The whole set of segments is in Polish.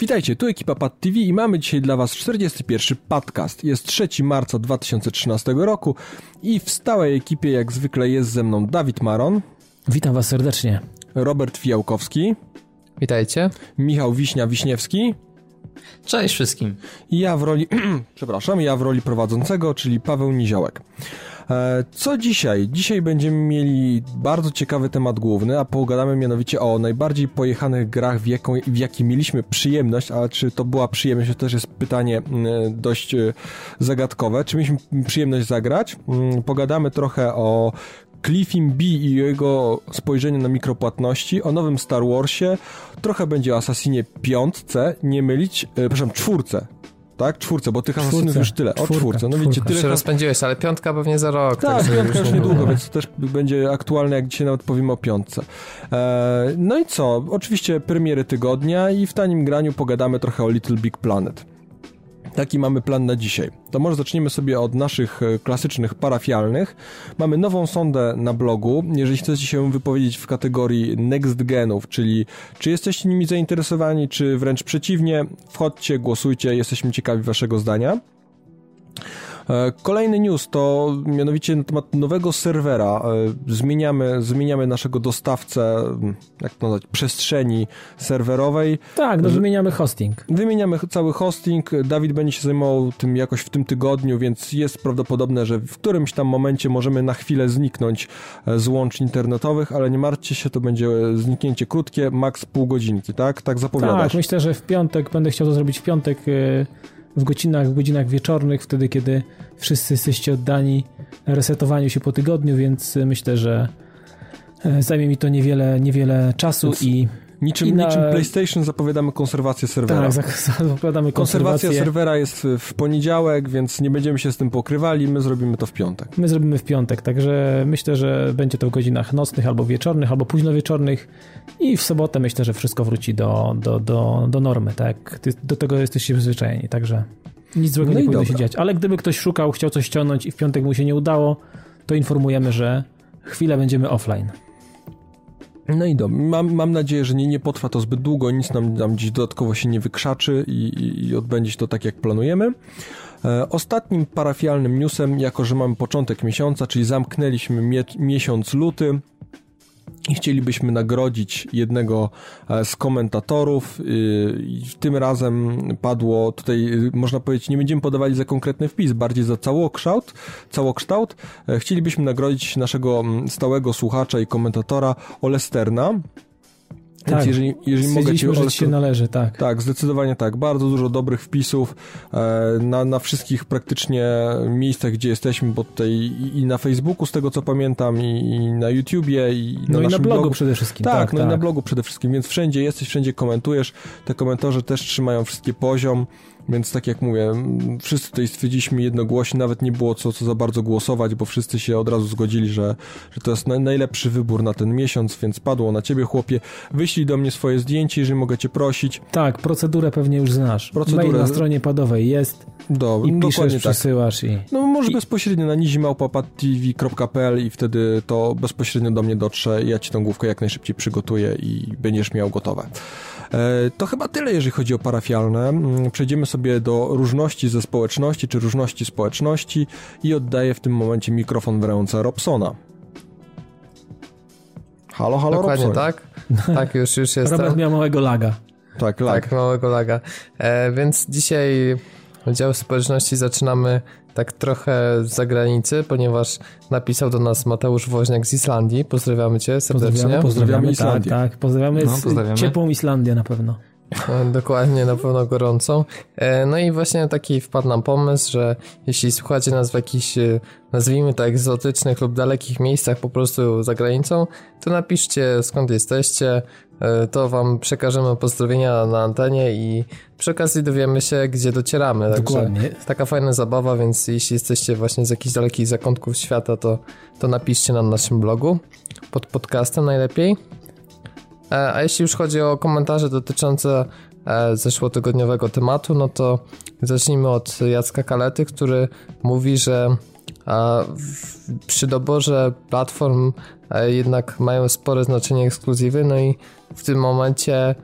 Witajcie, tu ekipa Pad TV i mamy dzisiaj dla Was 41 podcast. Jest 3 marca 2013 roku i w stałej ekipie jak zwykle jest ze mną Dawid Maron. Witam Was serdecznie. Robert Fijałkowski. Witajcie. Michał Wiśnia-Wiśniewski. Cześć wszystkim. I ja w roli, przepraszam, ja w roli prowadzącego, czyli Paweł Niziołek. E, co dzisiaj? Dzisiaj będziemy mieli bardzo ciekawy temat główny, a pogadamy mianowicie o najbardziej pojechanych grach, w, jaką, w jakie mieliśmy przyjemność, ale czy to była przyjemność, to też jest pytanie dość e, zagadkowe. Czy mieliśmy przyjemność zagrać? Mm, pogadamy trochę o Cliffim B i jego spojrzenie na mikropłatności, o nowym Star Warsie, trochę będzie o Assassinie piątce, nie mylić, e, przepraszam, czwórce, tak? Czwórce, bo tych asasynów już tyle. O czwórce. No widzicie, tyle. się rozpędziłeś, ale piątka pewnie za rok. Tak, tak piątka już niedługo, więc to też będzie aktualne, jak dzisiaj nawet powiemy o piątce. E, no i co? Oczywiście premiery tygodnia i w tanim graniu pogadamy trochę o Little Big Planet. Taki mamy plan na dzisiaj. To może zaczniemy sobie od naszych e, klasycznych parafialnych. Mamy nową sondę na blogu. Jeżeli chcecie się wypowiedzieć w kategorii next genów, czyli czy jesteście nimi zainteresowani, czy wręcz przeciwnie, wchodźcie, głosujcie, jesteśmy ciekawi waszego zdania. E, kolejny news to mianowicie na temat nowego serwera. E, zmieniamy, zmieniamy naszego dostawcę, jak to nazwać, przestrzeni serwerowej. Tak, no wymieniamy hosting. Wymieniamy cały hosting. Dawid będzie się zajmował tym jakoś w tym tygodniu, więc jest prawdopodobne, że w którymś tam momencie możemy na chwilę zniknąć e, z łącz internetowych, ale nie martwcie się, to będzie zniknięcie krótkie, maks pół godzinki, tak? Tak zapowiadasz? Tak, myślę, że w piątek, będę chciał to zrobić w piątek w godzinach, w godzinach wieczornych, wtedy kiedy wszyscy jesteście oddani resetowaniu się po tygodniu, więc myślę, że e, zajmie mi to niewiele, niewiele czasu więc i Niczym, na... niczym PlayStation zapowiadamy konserwację serwera. Tak, zapowiadamy Konserwacja serwera jest w poniedziałek, więc nie będziemy się z tym pokrywali, my zrobimy to w piątek. My zrobimy w piątek, także myślę, że będzie to w godzinach nocnych albo wieczornych, albo późno wieczornych i w sobotę myślę, że wszystko wróci do, do, do, do normy, tak? Do tego jesteście przyzwyczajeni, także nic złego no nie powinno się dziać. Ale gdyby ktoś szukał, chciał coś ściągnąć i w piątek mu się nie udało, to informujemy, że chwilę będziemy offline. No i dobrze. Mam, mam nadzieję, że nie, nie potrwa to zbyt długo, nic nam, nam gdzieś dodatkowo się nie wykrzaczy i, i, i odbędzie się to tak, jak planujemy. E, ostatnim parafialnym newsem, jako że mamy początek miesiąca, czyli zamknęliśmy mie miesiąc luty, i chcielibyśmy nagrodzić jednego e, z komentatorów. Tym razem padło tutaj, można powiedzieć, nie będziemy podawali za konkretny wpis, bardziej za całokształt. całokształt. E, chcielibyśmy nagrodzić naszego stałego słuchacza i komentatora Olesterna. Więc tak, jeżeli, jeżeli mogę ci że się należy, tak. Tak, zdecydowanie tak. Bardzo dużo dobrych wpisów e, na, na wszystkich praktycznie miejscach, gdzie jesteśmy, bo tutaj i, i na Facebooku, z tego co pamiętam, i, i na YouTubie, i no na i na blogu, blogu, przede wszystkim. Tak, tak no tak. i na blogu przede wszystkim, więc wszędzie jesteś, wszędzie komentujesz. Te komentarze też trzymają wszystkie poziom. Więc tak jak mówię, wszyscy tutaj stwierdziliśmy jednogłośnie, nawet nie było co, co za bardzo głosować, bo wszyscy się od razu zgodzili, że, że to jest na, najlepszy wybór na ten miesiąc, więc padło na ciebie, chłopie. Wyślij do mnie swoje zdjęcie, jeżeli mogę cię prosić. Tak, procedurę pewnie już znasz. Procedurę Mail na stronie padowej jest do, i piszesz, tak. przesyłasz i... No może i... bezpośrednio na nizimałpapadtv.pl i wtedy to bezpośrednio do mnie dotrze, ja ci tą główkę jak najszybciej przygotuję i będziesz miał gotowe. E, to chyba tyle, jeżeli chodzi o parafialne. Mm, przejdziemy sobie do różności ze społeczności, czy różności społeczności i oddaję w tym momencie mikrofon w ręce Robsona. Halo, halo, Dokładnie Robsonie. tak. Tak, już, już jestem. Robert miał małego laga. Tak, lag. Tak, małego laga. E, więc dzisiaj dział społeczności zaczynamy tak trochę z zagranicy, ponieważ napisał do nas Mateusz Woźniak z Islandii. Pozdrawiamy cię serdecznie. Pozdrawiamy, pozdrawiamy Islandię. Tak, tak. Pozdrawiamy, no, pozdrawiamy. ciepłą Islandię na pewno. E, dokładnie, na pewno gorącą. E, no i właśnie taki wpadł nam pomysł, że jeśli słuchacie nas w jakichś, e, nazwijmy to egzotycznych lub dalekich miejscach po prostu za granicą, to napiszcie skąd jesteście, to wam przekażemy pozdrowienia na antenie i przy okazji dowiemy się, gdzie docieramy. Także Dokładnie. Taka fajna zabawa, więc jeśli jesteście właśnie z jakichś dalekich zakątków świata, to, to napiszcie na naszym blogu pod podcastem najlepiej. E, a jeśli już chodzi o komentarze dotyczące e, zeszłotygodniowego tematu, no to zacznijmy od Jacka Kalety, który mówi, że przy doborze platform e, jednak mają spore znaczenie ekskluzywy, no i w tym momencie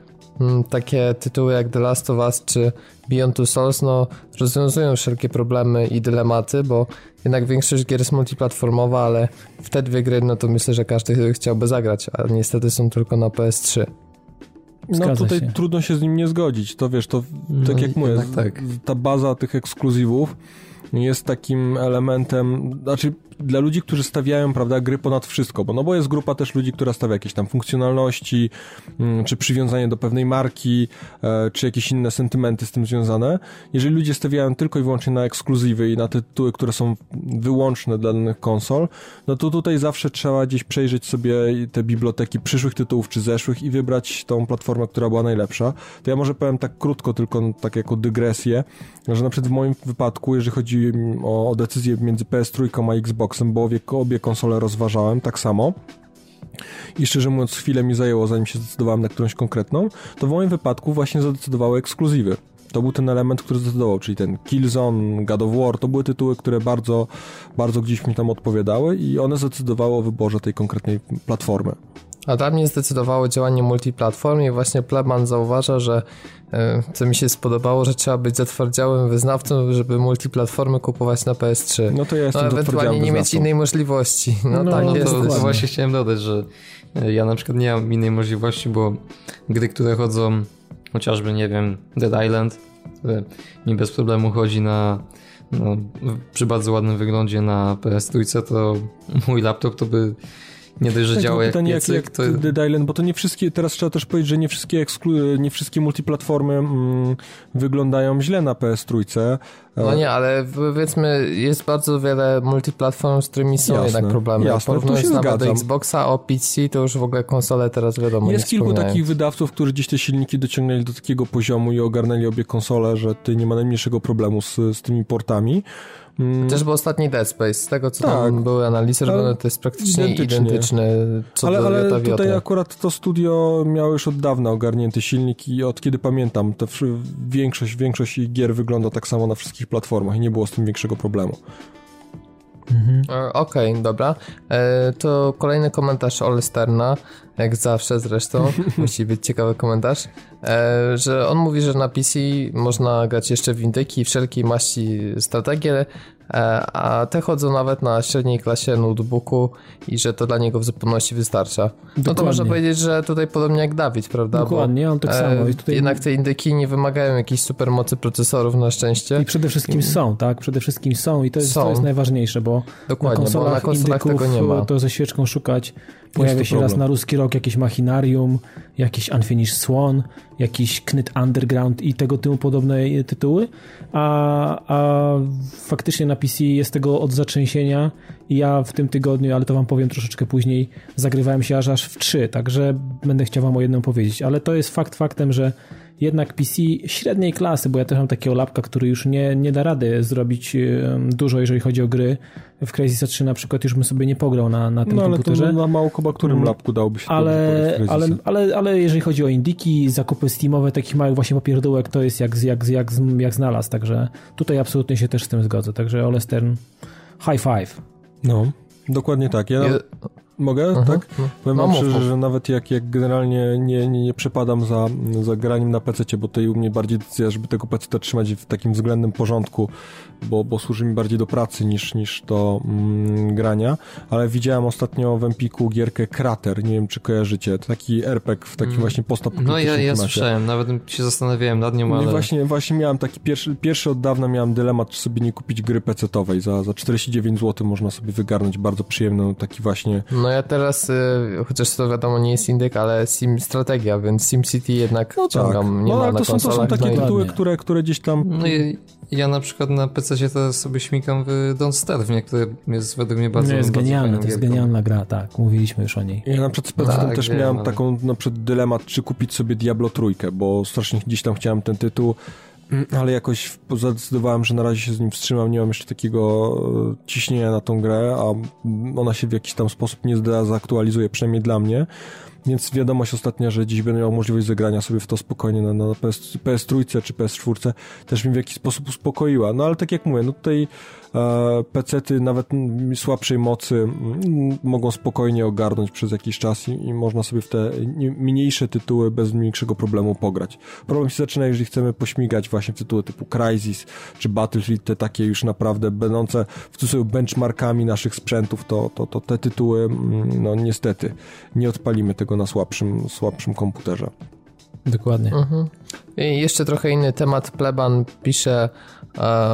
mm, takie tytuły jak The Last of Us czy Beyond Two Souls no, rozwiązują wszelkie problemy i dylematy, bo jednak większość gier jest multiplatformowa, ale w te dwie gry no to myślę, że każdy chciałby zagrać, a niestety są tylko na PS3. No Zgadza tutaj się. trudno się z nim nie zgodzić. To wiesz, to no tak jak mówię, tak. ta baza tych ekskluzywów jest takim elementem, znaczy dla ludzi, którzy stawiają, prawda, gry ponad wszystko, bo no bo jest grupa też ludzi, która stawia jakieś tam funkcjonalności, mm, czy przywiązanie do pewnej marki, e, czy jakieś inne sentymenty z tym związane. Jeżeli ludzie stawiają tylko i wyłącznie na ekskluzywy i na tytuły, które są wyłączne dla danych konsol, no to tutaj zawsze trzeba gdzieś przejrzeć sobie te biblioteki przyszłych tytułów czy zeszłych i wybrać tą platformę, która była najlepsza. To ja może powiem tak krótko, tylko tak jako dygresję, że na przykład w moim wypadku, jeżeli chodzi o, decyzję między PS3 a Xbox Xboxem, bo obie, obie konsole rozważałem tak samo i szczerze mówiąc chwilę mi zajęło, zanim się zdecydowałem na którąś konkretną, to w moim wypadku właśnie zadecydowały ekskluzywy. To był ten element, który zdecydował, czyli ten Killzone, God of War, to były tytuły, które bardzo, bardzo gdzieś mi tam odpowiadały i one zdecydowały o wyborze tej konkretnej platformy. A dla mnie zdecydowało działanie multiplatform i właśnie Pleban zauważa, że e, co mi się spodobało, że trzeba być zatwardziałym wyznawcą, żeby multiplatformy kupować na PS3. No to ja jestem no, ewentualnie nie mieć innej możliwości. No, no tak no, jest. To, to właśnie chciałem dodać, że e, ja na przykład nie mam innej możliwości, bo gry, które chodzą chociażby, nie wiem, Dead Island, które mi bez problemu chodzi na no, przy bardzo ładnym wyglądzie na PS3, to mój laptop to by nie dość, że tak, działa jak pytanie, piecyk, jak, jak to... Dead Island, bo to nie wszystkie, teraz trzeba też powiedzieć, że nie wszystkie, eksklu, nie wszystkie multiplatformy mm, wyglądają źle na PS3. No nie, ale powiedzmy, jest bardzo wiele multiplatform, z którymi są jasne, jednak problemy. Jasne, Porównując to się nawet do Xboxa, o PC, to już w ogóle konsole teraz wiadomo. Jest kilku takich wydawców, którzy gdzieś te silniki dociągnęli do takiego poziomu i ogarnęli obie konsole, że ty nie ma najmniejszego problemu z, z tymi portami. Mm. Chociażby ostatni Dead Space, z tego co tak, tam były analizy robione, to jest praktycznie identyczne co ale, do ale tutaj akurat to studio miało już od dawna ogarnięty silnik i od kiedy pamiętam, to większość, większość gier wygląda tak samo na wszystkich platformach i nie było z tym większego problemu. Mhm. E, okej, okay, dobra. E, to kolejny komentarz Olsterna, jak zawsze zresztą, musi być ciekawy komentarz, e, że on mówi, że na PC można grać jeszcze w indyki wszelkiej maści strategie, E, a te chodzą nawet na średniej klasie notebooku i że to dla niego w zupełności wystarcza. Dokładnie. No to można powiedzieć, że tutaj podobnie jak Dawid, prawda? Dokładnie, on tak samo. I tutaj... Jednak te indyki nie wymagają jakiejś supermocy procesorów na szczęście. I przede wszystkim są, tak? Przede wszystkim są i to jest, są. To jest najważniejsze, bo Dokładnie, na konsolach, bo na konsolach tego nie ma. to ze świeczką szukać Pojawia się raz na ruski rok jakieś Machinarium, jakiś Unfinished Swan, jakiś Knyt Underground i tego typu podobne tytuły, a, a faktycznie na PC jest tego od zatrzęsienia i ja w tym tygodniu, ale to wam powiem troszeczkę później, zagrywałem się aż aż w trzy, także będę chciał wam o jednym powiedzieć, ale to jest fakt faktem, że jednak PC średniej klasy, bo ja też mam takiego lapka, który już nie, nie da rady zrobić dużo, jeżeli chodzi o gry. W Crazy 3 na przykład już bym sobie nie pograł na, na tym no, ale komputerze. To na mało koba, którym mm. lapku dałby się ale, ale, ale, ale jeżeli chodzi o indiki, zakupy Steamowe takich małych właśnie popierdółek, to jest jak, jak, jak, jak znalazł, także tutaj absolutnie się też z tym zgodzę. Także Ole Stern, high five. No, dokładnie tak. Ja, Mogę, mhm. tak? No. Powiem no, wam szczerze, że nawet jak, jak generalnie nie, nie, nie przepadam za, za graniem na PC, bo to i u mnie bardziej decyzja, żeby tego PC trzymać w takim względnym porządku, bo, bo służy mi bardziej do pracy niż, niż do mm, grania, ale widziałem ostatnio w Empiku gierkę Krater, nie wiem czy kojarzycie, taki RPG w takim mm. właśnie postapokaliptycznym No ja, ja słyszałem, nawet się zastanawiałem nad nią, ale... właśnie, właśnie miałem taki pierwszy, pierwszy od dawna miałem dylemat, czy sobie nie kupić gry PC-owej, za, za 49 zł można sobie wygarnąć bardzo przyjemny taki właśnie... No ja teraz, y, chociaż to wiadomo nie jest indyk, ale Sim Strategia, więc Sim City jednak no ciągam, tak. nie no, ale to są, to są takie no tytuły, które, które gdzieś tam... No i ja na przykład na PC teraz sobie śmigam w Don't Starve, nie? które jest według mnie bardzo... Nie, jest genialna, to jest genialna gra, tak, mówiliśmy już o niej. Ja na przykład z tak, też wiem, miałem ale... taką na przykład dylemat, czy kupić sobie Diablo trójkę, bo strasznie gdzieś tam chciałem ten tytuł, ale jakoś zadecydowałem, że na razie się z nim wstrzymam, nie mam jeszcze takiego e, ciśnienia na tą grę, a ona się w jakiś tam sposób nie zaktualizuje, przynajmniej dla mnie. więc wiadomość ostatnia, że dziś będę miał możliwość zagrania sobie w to spokojnie na, na PS, PS3 czy PS4 też mi w jakiś sposób uspokoiła. No ale tak jak mówię, no tutaj e, PC-ty nawet słabszej mocy mogą spokojnie ogarnąć przez jakiś czas i, i można sobie w te mniejsze tytuły bez większego problemu pograć. Problem się zaczyna, jeżeli chcemy pośmigać właśnie w tytuły typu Crysis czy Battlefield, te takie już naprawdę będące w cudzysłowie benchmarkami naszych sprzętów, to, to, to te tytuły, no niestety, nie odpalimy tego na słabszym, słabszym komputerze. Dokładnie. Mhm. I jeszcze trochę inny temat. Pleban pisze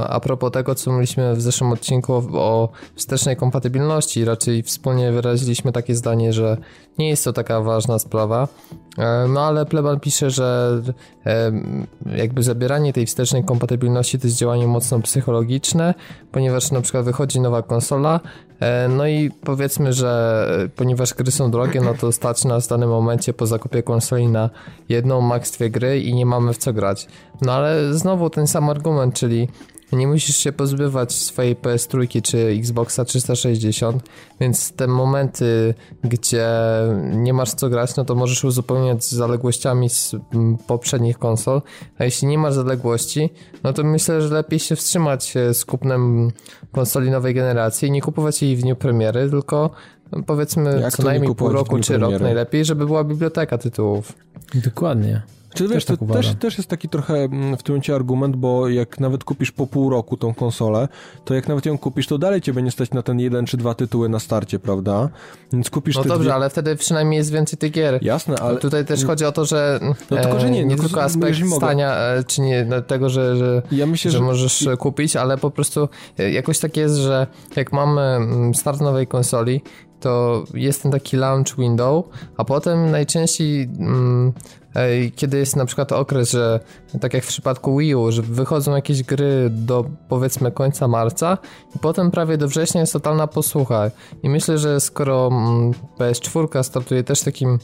a propos tego, co mówiliśmy w zeszłym odcinku o wstecznej kompatybilności. Raczej wspólnie wyraziliśmy takie zdanie, że nie jest to taka ważna sprawa. E, no ale Pleban pisze, że e, jakby zabieranie tej wstecznej kompatybilności to jest działanie mocno psychologiczne, ponieważ na przykład wychodzi nowa konsola, e, no i powiedzmy, że ponieważ gry są drogie, no to stać nas w danym momencie po zakupie konsoli na jedną, max dwie gry i nie mamy w co grać. No ale znowu ten sam argument, czyli nie musisz się pozbywać swojej PS3 czy Xboxa 360, więc te momenty, gdzie nie masz co grać, no to możesz uzupełniać zaległościami z poprzednich konsol, a jeśli nie masz zaległości, no to myślę, że lepiej się wstrzymać z kupnem konsoli nowej generacji i nie kupować jej w dniu premiery, tylko powiedzmy Jak co najmniej pół roku czy premiery? rok najlepiej, żeby była biblioteka tytułów. Dokładnie. Czy wiesz, też, tak też, też jest taki trochę mm, w tym momencie argument, bo jak nawet kupisz po pół roku tą konsolę, to jak nawet ją kupisz, to dalej cię będzie stać na ten jeden czy dwa tytuły na starcie, prawda? Więc kupisz No dobrze, dwie... ale wtedy przynajmniej jest więcej tych gier. Jasne, ale... No tutaj też chodzi o to, że no tylko, że nie, nie no, tylko aspekt stania, e, czy nie no, tego, że, że, ja myślę, że, że możesz kupić, ale po prostu e, jakoś tak jest, że jak mamy mm, start nowej konsoli, to jest ten taki launch window, a potem najczęściej mm, kiedy jest na przykład okres, że tak jak w przypadku Wii U, że wychodzą jakieś gry do powiedzmy końca marca i potem prawie do września jest totalna posłucha. I myślę, że skoro mm, PS4 startuje też takim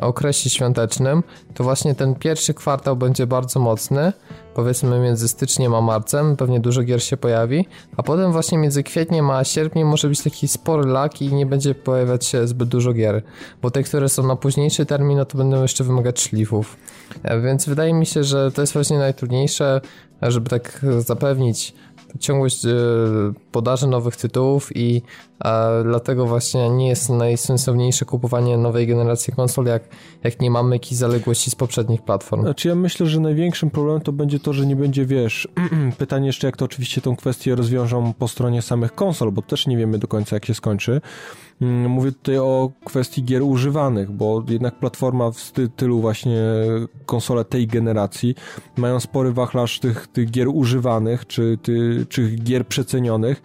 okresie świątecznym, to właśnie ten pierwszy kwartał będzie bardzo mocny, powiedzmy między styczniem a marcem, pewnie dużo gier się pojawi, a potem właśnie między kwietniem a sierpniem może być taki spory lak i nie będzie pojawiać się zbyt dużo gier, bo te, które są na późniejszy termin, no to będą jeszcze wymagać szlifów. E, więc wydaje mi się, że to jest właśnie najtrudniejsze, żeby tak zapewnić ciągłość e, podaży nowych tytułów i dlatego właśnie nie jest najsensowniejsze kupowanie nowej generacji konsol, jak, jak nie mamy jakichś zaległości z poprzednich platform. Znaczy ja myślę, że największym problemem to będzie to, że nie będzie, wiesz, pytanie jeszcze jak to oczywiście tą kwestię rozwiążą po stronie samych konsol, bo też nie wiemy do końca jak się skończy. Mm, mówię tutaj o kwestii gier używanych, bo jednak platforma w stylu właśnie konsole tej generacji mają spory wachlarz tych, tych gier używanych, czy, ty, czy gier przecenionych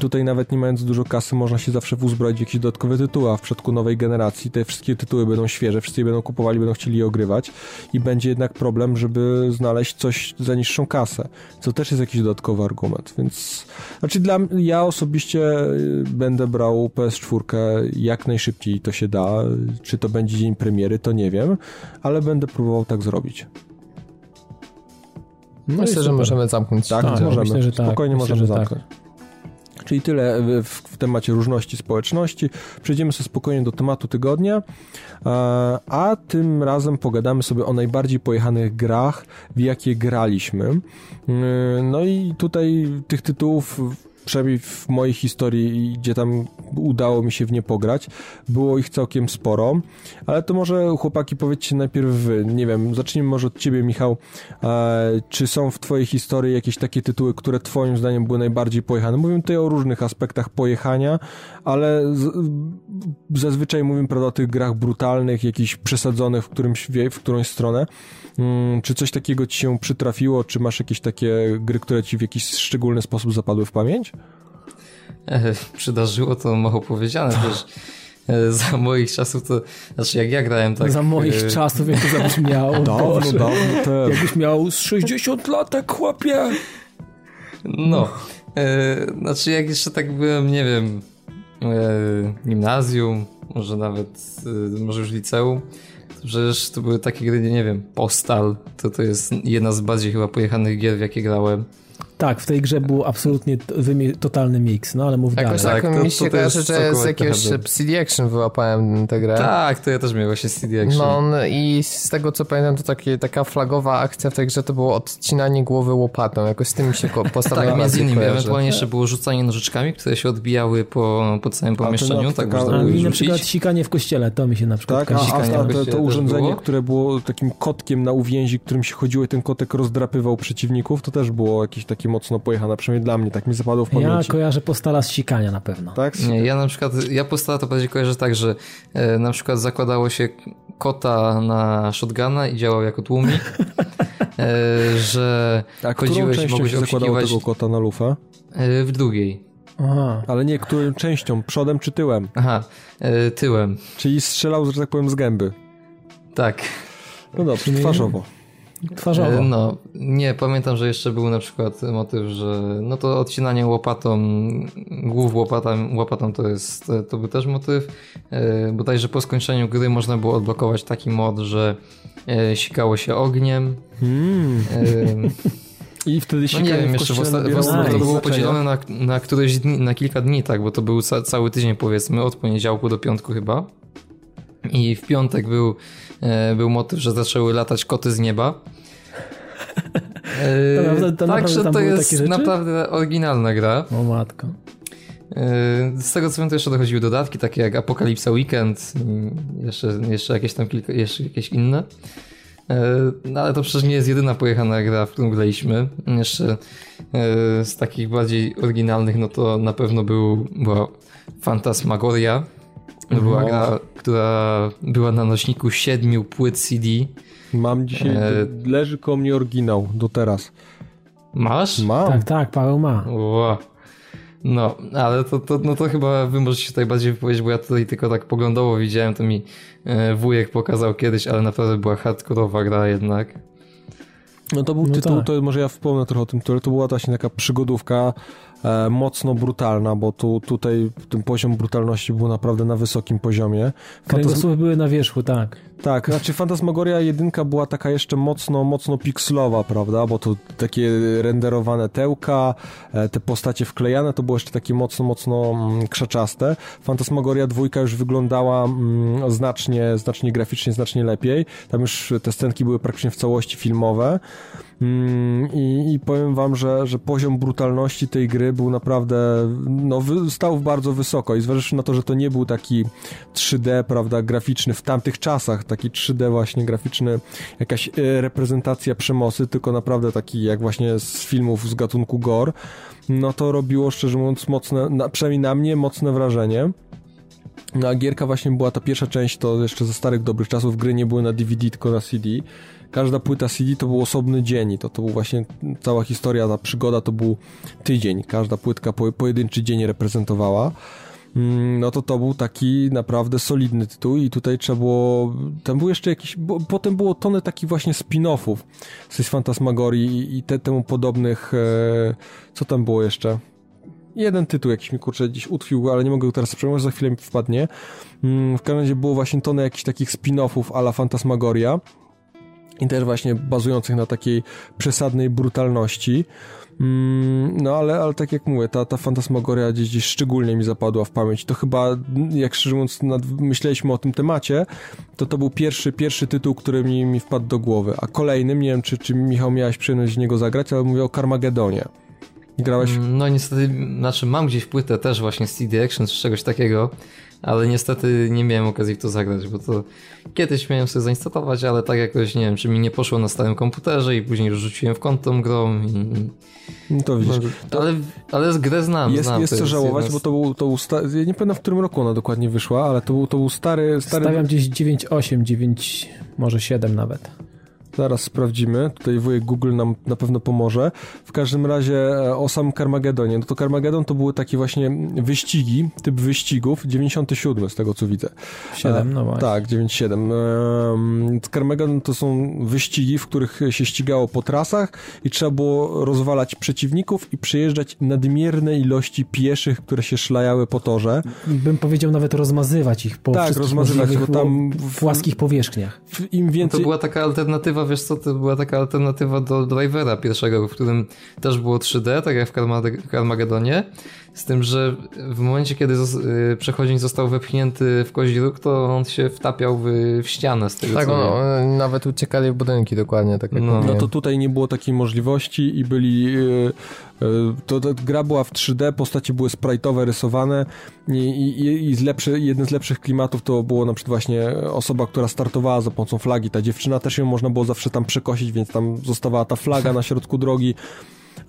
Tutaj nawet nie mając dużo kasy można się zawsze uzbroić w jakieś dodatkowe tytuły, a w przypadku nowej generacji te wszystkie tytuły będą świeże, wszyscy je będą kupowali, będą chcieli je ogrywać i będzie jednak problem, żeby znaleźć coś za niższą kasę, co też jest jakiś dodatkowy argument, więc znaczy dla ja osobiście y, będę brał PS4 jak najszybciej to się da, czy to będzie dzień premiery, to nie wiem, ale będę próbował tak zrobić. No Myślę, że możemy zamknąć. Tak, tak możemy. Myślę, że tak. Spokojnie myślę, możemy tak. zamknąć. Tak. Czyli tyle w, w, temacie różności społeczności. Przejdziemy sobie spokojnie do tematu tygodnia, a tym razem pogadamy sobie o najbardziej pojechanych grach, w jakie graliśmy. Yy, no i tutaj tych tytułów przynajmniej w mojej historii, gdzie tam udało mi się w nie pograć, było ich całkiem sporo, ale to może chłopaki powiedzcie najpierw wy, nie wiem, zacznijmy może od ciebie Michał, e, czy są w twojej historii jakieś takie tytuły, które twoim zdaniem były najbardziej pojechane? Mówimy tutaj o różnych aspektach pojechania, ale z, zazwyczaj mówimy prawda, o tych grach brutalnych, jakichś przesadzonych w, którymś, w którąś stronę. Hmm, czy coś takiego ci się przytrafiło, czy masz jakieś takie gry, które ci w jakiś szczególny sposób zapadły w pamięć? E, przydarzyło to mało powiedziane też. E, za moich czasów to, znaczy jak ja grałem tak... Za moich e... czasów jak to zabrzmiało. dawno, dawno też. Jakbyś miał z 60 lat, tak chłopie. No. E, znaczy jak jeszcze tak byłem, nie wiem, e, gimnazjum, może nawet, e, może już liceum, przecież to były takie gry, nie wiem, Postal, to to jest jedna z bardziej chyba pojechanych gier, w jakie grałem. Tak, w tej grze był absolutnie totalny mix, no ale mów Jakoś dalej. tak, Tak, to- mi to się to kojarzy, jest że z jakiegoś. CD Action wyłapałem tę grę. Tak, to ja też miałem właśnie CD Action. No i z tego co pamiętam, to takie, taka flagowa akcja w tej grze to było odcinanie głowy łopatą. Jakoś z tym mi się postawiła Tak, między innymi. kojarzy. Ewentualnie jeszcze było rzucanie nożyczkami, które się odbijały po, po całym to pomieszczeniu, tak taka- można A było na przykład sikanie w kościele, to mi się na przykład Tak, a, kojarzy. a, to, to urządzenie, było. które było takim kotkiem na uwięzi, którym się chodziło i ten kotek rozdrapywał przeciwników, to też było jakieś takie mocno pojechane, przynajmniej dla mnie, tak mi zapadło w Ja pamięci. kojarzę postala z sikania na pewno. Tak? Nie, ja na przykład, ja postała to bardziej kojarzę tak, że e, na przykład zakładało się kota na shotguna i działał jako tłumik, e, że A chodziłeś mogłeś się zakładało tego kota na lufę? e, w drugiej. Aha. Ale nie, którą częścią? Przodem czy tyłem? Aha, e, tyłem. Czyli strzelał, że tak powiem, z gęby. Tak. No dobrze, twarzowo. Twarzowo. No, nie, pamiętam, że jeszcze był na przykład motyw, że no to odcinanie łopatą, głów łopatą, łopatą to jest, to był też motyw. E, Bodajże po skończeniu gry można było odblokować taki mod, że e, sikało się ogniem. Mm. E, I wtedy No sikanie nie wiem, w jeszcze w kościele osta- w nabierało osta- to było podzielone na, na któreś dni, na kilka dni, tak, bo to był ca cały tydzień powiedzmy, od poniedziałku do piątku chyba. I w piątek był, był motyw, że zaczęły latać koty z nieba. E, To naprawdę- to naprawdę Także tam to jest naprawdę oryginalna gra. O matko. E, Z tego co wiem, to jeszcze dochodziły dodatki, takie jak Apokalipsa Weekend, jeszcze, jeszcze jakieś tam kilka, jeszcze jakieś inne. E, No ale to przecież nie jest jedyna pojechana gra, w którą graliśmy. Jeszcze e, z takich bardziej oryginalnych, no to na pewno był, była Fantasmagoria. To była No. gra, która była na nośniku siedmiu płyt CD. Mam dzisiaj, E, leży koło mnie oryginał do teraz. Masz? Mam. Tak, tak, Paweł ma. No, ale to, to, no to chyba wy możecie się tutaj bardziej wypowiedzieć, bo ja tutaj tylko tak poglądowo widziałem, to mi e, wujek pokazał kiedyś, ale naprawdę była hardkorowa gra jednak. No to był No tytuł, tak. to może ja wspomnę trochę o tym tytule, to była właśnie taka przygodówka e, mocno brutalna, bo tu, tutaj ten poziom brutalności był naprawdę na wysokim poziomie. Fantasm- Kręgosłupy były na wierzchu, tak. tak, znaczy Fantasmagoria 1 była taka jeszcze mocno, mocno pikslowa, prawda, bo tu takie renderowane tełka, e, te postacie wklejane, to było jeszcze takie mocno, mocno mm, krzaczaste. Fantasmagoria 2 już wyglądała mm, znacznie, znacznie graficznie, znacznie lepiej. Tam już te scenki były praktycznie w całości filmowe. Mm, I, I powiem wam, że, że poziom brutalności tej gry był naprawdę, no, stał bardzo wysoko i zważywszy na to, że to nie był taki 3D, prawda, graficzny w tamtych czasach, taki 3D właśnie graficzny, jakaś e, reprezentacja przemocy, tylko naprawdę taki jak właśnie z filmów z gatunku gore, no to robiło szczerze mówiąc mocne, na, przynajmniej na mnie mocne wrażenie. No a gierka właśnie była ta pierwsza część, to jeszcze ze starych dobrych czasów gry nie były na DVD, tylko na CD. Każda płyta CD to był osobny dzień i to, to był właśnie cała historia, ta przygoda to był tydzień. Każda płytka po, pojedynczy dzień reprezentowała. Mm, No to to był taki naprawdę solidny tytuł i tutaj trzeba było, tam był jeszcze jakiś, bo, potem było tony takich właśnie spin-offów z Fantasmagorii i, te, temu podobnych, e, co tam było jeszcze? jeden tytuł jakiś mi kurczę gdzieś utkwił, ale nie mogę go teraz przypomnieć, za chwilę mi wpadnie. Mm, W każdym razie było właśnie tonę jakichś takich spin-offów a la Fantasmagoria i też właśnie bazujących na takiej przesadnej brutalności. Mm, No ale, ale tak jak mówię, ta, ta Fantasmagoria gdzieś, szczególnie mi zapadła w pamięć. To chyba, jak szczerze mówiąc, nad, myśleliśmy o tym temacie, to to był pierwszy, pierwszy tytuł, który mi, mi wpadł do głowy. A kolejnym, nie wiem, czy, czy Michał miałeś przyjemność w niego zagrać, ale mówię o Carmagedonie. Grałeś No niestety, znaczy mam gdzieś płytę też właśnie z CD Action czy czegoś takiego, ale niestety nie miałem okazji w to zagrać, bo to kiedyś miałem sobie zainstalować, ale tak jakoś nie wiem, czy mi nie poszło na starym komputerze i później już rzuciłem w kąt tą grą i... No to widzisz. No, ale, ale z grę znam, Jest, znam. jest to co żałować, bo to był, to był sta... ja nie pamiętam w którym roku ona dokładnie wyszła, ale to był, to był stary, stary... Stawiam gdzieś 9,8, 9, może 7 nawet. Zaraz sprawdzimy, tutaj wujek Google nam na pewno pomoże. W każdym razie e, o samym Carmagedonie, no to Carmagedon to były takie właśnie wyścigi, typ wyścigów, 97 z tego co widzę. 7, no właśnie. Tak, 97. Ehm, Carmageddon to są wyścigi, w których się ścigało po trasach i trzeba było rozwalać przeciwników i przejeżdżać nadmierne ilości pieszych, które się szlajały po torze. Bym powiedział nawet rozmazywać ich po Tak, wszystkich rozmazywać, bo tam w- płaskich powierzchniach. Im To więcej... była taka alternatywa wiesz co, to była taka alternatywa do Drivera pierwszego, w którym też było 3D, tak jak w Carmagedonie, z tym, że w momencie, kiedy y, przechodzień został wepchnięty w kozi róg, to on się wtapiał w, w ścianę z tego Tak, co no, wiem. nawet uciekali w budynki dokładnie, tak jak No. No to tutaj nie było takiej możliwości i byli. e, e, To, to gra była w 3D, postacie były sprite'owe, rysowane i, i, i z lepszy, jeden z lepszych klimatów to było na przykład właśnie osoba, która startowała za pomocą flagi. Ta dziewczyna też ją można było zawsze tam przekosić, więc tam zostawała ta flaga na środku drogi.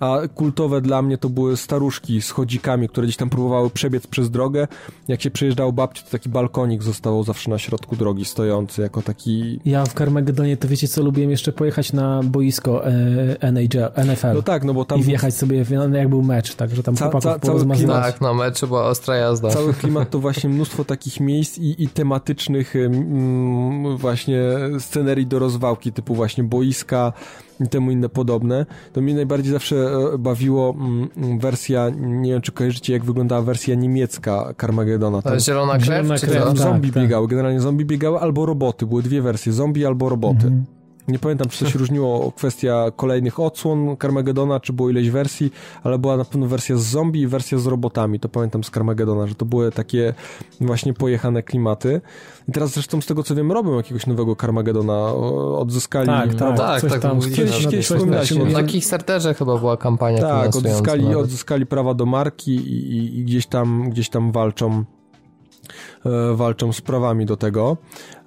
A kultowe dla mnie to były staruszki z chodzikami, które gdzieś tam próbowały przebiec przez drogę. Jak się przejeżdżało babci, to taki balkonik zostawał zawsze na środku drogi stojący, jako taki Ja w Carmagedonie to wiecie co, lubiłem jeszcze pojechać na boisko e, NHL, NFL No tak, no bo tam i wjechać sobie, no, jak był mecz, także tam Ca- chłopaków ca- cały porozmazywać. Tak, no meczu była ostra jazda. Cały klimat to właśnie mnóstwo takich miejsc i, i tematycznych mm, właśnie scenerii do rozwałki, typu właśnie boiska i temu inne podobne. To mnie najbardziej zawsze e, bawiło mm, wersja, nie wiem czy kojarzycie jak wyglądała wersja niemiecka Carmagedona. Tam Ta zielona krew, Zielona czy krew, co? tak. zombie biegały, generalnie zombie biegały albo roboty, były dwie wersje, zombie albo roboty. Mhm. Nie pamiętam, czy to się różniło kwestia kolejnych odsłon Carmagedona, czy było ileś wersji, ale była na pewno wersja z zombie i wersja z robotami. To pamiętam z Carmagedona, że to były takie właśnie pojechane klimaty. I teraz zresztą z tego co wiem, robią jakiegoś nowego Carmagedona. Odzyskali. Tak, tak, tak, tak, tam, kiedyś coś wspominałeś, tam- no, Na Kickstarterze chyba była kampania Tak, odzyskali, nawet. odzyskali prawa do marki i, i, i gdzieś tam, gdzieś tam walczą, walczą z prawami do tego.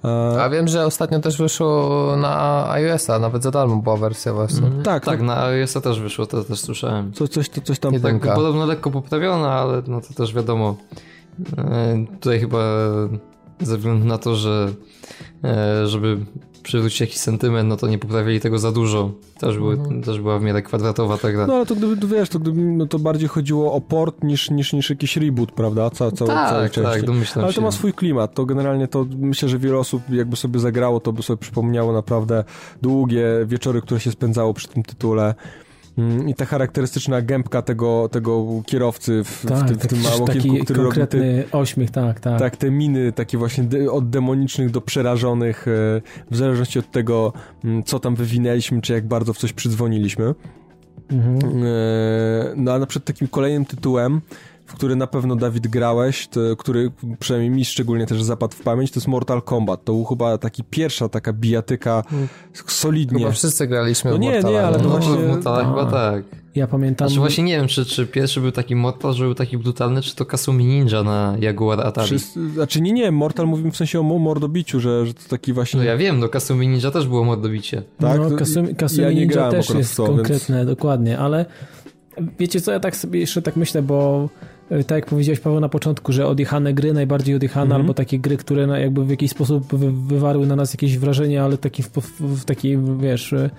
E, A wiem, że ostatnio też wyszło na iOS-a, nawet za darmo była wersja właśnie. tak, Tak, tak. na iOS-a też wyszło, to też słyszałem. Co, coś, to, coś tam. Tak, podobno lekko poprawiona, ale no to też wiadomo. E, Tutaj chyba ze względu na to, że e, żeby przywrócić jakiś sentyment, no to nie poprawili tego za dużo. Też, były, też była w miarę kwadratowa ta gra. No ale to gdyby, to wiesz, to gdyby no, to bardziej chodziło o port niż, niż, niż jakiś reboot, prawda? Ca, ca, całej tak, części. tak, domyślam Ale się. to ma swój klimat, to generalnie to myślę, że wiele osób jakby sobie zagrało, to by sobie przypomniało naprawdę długie wieczory, które się spędzało przy tym tytule. Mm, I ta charakterystyczna gębka tego, tego kierowcy w, w, Tak, tym, w tym małym taki okienku, który robi te, ośmiech, tak, tak. tak, te miny takie właśnie de, od demonicznych do przerażonych, e, w zależności od tego, mm, co tam wywinęliśmy, czy jak bardzo w coś przydzwoniliśmy. Mhm. E, No a na przykład takim kolejnym tytułem, w który na pewno Dawid grałeś, to, który przynajmniej mi szczególnie też zapadł w pamięć, to jest Mortal Kombat. To był chyba taki pierwsza taka bijatyka solidnie. Chyba wszyscy graliśmy No w nie, Mortala, nie, ale to no, właśnie- w Mortala chyba tak. Ja pamiętam... Znaczy właśnie nie wiem, czy, czy pierwszy był taki Mortal, że był taki brutalny, czy to Kasumi Ninja na Jaguar Atari. Wszyscy, znaczy nie, nie, Mortal mówimy w sensie o mo- mordobiciu, że, że to taki właśnie... No ja wiem, no Kasumi Ninja też było mordobicie. tak? No, Kasumi, Kasumi ja nie Ninja też jest to, więc- konkretne, dokładnie, ale wiecie co, ja tak sobie jeszcze tak myślę, bo tak jak powiedziałeś Paweł na początku, że odjechane gry, najbardziej odjechane, Mhm. albo takie gry, które jakby w jakiś sposób wy, wywarły na nas jakieś wrażenie, ale taki w, w, takiej, wiesz, e,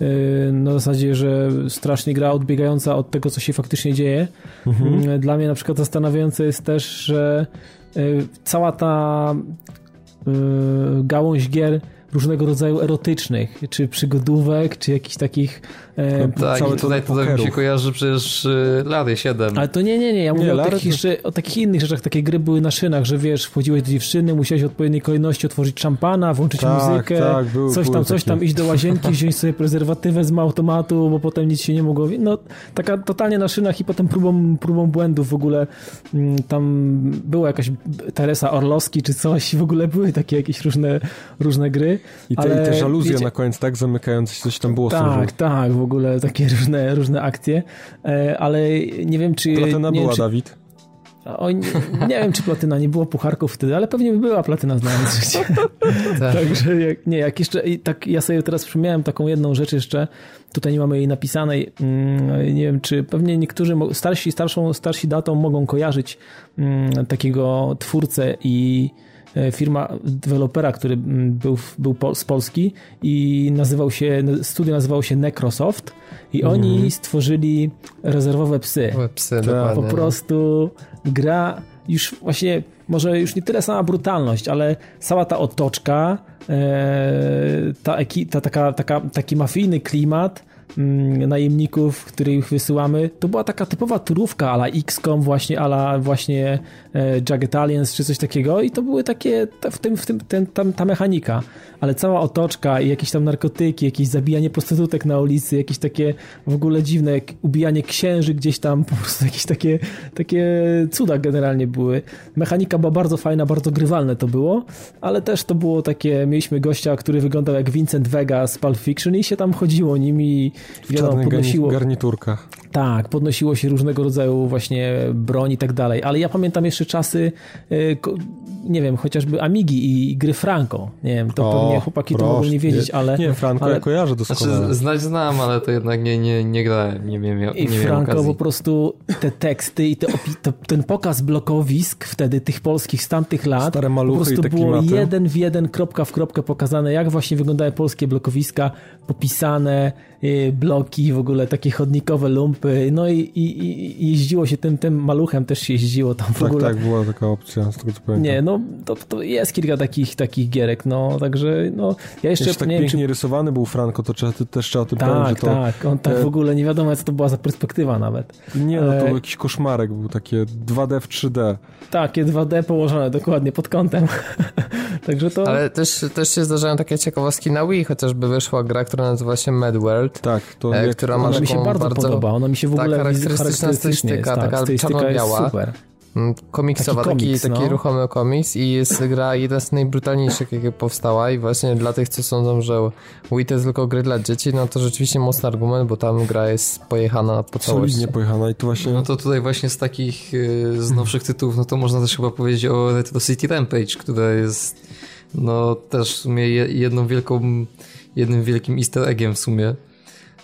e, na zasadzie, że strasznie gra odbiegająca od tego, co się faktycznie dzieje. Mm, Dla mnie na przykład zastanawiające jest też, że e, cała ta e, gałąź gier różnego rodzaju erotycznych, czy przygodówek, czy jakichś takich... E, Tak, Całe i to tutaj, do tutaj mi się pokerów. kojarzy przecież y, Lary 7. ale to nie, nie, nie, ja mówię Nie, o, Lary takich to- o takich innych rzeczach, takie gry były na szynach, że wiesz, wchodziłeś do dziewczyny, musiałeś w odpowiedniej kolejności otworzyć szampana, włączyć Tak, muzykę, tak, były- coś były tam, coś takie. tam, iść do łazienki, wziąć sobie prezerwatywę z automatu, bo potem nic się nie mogło... No, taka totalnie na szynach i potem próbą, próbą błędów w ogóle mm, tam była jakaś Teresa Orlowski czy coś, w ogóle były takie jakieś różne, różne gry. I te, ale i te żaluzje wiecie- na koniec, tak? Zamykające się, coś tam było Tak, tak, w ogóle takie różne, różne akcje, e, ale nie wiem, czy... Platyna nie była, wiem, czy, Dawid. o, nie, nie wiem, czy platyna, nie było pucharków wtedy, ale pewnie by była platyna znając życie. Tak. Także jak, nie, jak jeszcze, tak ja sobie teraz przypomniałem taką jedną rzecz jeszcze, tutaj nie mamy jej napisanej, mm, nie wiem, czy pewnie niektórzy starsi, starszą, starsi datą mogą kojarzyć mm, takiego twórcę i firma dewelopera, który mm, był, był po, z Polski i nazywał się, studio nazywało się Necrosoft i oni stworzyli rezerwowe psy. Psy, dokładnie. Po prostu gra już właśnie, może już nie tyle sama brutalność, ale cała ta otoczka, e, ta, ta taka, taka, taki mafijny klimat, mm, najemników, których wysyłamy, to była taka typowa turówka ala XCOM, właśnie ala właśnie e, Jagged Aliens czy coś takiego i to były takie, ta, w tym, w tym ten, tam, ta mechanika, ale cała otoczka i jakieś tam narkotyki, jakieś zabijanie prostytutek na ulicy, jakieś takie w ogóle dziwne, ubijanie księży gdzieś tam, po prostu jakieś takie, takie cuda generalnie były. Mechanika była bardzo fajna, bardzo grywalne to było, ale też to było takie, mieliśmy gościa, który wyglądał jak Vincent Vega z Pulp Fiction i się tam chodziło nimi W wiadomo, podnosiło... garniturkach. Tak, podnosiło się różnego rodzaju właśnie broń i tak dalej, ale ja pamiętam jeszcze czasy, y, nie wiem, chociażby Amigi i gry Franco, nie wiem, to O, pewnie chłopaki to proszę. mogą nie wiedzieć, Nie- ale... Nie, Franko, ale- ja kojarzę doskonale. Znaczy, znać znam, ale to jednak nie, nie, nie grałem, nie wiem, nie I Franco okazji. po prostu te teksty i te opi- to, ten pokaz blokowisk wtedy tych polskich z tamtych lat Stare maluchy po prostu i te było klimaty. jeden w jeden, kropka w kropkę pokazane, jak właśnie wyglądały polskie blokowiska, popisane bloki, w ogóle takie chodnikowe lumpy, no i, i, i jeździło się tym, tym maluchem też się jeździło tam w Tak, ogóle. tak, była taka opcja, z tego co pamiętam. Nie, no to, to jest kilka takich, takich gierek, no także no ja jeszcze, Jeszcze tak nie pięknie czy... rysowany był Franko, to trzeba, też trzeba o tym powiedzieć, Tak, że to... tak, on tak e, w ogóle nie wiadomo co to była za perspektywa nawet. Nie, no to E, był jakiś koszmarek, był takie 2D w 3D. Takie 2D położone dokładnie pod kątem. Także to. Ale też, też się zdarzają takie ciekawostki na Wii, chociażby wyszła gra, która nazywa się Mad World. Tak, to E, która ma ona mi się bardzo, bardzo- podoba. Ona mi się w tak, ogóle charakterystyczna charakterystycznie jest. stylistyka, Tak, taka czarno-biała. super. Mm, komiksowa, Taki taki, komiks, taki, no. ruchomy komiks i jest gra jedna z najbrutalniejszych, jakie powstała i właśnie dla tych, co sądzą, że Wii to jest tylko gry dla dzieci, no to rzeczywiście mocny argument, bo tam gra jest pojechana po całości. solidnie pojechana i to właśnie... No to tutaj właśnie z takich y, z nowszych tytułów, no to można też chyba powiedzieć o Retro City Rampage, która jest no też w sumie je- jedną wielką, jednym wielkim easter eggiem w sumie.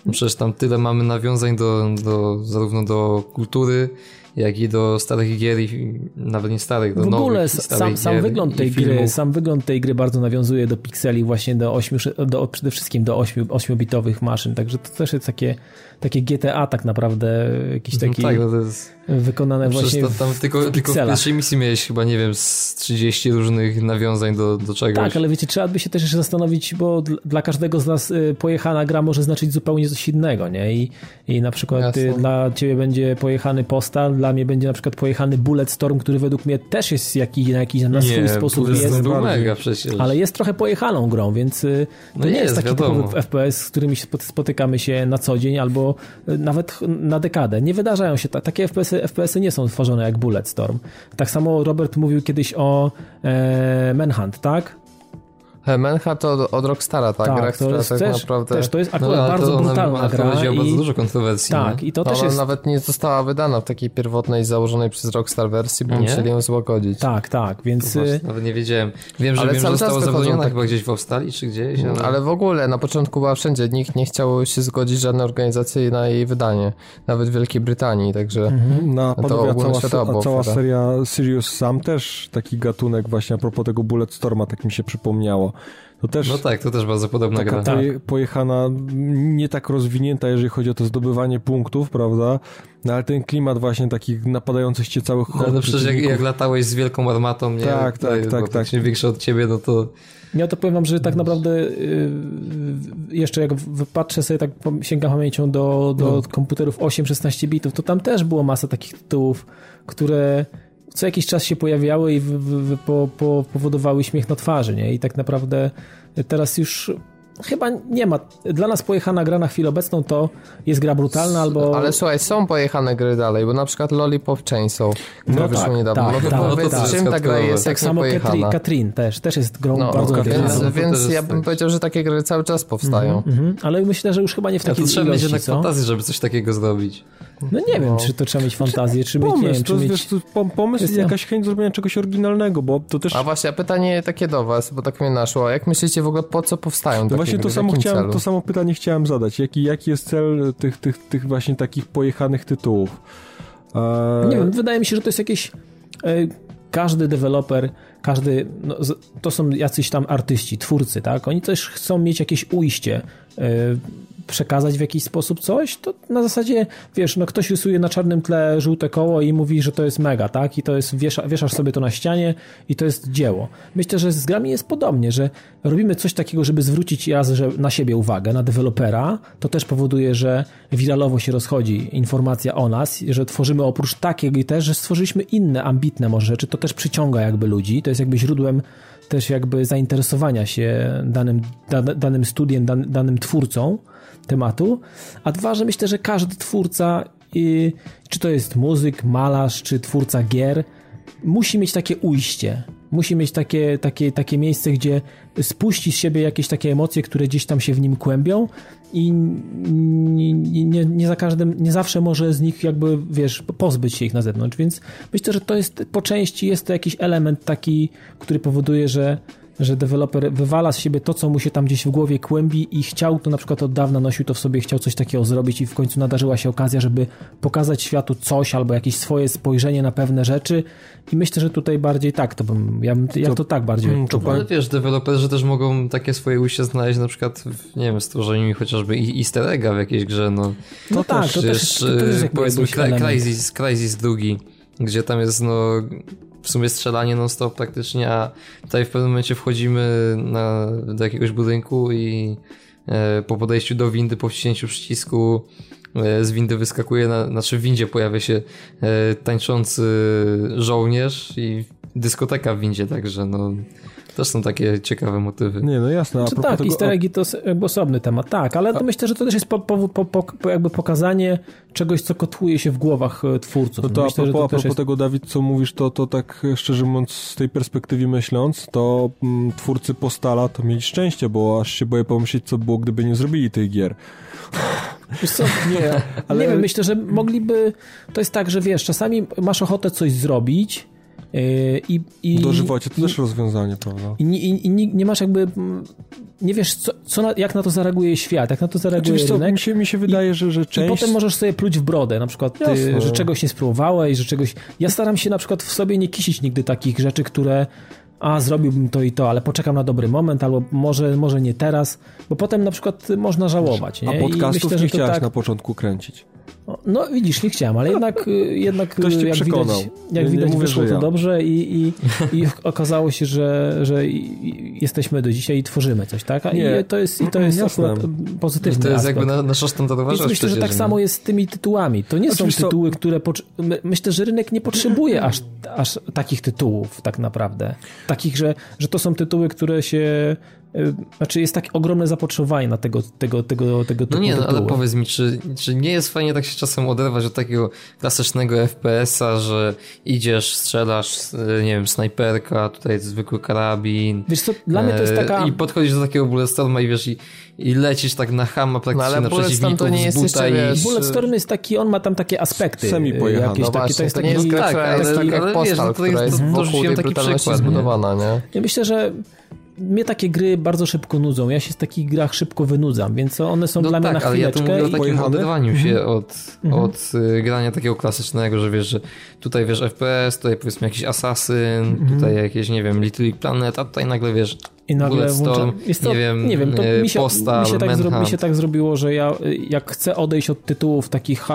No Przecież tam tyle mamy nawiązań do, do zarówno do kultury, jak i do starych gier i nawet nie starych, do W nowych ogóle starych sam, sam wygląd tej gry, sam wygląd tej gry bardzo nawiązuje do pikseli właśnie do 8, do, przede wszystkim do 8, 8-bitowych maszyn, także to też jest takie, takie GTA tak naprawdę, jakiś No taki tak, no to jest... wykonane Przecież właśnie to, tam tylko, w tylko w pierwszej misji miałeś chyba, nie wiem, z 30 różnych nawiązań do, do czegoś. Tak, ale wiecie, trzeba by się też jeszcze zastanowić, bo dl- dla każdego z nas y, pojechana gra może znaczyć zupełnie coś innego, nie? I, i na przykład y, Jasne. dla ciebie będzie pojechany Postal, dla mnie będzie na przykład pojechany Bulletstorm, który według mnie też jest jaki, na jakiś na swój sposób Bullet jest, był mega przecież. ale jest trochę pojechaną grą, więc y, to No nie jest, jest, taki wiadomo. typowy FPS, z którymi spotykamy się na co dzień albo y, nawet na dekadę. Nie wydarzają się, ta, takie FPS-y, FPS-y nie są tworzone jak Bulletstorm. Tak samo Robert mówił kiedyś o e, Manhunt, tak? Manhunt to od, Rockstara, ta Tak, gra, to która jest tak też, naprawdę... też to jest No, akurat ale bardzo to brutalna ona gra i, bardzo dużo kontrowersji. tak, nie? i to To też ona jest nawet nie została wydana w takiej pierwotnej, założonej przez Rockstar wersji, bo Nie? musieli ją złagodzić. tak, tak, więc To y, właśnie Nawet nie wiedziałem. Wiem, że, Ale wiem, że cały czas została zabroniona tak- chyba gdzieś w Australii czy gdzieś, ale... Ale w ogóle na początku była wszędzie, nikt nie chciał się zgodzić, żadne organizacje na jej wydanie, nawet w Wielkiej Brytanii, także Mhm. Na to cała, ogólnoświatowa cała afera. seria Sirius Sam też taki gatunek właśnie a propos tego Bulletstorma, tak mi się przypomniało. To też No tak, to też bardzo podobna taka gra. Tak. poje, pojechana, nie tak rozwinięta, jeżeli chodzi o to zdobywanie punktów, prawda? No ale ten klimat właśnie takich napadających cię całych No, no przecież jak, jak latałeś z wielką armatą, nie? Tak, tak, To tak, było tak. Właśnie większe od ciebie, no to... ja to powiem wam, że tak naprawdę y, jeszcze jak patrzę sobie, tak sięgam pamięcią do, do No. komputerów 8-16 bitów, to tam też było masa takich tytułów, które co jakiś czas się pojawiały i w, w, w, po, po, powodowały śmiech na twarzy, nie? I tak naprawdę teraz już chyba nie ma. Dla nas pojechana gra na chwilę obecną to jest gra brutalna albo... Ale słuchaj, są pojechane gry dalej, bo na przykład Lollipop Chainsaw, która No wyszła tak, niedawno. tak, no tak, to no powiedz, to też czym ta gra jest, tak jak samo pojechana. Katrin też, też jest grą No, bardzo Katrin, więc, no to więc ja tak. bym powiedział, że takie gry cały czas powstają. Mhm, ale myślę, że już chyba nie w to takiej trzeba mieć jednak co? fantazję, żeby coś takiego zrobić. No nie wiem, No. czy to trzeba mieć fantazję, czy mieć, nie Pomysł, wiem, to czy jest, mieć... wiesz, to pom- pomysł Jest i ja- jakaś chęć zrobienia czegoś oryginalnego, bo to też... A właśnie, a pytanie takie do was, bo tak mnie naszło. Jak myślicie w ogóle, po co powstają takie właśnie to samo, chciałem, celu? to samo pytanie chciałem zadać. Jaki, jaki jest cel tych, tych, tych właśnie takich pojechanych tytułów? Eee, Nie wiem, wydaje mi się, że to jest jakieś... E, każdy deweloper, każdy... No, to są jacyś tam artyści, twórcy, tak? Oni też chcą mieć jakieś ujście przekazać w jakiś sposób coś, to na zasadzie, wiesz, no ktoś rysuje na czarnym tle żółte koło i mówi, że to jest mega, tak? I to jest, wiesza, wieszasz sobie to na ścianie i to jest dzieło. Myślę, że z grami jest podobnie, że robimy coś takiego, żeby zwrócić raz że na siebie uwagę, na dewelopera, to też powoduje, że wiralowo się rozchodzi informacja o nas, że tworzymy oprócz takiej też, że stworzyliśmy inne, ambitne może rzeczy, to też przyciąga jakby ludzi, to jest jakby źródłem też jakby zainteresowania się danym, da, danym studiem, dan, danym twórcą, tematu, a dwa, że myślę, że każdy twórca, czy to jest muzyk, malarz, czy twórca gier, musi mieć takie ujście, musi mieć takie, takie, takie miejsce, gdzie spuści z siebie jakieś takie emocje, które gdzieś tam się w nim kłębią i nie, nie, nie, za każdym, nie zawsze może z nich jakby, wiesz, pozbyć się ich na zewnątrz, więc myślę, że to jest po części jest to jakiś element taki, który powoduje, że że deweloper wywala z siebie to, co mu się tam gdzieś w głowie kłębi i chciał to na przykład od dawna nosił to w sobie, chciał coś takiego zrobić i w końcu nadarzyła się okazja, żeby pokazać światu coś albo jakieś swoje spojrzenie na pewne rzeczy. I myślę, że tutaj bardziej tak to bym, ja, bym, ja to, to tak bardziej mm, to, Ale wiesz, deweloperzy też mogą takie swoje ujście znaleźć na przykład w, nie wiem, stworzeniu chociażby easter egga w jakiejś grze, no. No to tak, też, to też, to też jest powiedzmy Crysis, Crysis drugi, gdzie tam jest no w sumie strzelanie non-stop praktycznie, a tutaj w pewnym momencie wchodzimy na, do jakiegoś budynku i e, po podejściu do windy, po wciśnięciu przycisku e, z windy wyskakuje, na, znaczy w windzie pojawia się e, tańczący żołnierz i dyskoteka w windzie, także no też są takie ciekawe motywy. Nie, no jasne. A tak, tego... easter eggi to jakby osobny temat, tak, ale a... myślę, że to też jest po, po, po, jakby pokazanie czegoś, co kotłuje się w głowach e, twórców. No to myślę, a propos, to a propos jest... tego, Dawid, co mówisz, to, to tak szczerze mówiąc, z tej perspektywy myśląc, to m, mm, twórcy Postala to mieli szczęście, bo aż się boję pomyśleć, co było, gdyby nie zrobili tej gier. Wiesz co, nie, ale... nie wiem, myślę, że mogliby, to jest tak, że wiesz, czasami masz ochotę coś zrobić, I, i, Dożywocie to też rozwiązanie, prawda? I, i, i nie, nie, masz jakby, nie wiesz, co, co na, jak na to zareaguje świat, jak na to zareaguje Oczywiście, rynek. Mi się, mi się wydaje, że, że część... I potem możesz sobie pluć w brodę, na przykład, ty, że czegoś nie spróbowałeś, że czegoś... Ja staram się na przykład w sobie nie kisić nigdy takich rzeczy, które a zrobiłbym to i to, ale poczekam na dobry moment, albo może, może nie teraz, bo potem na przykład można żałować. Nie? A podcastów myślę, nie chciałeś tak... na początku kręcić. No widzisz, nie chciałem, ale jednak, y, jednak Ktoś y, jak przekonał. widać, jak widać mówię, wyszło to ja. dobrze i, i, i okazało się, że, że jesteśmy do dzisiaj i tworzymy coś, tak? nie. I to jest, i to jest akurat pozytywny To jest aspekt. jakby nasza standardowa Więc myślę, że tak samo jest z tymi tytułami. To nie Oczywiście są tytuły, które... Myślę, że rynek nie potrzebuje aż, aż takich tytułów tak naprawdę. Takich, że, że to są tytuły, które się znaczy jest takie ogromne zapotrzebowanie na tego, tego, tego, tego typu No nie, no, ale powiedz mi, czy, czy nie jest fajnie tak się czasem oderwać od takiego klasycznego FPS-a, że idziesz, strzelasz, e, nie wiem, snajperka, tutaj zwykły karabin. Wiesz co, dla mnie to jest e, taka... I podchodzisz do takiego Bulletstorma i wiesz, i, i lecisz tak na hama praktycznie no, ale na przeciwników to nie jest jeszcze, i... Bulletstorm jest taki, on ma tam takie aspekty. Semi pojechane. Jakieś no takie, właśnie, to jest to nie jest gra, tak, ale, jest tak, jak ale postal, wiesz, no która jest wokół tej taki przykład, zbudowana, nie? Ja myślę, że mnie takie gry bardzo szybko nudzą. Ja się z takich grach szybko wynudzam, więc one są no dla tak, mnie na chwileczkę. Ale ja tu mówię o takim oderwaniu się mhm. od, mhm. od y, grania takiego klasycznego, że wiesz, że tutaj wiesz FPS, tutaj powiedzmy jakiś Assassin, mhm. tutaj jakieś, nie wiem, Little Big Planet, a tutaj nagle wiesz i nagle włączam. Jest to, nie wiem, nie wiem to y, mi się, Postal, mi, się tak zro, mi się tak zrobiło, że ja jak chcę odejść od tytułów takich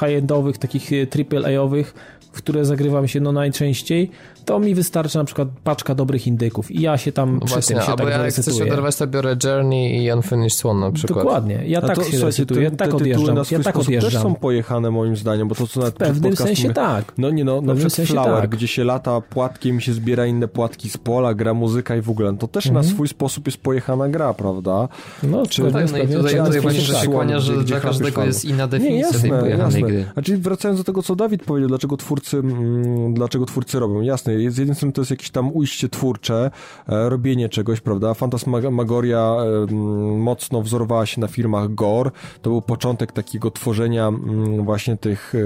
high-endowych, takich triple-A-owych, w które zagrywam się no najczęściej, to mi wystarczy na przykład paczka dobrych indyków i ja się tam no właśnie, się tak ja jak chcę się oderwać, to biorę Journey i Unfinished Swan na przykład. Dokładnie, ja tak to, się recytuję, te, tak odjeżdżam, ja tak odjeżdżam. też są pojechane moim zdaniem, bo to co na W pewnym sensie tak. No nie no, na przykład Flower, tak. gdzie się lata płatkiem i się zbiera inne płatki z pola, gra muzyka i w ogóle, to też mhm. na swój sposób jest pojechana gra, prawda? No, Czy, tak, no i tutaj, tutaj właśnie się kłania, że dla każdego jest inna definicja tej pojechanej gry. Znaczy wracając do tego, co Dawid powiedział, dlaczego twórcy, mm, dlaczego twórcy robią. Jasne, z jednej strony to jest jakieś tam ujście twórcze, e, robienie czegoś, prawda? Fantasmagoria e, mocno wzorowała się na filmach Gore. To był początek takiego tworzenia właśnie tych e,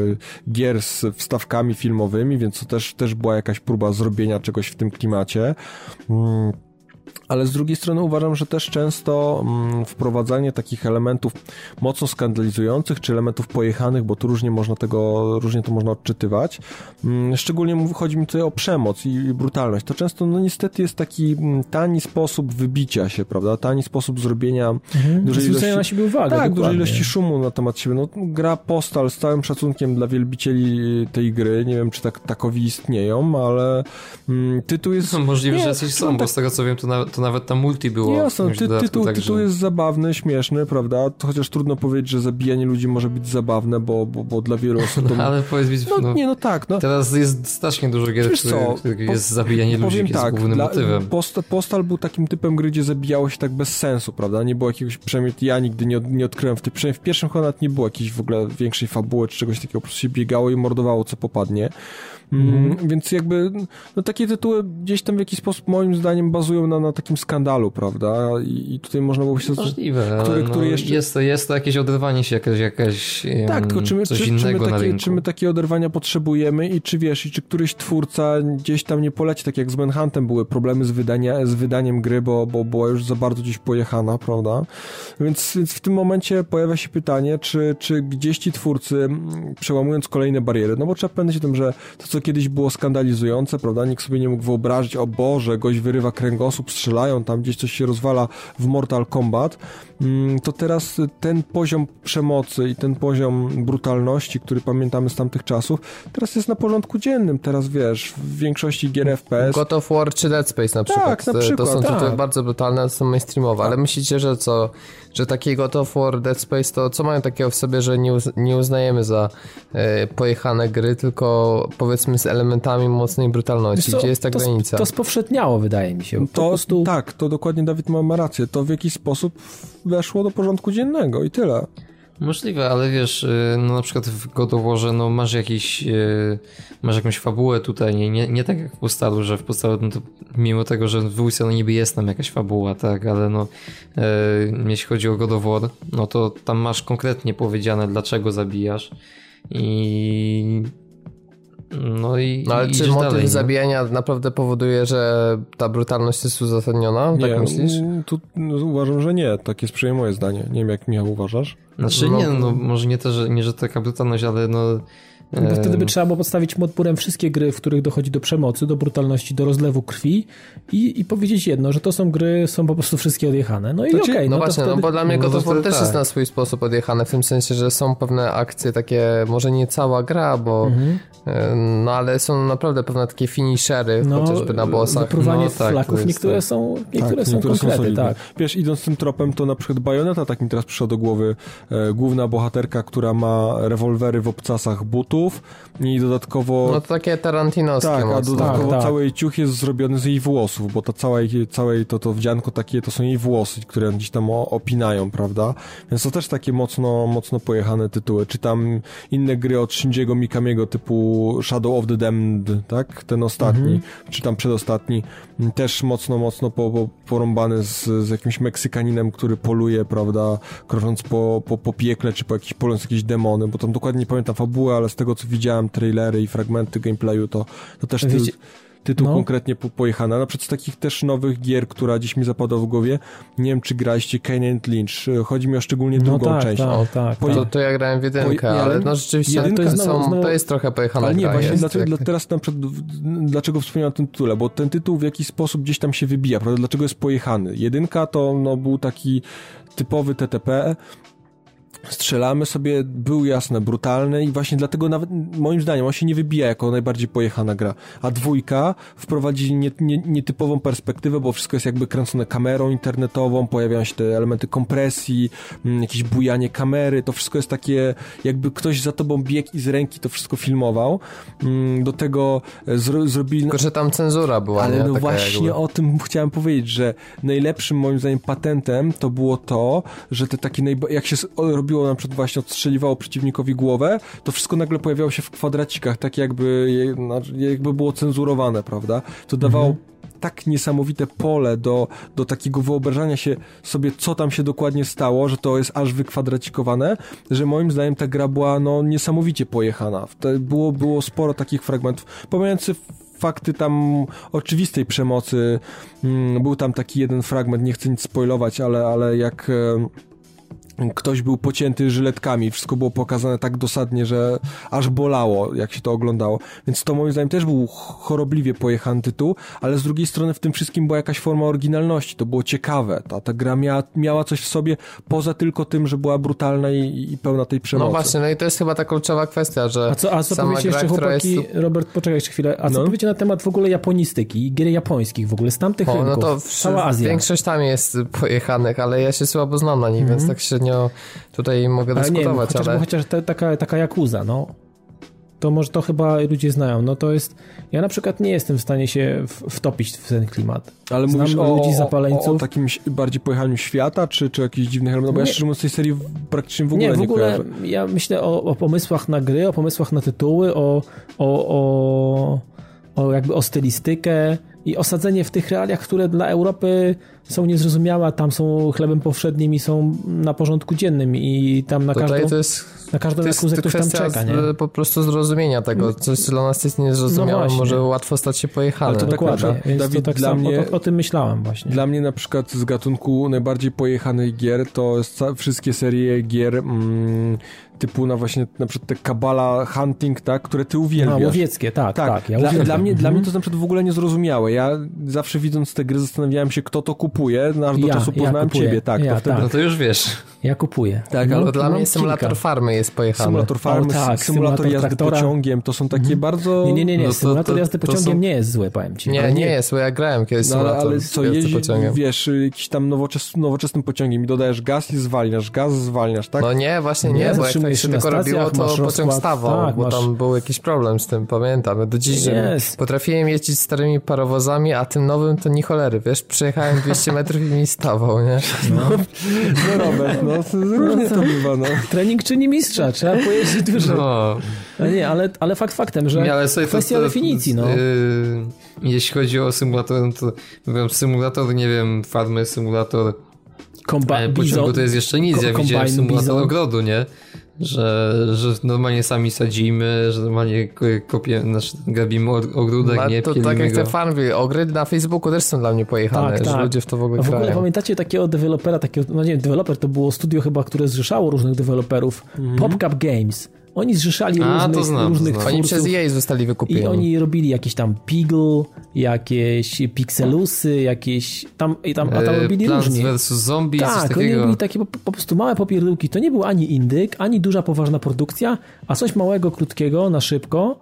gier z wstawkami filmowymi, więc to też, też była jakaś próba zrobienia czegoś w tym klimacie. Ale z drugiej strony uważam, że też często mm, wprowadzanie takich elementów mocno skandalizujących, czy elementów pojechanych, bo tu różnie można tego, różnie to można odczytywać, mm, szczególnie chodzi mi tutaj o przemoc i, brutalność, to często no niestety jest taki mm, tani sposób wybicia się, prawda, tani sposób zrobienia mhm. dużej ilości... na siebie uwagę. Tak, dużej ilości szumu na temat siebie. No, gra Postal z całym szacunkiem dla wielbicieli tej gry, nie wiem, czy tak, takowi istnieją, ale mm, tytuł jest... No, możliwe, nie, że jacyś są, tak... bo z tego co wiem, to to nawet tam multi było. Jasne, ty, tytuł, tak, tytuł że... jest zabawny, śmieszny, prawda? To chociaż trudno powiedzieć, że zabijanie ludzi może być zabawne, bo, bo, bo dla wielu osób to... No, ale powiedz mi, no, no, nie, no tak. No. Teraz jest strasznie dużo gier, których jest zabijanie ludzi, jest tak, głównym dla, motywem. Post, Postal był takim typem gry, gdzie zabijało się tak bez sensu, prawda? Nie było jakiegoś, przynajmniej ja nigdy nie, nie odkryłem, w, tej, przynajmniej w pierwszym Honat nie było jakiejś w ogóle większej fabuły, czy czegoś takiego, po prostu się biegało i mordowało, co popadnie. Mm, więc jakby no, takie tytuły gdzieś tam w jakiś sposób moim zdaniem bazują na, na takim skandalu, prawda? I, i tutaj można byłoby się... Możliwe, który, no, który jeszcze... jest, to, jest to jakieś oderwanie się, jakaś, jakaś Tak, tylko czy my, coś czy, innego czy my, takie, czy my takie oderwania potrzebujemy i czy wiesz, i czy któryś twórca gdzieś tam nie poleci, tak jak z Manhuntem były problemy z, wydania, z wydaniem gry, bo, bo była już za bardzo gdzieś pojechana, prawda? Więc, więc w tym momencie pojawia się pytanie, czy, czy gdzieś ci twórcy, przełamując kolejne bariery, no bo trzeba pamiętać o tym, że to, co kiedyś było skandalizujące, prawda? Nikt sobie nie mógł wyobrazić, o Boże, gość wyrywa kręgosłup, strzelają, tam gdzieś coś się rozwala w Mortal Kombat, to teraz ten poziom przemocy i ten poziom brutalności, który pamiętamy z tamtych czasów, teraz jest na porządku dziennym. Teraz wiesz, w większości gier FPS. God of War czy Dead Space na przykład. Tak, na przykład. To są tak. bardzo brutalne, są mainstreamowe, ale myślicie, że co, że taki God of War, Dead Space, to co mają takiego w sobie, że nie, uz nie uznajemy za e, pojechane gry, tylko powiedzmy z elementami mocnej brutalności? Co, Gdzie jest ta to granica? To spowszedniał, wydaje mi się. To, prostu... Tak, to dokładnie Dawid ma, ma rację. To w jakiś sposób weszło do porządku dziennego i tyle. Możliwe, ale wiesz, y, no na przykład w God no masz jakiś, y, masz jakąś fabułę tutaj, nie, nie, tak jak w Postalu, że w Postalu, no to mimo tego, że w dwójce no niby jest tam jakaś fabuła, tak, ale no e, jeśli chodzi o God no to tam masz konkretnie powiedziane, dlaczego zabijasz i no i. No ale i czy motyw dalej, zabijania naprawdę powoduje, że ta brutalność jest uzasadniona? Tak nie, myślisz? Tu no, uważam, że nie. Tak jest przynajmniej moje zdanie. Nie wiem, jak Michał uważasz. Znaczy no, nie, no może nie to, że nie, że taka brutalność, ale no no bo wtedy by trzeba było podstawić modburem wszystkie gry, w których dochodzi do przemocy, do brutalności, do rozlewu krwi i, i powiedzieć jedno, że to są gry, są po prostu wszystkie odjechane. No i okej. Okay, no, no właśnie, wtedy... no bo dla mnie God of War też tak. jest na swój sposób odjechane, w tym sensie, że są pewne akcje takie, może nie cała gra, bo mhm. No ale są naprawdę pewne takie finishery, no, chociażby na bossach. Zapruwanie no, tak, flaków, niektóre jest, są, niektóre tak, są niektóre konkrety, są tak. Wiesz, idąc tym tropem, to na przykład Bayonetta, tak mi teraz przyszła do głowy, e, główna bohaterka, która ma rewolwery w obcasach butów i dodatkowo... No to takie tarantinowskie Tak, mocno. a dodatkowo tak, tak. cały jej ciuch jest zrobiony z jej włosów, bo to całe, całe to, to wdzianko takie, to są jej włosy, które gdzieś tam opinają, prawda? Więc to też takie mocno, mocno pojechane tytuły. Czy tam inne gry od Shinjiego Mikamiego typu Shadow of the Damned, tak? Ten ostatni, mhm. czy tam przedostatni, też mocno, mocno po, po, porąbany z, z jakimś Meksykaninem, który poluje, prawda? Krocząc po, po, po piekle, czy po jakiś, polując jakieś demony, bo tam dokładnie nie pamiętam fabuły, ale z tego co widziałem, trailery i fragmenty gameplayu, to, to też ty, tytuł no. konkretnie po, pojechany. Na przykład z takich też nowych gier, która dziś mi zapadła w głowie, nie wiem czy graliście Kane Lynch, chodzi mi o szczególnie no drugą tak, część. Tak, tak, po, to, to ja grałem w jedynkę, po, ale no rzeczywiście to jest, są, znowu, to jest trochę pojechane. Ale nie, właśnie jest, dlaczego, jak... teraz na przykład, dlaczego wspomniałem o tym tytule, bo ten tytuł w jakiś sposób gdzieś tam się wybija, prawda? Dlaczego jest pojechany? Jedynka to no, był taki typowy TTP, strzelamy sobie, był jasne, brutalny i właśnie dlatego nawet moim zdaniem on się nie wybija jako najbardziej pojechana gra. A dwójka wprowadzi nie, nie, nietypową perspektywę, bo wszystko jest jakby kręcone kamerą internetową, pojawiają się te elementy kompresji, mm, jakieś bujanie kamery, to wszystko jest takie jakby ktoś za tobą biegł i z ręki to wszystko filmował. Mm, do tego zro, zrobili... Tylko, że tam cenzura była, Ale nie? no Taka właśnie jakby... o tym chciałem powiedzieć, że najlepszym moim zdaniem patentem to było to, że te takie najba... jak się robiło robiło, na przykład właśnie odstrzeliwało przeciwnikowi głowę, to wszystko nagle pojawiało się w kwadracikach, tak jakby, jakby było cenzurowane, prawda? To dawało mhm tak niesamowite pole do, do takiego wyobrażania się sobie, co tam się dokładnie stało, że to jest aż wykwadracikowane, że moim zdaniem ta gra była no, niesamowicie pojechana. Było, było sporo takich fragmentów, pomijając fakty tam oczywistej przemocy. Mm, Był tam taki jeden fragment, nie chcę nic spoilować, ale, ale jak ktoś był pocięty żyletkami, wszystko było pokazane tak dosadnie, że aż bolało, jak się to oglądało. Więc to moim zdaniem też był chorobliwie pojechany tytuł, ale z drugiej strony w tym wszystkim była jakaś forma oryginalności, to było ciekawe. Ta, ta gra miała, miała coś w sobie, poza tylko tym, że była brutalna i, i pełna tej przemocy. No właśnie, no i to jest chyba ta kluczowa kwestia, że A co, a co sama powiecie gra, jeszcze chłopaki, jest... Robert, poczekaj jeszcze chwilę, a co No. powiecie na temat w ogóle japonistyki i gier japońskich w ogóle, z tamtych O, no rynków, to cała Azja. większość tam jest pojechanych, ale ja się słabo znam na nich, więc tak tutaj mogę ale nie dyskutować, chociażby ale... chociaż ta, taka, taka Yakuza, no. To może to chyba ludzie znają. No to jest. Ja na przykład nie jestem w stanie się w, wtopić w ten klimat. Ale Znam mówisz o, ludzi o, o, zapaleńców. o takim bardziej pojechaniu świata, czy, czy jakichś dziwnych elementów? Bo ja Nie. szczerze mówiąc tej serii praktycznie w ogóle nie, nie, w ogóle kojarzę. ja myślę o, o pomysłach na gry, o pomysłach na tytuły, o, o, o, o jakby o stylistykę i osadzenie w tych realiach, które dla Europy są niezrozumiałe, tam są chlebem powszednim i są na porządku dziennym i tam na Tutaj każdą, to jest, na każdą to jest ktoś tam czeka, nie? po prostu zrozumienia tego. Coś dla nas jest No niezrozumiałe, właśnie. może łatwo stać się pojechane. Ale to tak Dokładnie, więc Dawid, to tak dla samo, mnie- o, o tym myślałem właśnie. Dla mnie na przykład z gatunku najbardziej pojechanych gier to wszystkie serie gier mm, typu na właśnie na przykład te Kabala Hunting, tak, które ty no, uwielbiasz. łowieckie, tak, tak. Tak, ja dla, dla, mnie, dla mnie Mhm. to jest na przykład w ogóle niezrozumiałe. Ja zawsze widząc te gry zastanawiałem się, kto to kupuje, no aż do Ja, czasu ja poznałem kupuję. ciebie, tak. Ja, to wtedy tak. No to już wiesz. Ja kupuję. Tak, No, ale dla mam mnie kilka. symulator farmy jest pojechany. Symulator farmy, O, tak, symulator, symulator jazdy traktora. pociągiem, to są takie bardzo... Nie, nie, nie, nie. No to- Symulator to- jazdy pociągiem są- nie jest zły, powiem ci. Nie, nie jest, bo ja grałem kiedyś No, symulator ale co, jazdy jeździ, pociągiem. wiesz, jakiś tam nowoczes, nowoczesnym pociągiem i dodajesz gaz i zwalniasz, gaz zwalniasz, tak? No nie, właśnie Nie, nie, bo jak tak się tylko robiło, to pociąg stawał, tak, bo tam był jakiś problem z tym, pamiętam. Do dziś, potrafiłem jeździć starymi parowozami, a tym nowym to ni cholery, wiesz, przejechałem 200 metrów i mi stawał, nie? No Robert, no to różnie to bywa, no. Trening czyni mistrza, trzeba pojeździć dużo. No, Ale nie, ale, ale fakt faktem, że nie, ale sobie to- kwestia to, definicji, no. Yy, jeśli chodzi o symulator, no to wiem, symulator, nie wiem, farmy, symulator Komba, e, pociągu bizon, to jest jeszcze nic. Ja widziałem symulator bizon. ogrodu, nie? Że, że normalnie sami sadzimy, że normalnie ko- kopiemy, znaczy grabimy og- ogródek, No, nie to tak jak go. te Farmville, o gry na Facebooku też są dla mnie pojechane, Tak, że tak. ludzie w to w ogóle A w ogóle grają. pamiętacie takiego dewelopera, takiego, no nie wiem, deweloper to było studio chyba, które zrzeszało różnych deweloperów, PopCap Games. Oni zrzeszali A, to różnych, znam, różnych znam. Oni twórców. przez EA zostali wykupieni. I oni robili jakieś tam Piggle, jakieś Pixelusy, jakieś tam, i tam, a tam E, robili Plants różnie. vs. Zombie, coś Tak, oni takiego. robili takie po, po prostu małe popierdółki. To nie był ani indyk, ani duża, poważna produkcja, a coś małego, krótkiego, na szybko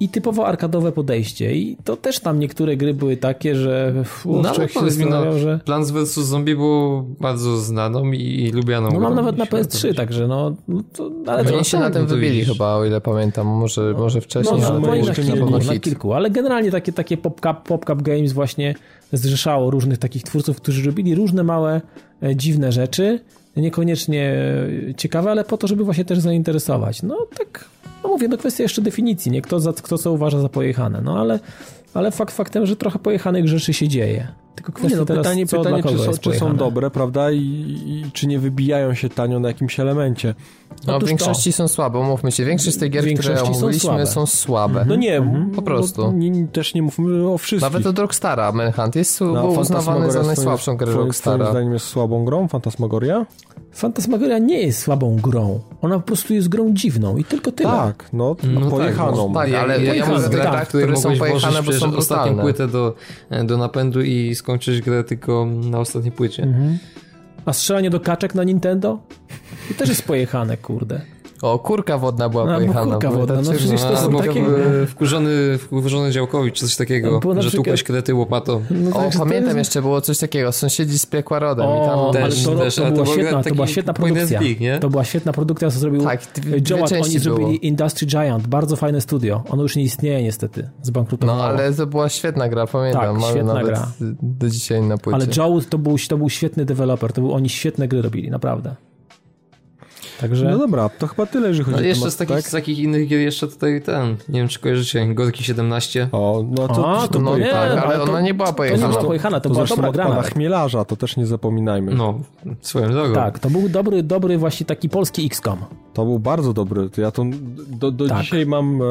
i typowo arkadowe podejście. I to też tam niektóre gry były takie, że uf, No ale człowiek się powiedz mi, no, że... Plants vs. Zombie było bardzo znaną i, i lubianą No mam nawet na jeśli o to PS3, chodzi. także no, no to, ale to Oni się tak, na tym no to wybili widzisz. chyba, o ile pamiętam, może, może wcześniej, No, ale no, to na kilku, na kilku, ale generalnie takie, takie PopCap, PopCap Games właśnie zrzeszało różnych takich twórców, którzy robili różne małe, e, dziwne rzeczy, niekoniecznie e, ciekawe, ale po to, żeby właśnie też zainteresować. No tak, no mówię, no kwestia jeszcze definicji, nie? Kto, za, kto co uważa za pojechane, no ale, ale fakt faktem, że trochę pojechanych rzeczy się dzieje. Tylko kwestia Nie, no, teraz, pytanie, co pytanie dla czy, są, jest czy są dobre, prawda? I, I czy nie wybijają się tanio na jakimś elemencie. No, w Otóż większości są słabe, umówmy się. Większość z tych gier, które większości są omówiliśmy, słabe. są słabe. No nie, po prostu. Nie, też nie mówmy o wszystkich. Nawet od Rockstara Manhunt jest No, był uznawany za najsłabszą grę Rockstara. Twoim zdaniem jest słabą grą, Fantasmagoria? Fantasmagoria nie jest słabą grą. Ona po prostu jest grą dziwną i tylko tyle. Tak, no, No tak, pojechaną. tak, Ja, ale ja, mam tak, grach, tak, które, są pojechane, bo są ostatnią płytę do, do napędu i skończyć grę tylko na ostatniej płycie. Mhm. A strzelanie do kaczek na Nintendo? I też jest pojechane, kurde. O, kurka wodna była No, bo pojechana. kurka wodna, no pamiętacie? przecież to No, są takie- wkurzony, wkurzony działkowicz, coś takiego, na że przykład- tupłeś krety łopatą. No, O, pamiętam jest- jeszcze, było coś takiego, sąsiedzi z piekła rodem i tam O, Też, to, też, to, to była był świetna, to była świetna produkcja. nie? To była świetna produkcja, co zrobił Tak, dwie Joat. Oni zrobili Industry Giant, bardzo fajne studio. Ono już nie istnieje niestety, No, zbankrutowało. ale to była świetna gra, pamiętam. Tak, Mamy świetna gra. do dzisiaj na płycie. Ale Joe to był, to był świetny deweloper, to był, oni świetne gry robili, naprawdę. Także... No dobra, to chyba tyle, jeżeli chodzi No o jeszcze temat, z takich, tak? z takich innych gier jeszcze tutaj ten, nie wiem czy kojarzycie, Gorki 17. O, no to, A, to, no nie, ale ale to- ona nie była to nie pojechana. była pojechana, to, to była dobra gra. Chmielarza, to też nie zapominajmy. No, swoją drogą. Tak, to był dobry, dobry właśnie taki polski XCOM. To był bardzo dobry. Ja to do, do Tak. dzisiaj mam e,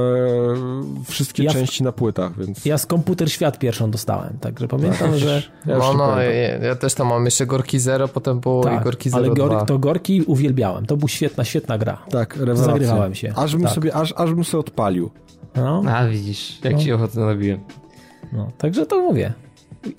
wszystkie Ja w- części na płytach, więc Ja z komputer świat pierwszą dostałem, także pamiętam, że ja No, no, ja, ja też tam mam jeszcze Gorki Zero, potem było i tak, Gorki Zero ale 2. gor, to Gorki uwielbiałem. To był świetna, świetna gra. Tak, rewelacja. Zagrywałem się. Aż bym, Tak. sobie, aż, aż bym sobie odpalił. No, A widzisz, jak No. ci ochotę nabiję. no, także to mówię.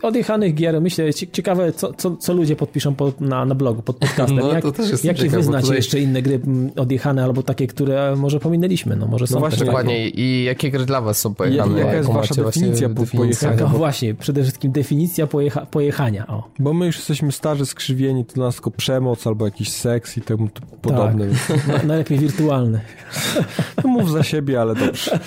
Odjechanych gier, myślę, cie- ciekawe, co, co, co ludzie podpiszą pod, na, na blogu, pod podcastem. No, Jak, to też jestem jakie ciekaw, wy bo znacie tutaj- jeszcze inne gry mm, odjechane, albo takie, które może pominęliśmy? No, może są właśnie, też takie. Dokładnie. I jakie gry dla was są pojechane? jaka jest wasza właśnie definicja po- pojechania? No właśnie, przede wszystkim definicja pojecha, pojechania. O. Bo my już jesteśmy starzy, skrzywieni, to nas tylko przemoc albo jakiś seks i temu t- podobne. więc Na, najlepiej wirtualny. No mów za siebie, ale dobrze.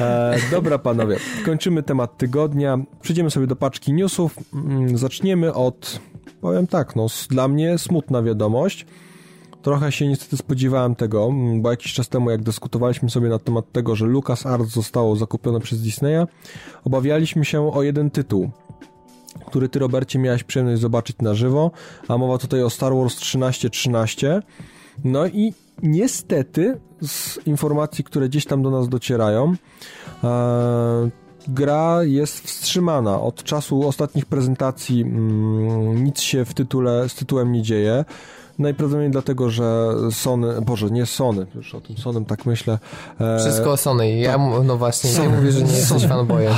E, dobra, panowie, kończymy temat tygodnia. Przejdziemy sobie do paczki newsów. Mm, Zaczniemy od, powiem tak, no, dla mnie smutna wiadomość. Trochę się niestety spodziewałem tego, mm, bo jakiś czas temu, jak dyskutowaliśmy sobie na temat tego, że LucasArts zostało zakupione przez Disneya, obawialiśmy się o jeden tytuł, który ty, Robercie, miałeś przyjemność zobaczyć na żywo, a mowa tutaj o Star Wars 1313. No i niestety z informacji, które gdzieś tam do nas docierają, e, gra jest wstrzymana. Od czasu ostatnich prezentacji mm, nic się w tytule, z tytułem nie dzieje. Najprawdopodobniej dlatego, że Sony, Boże, nie Sony, już o tym Sonym tak myślę. E, Wszystko o Sony. Ja, mu- no właśnie, Sony. mówisz, że nie jesteś fanboyem.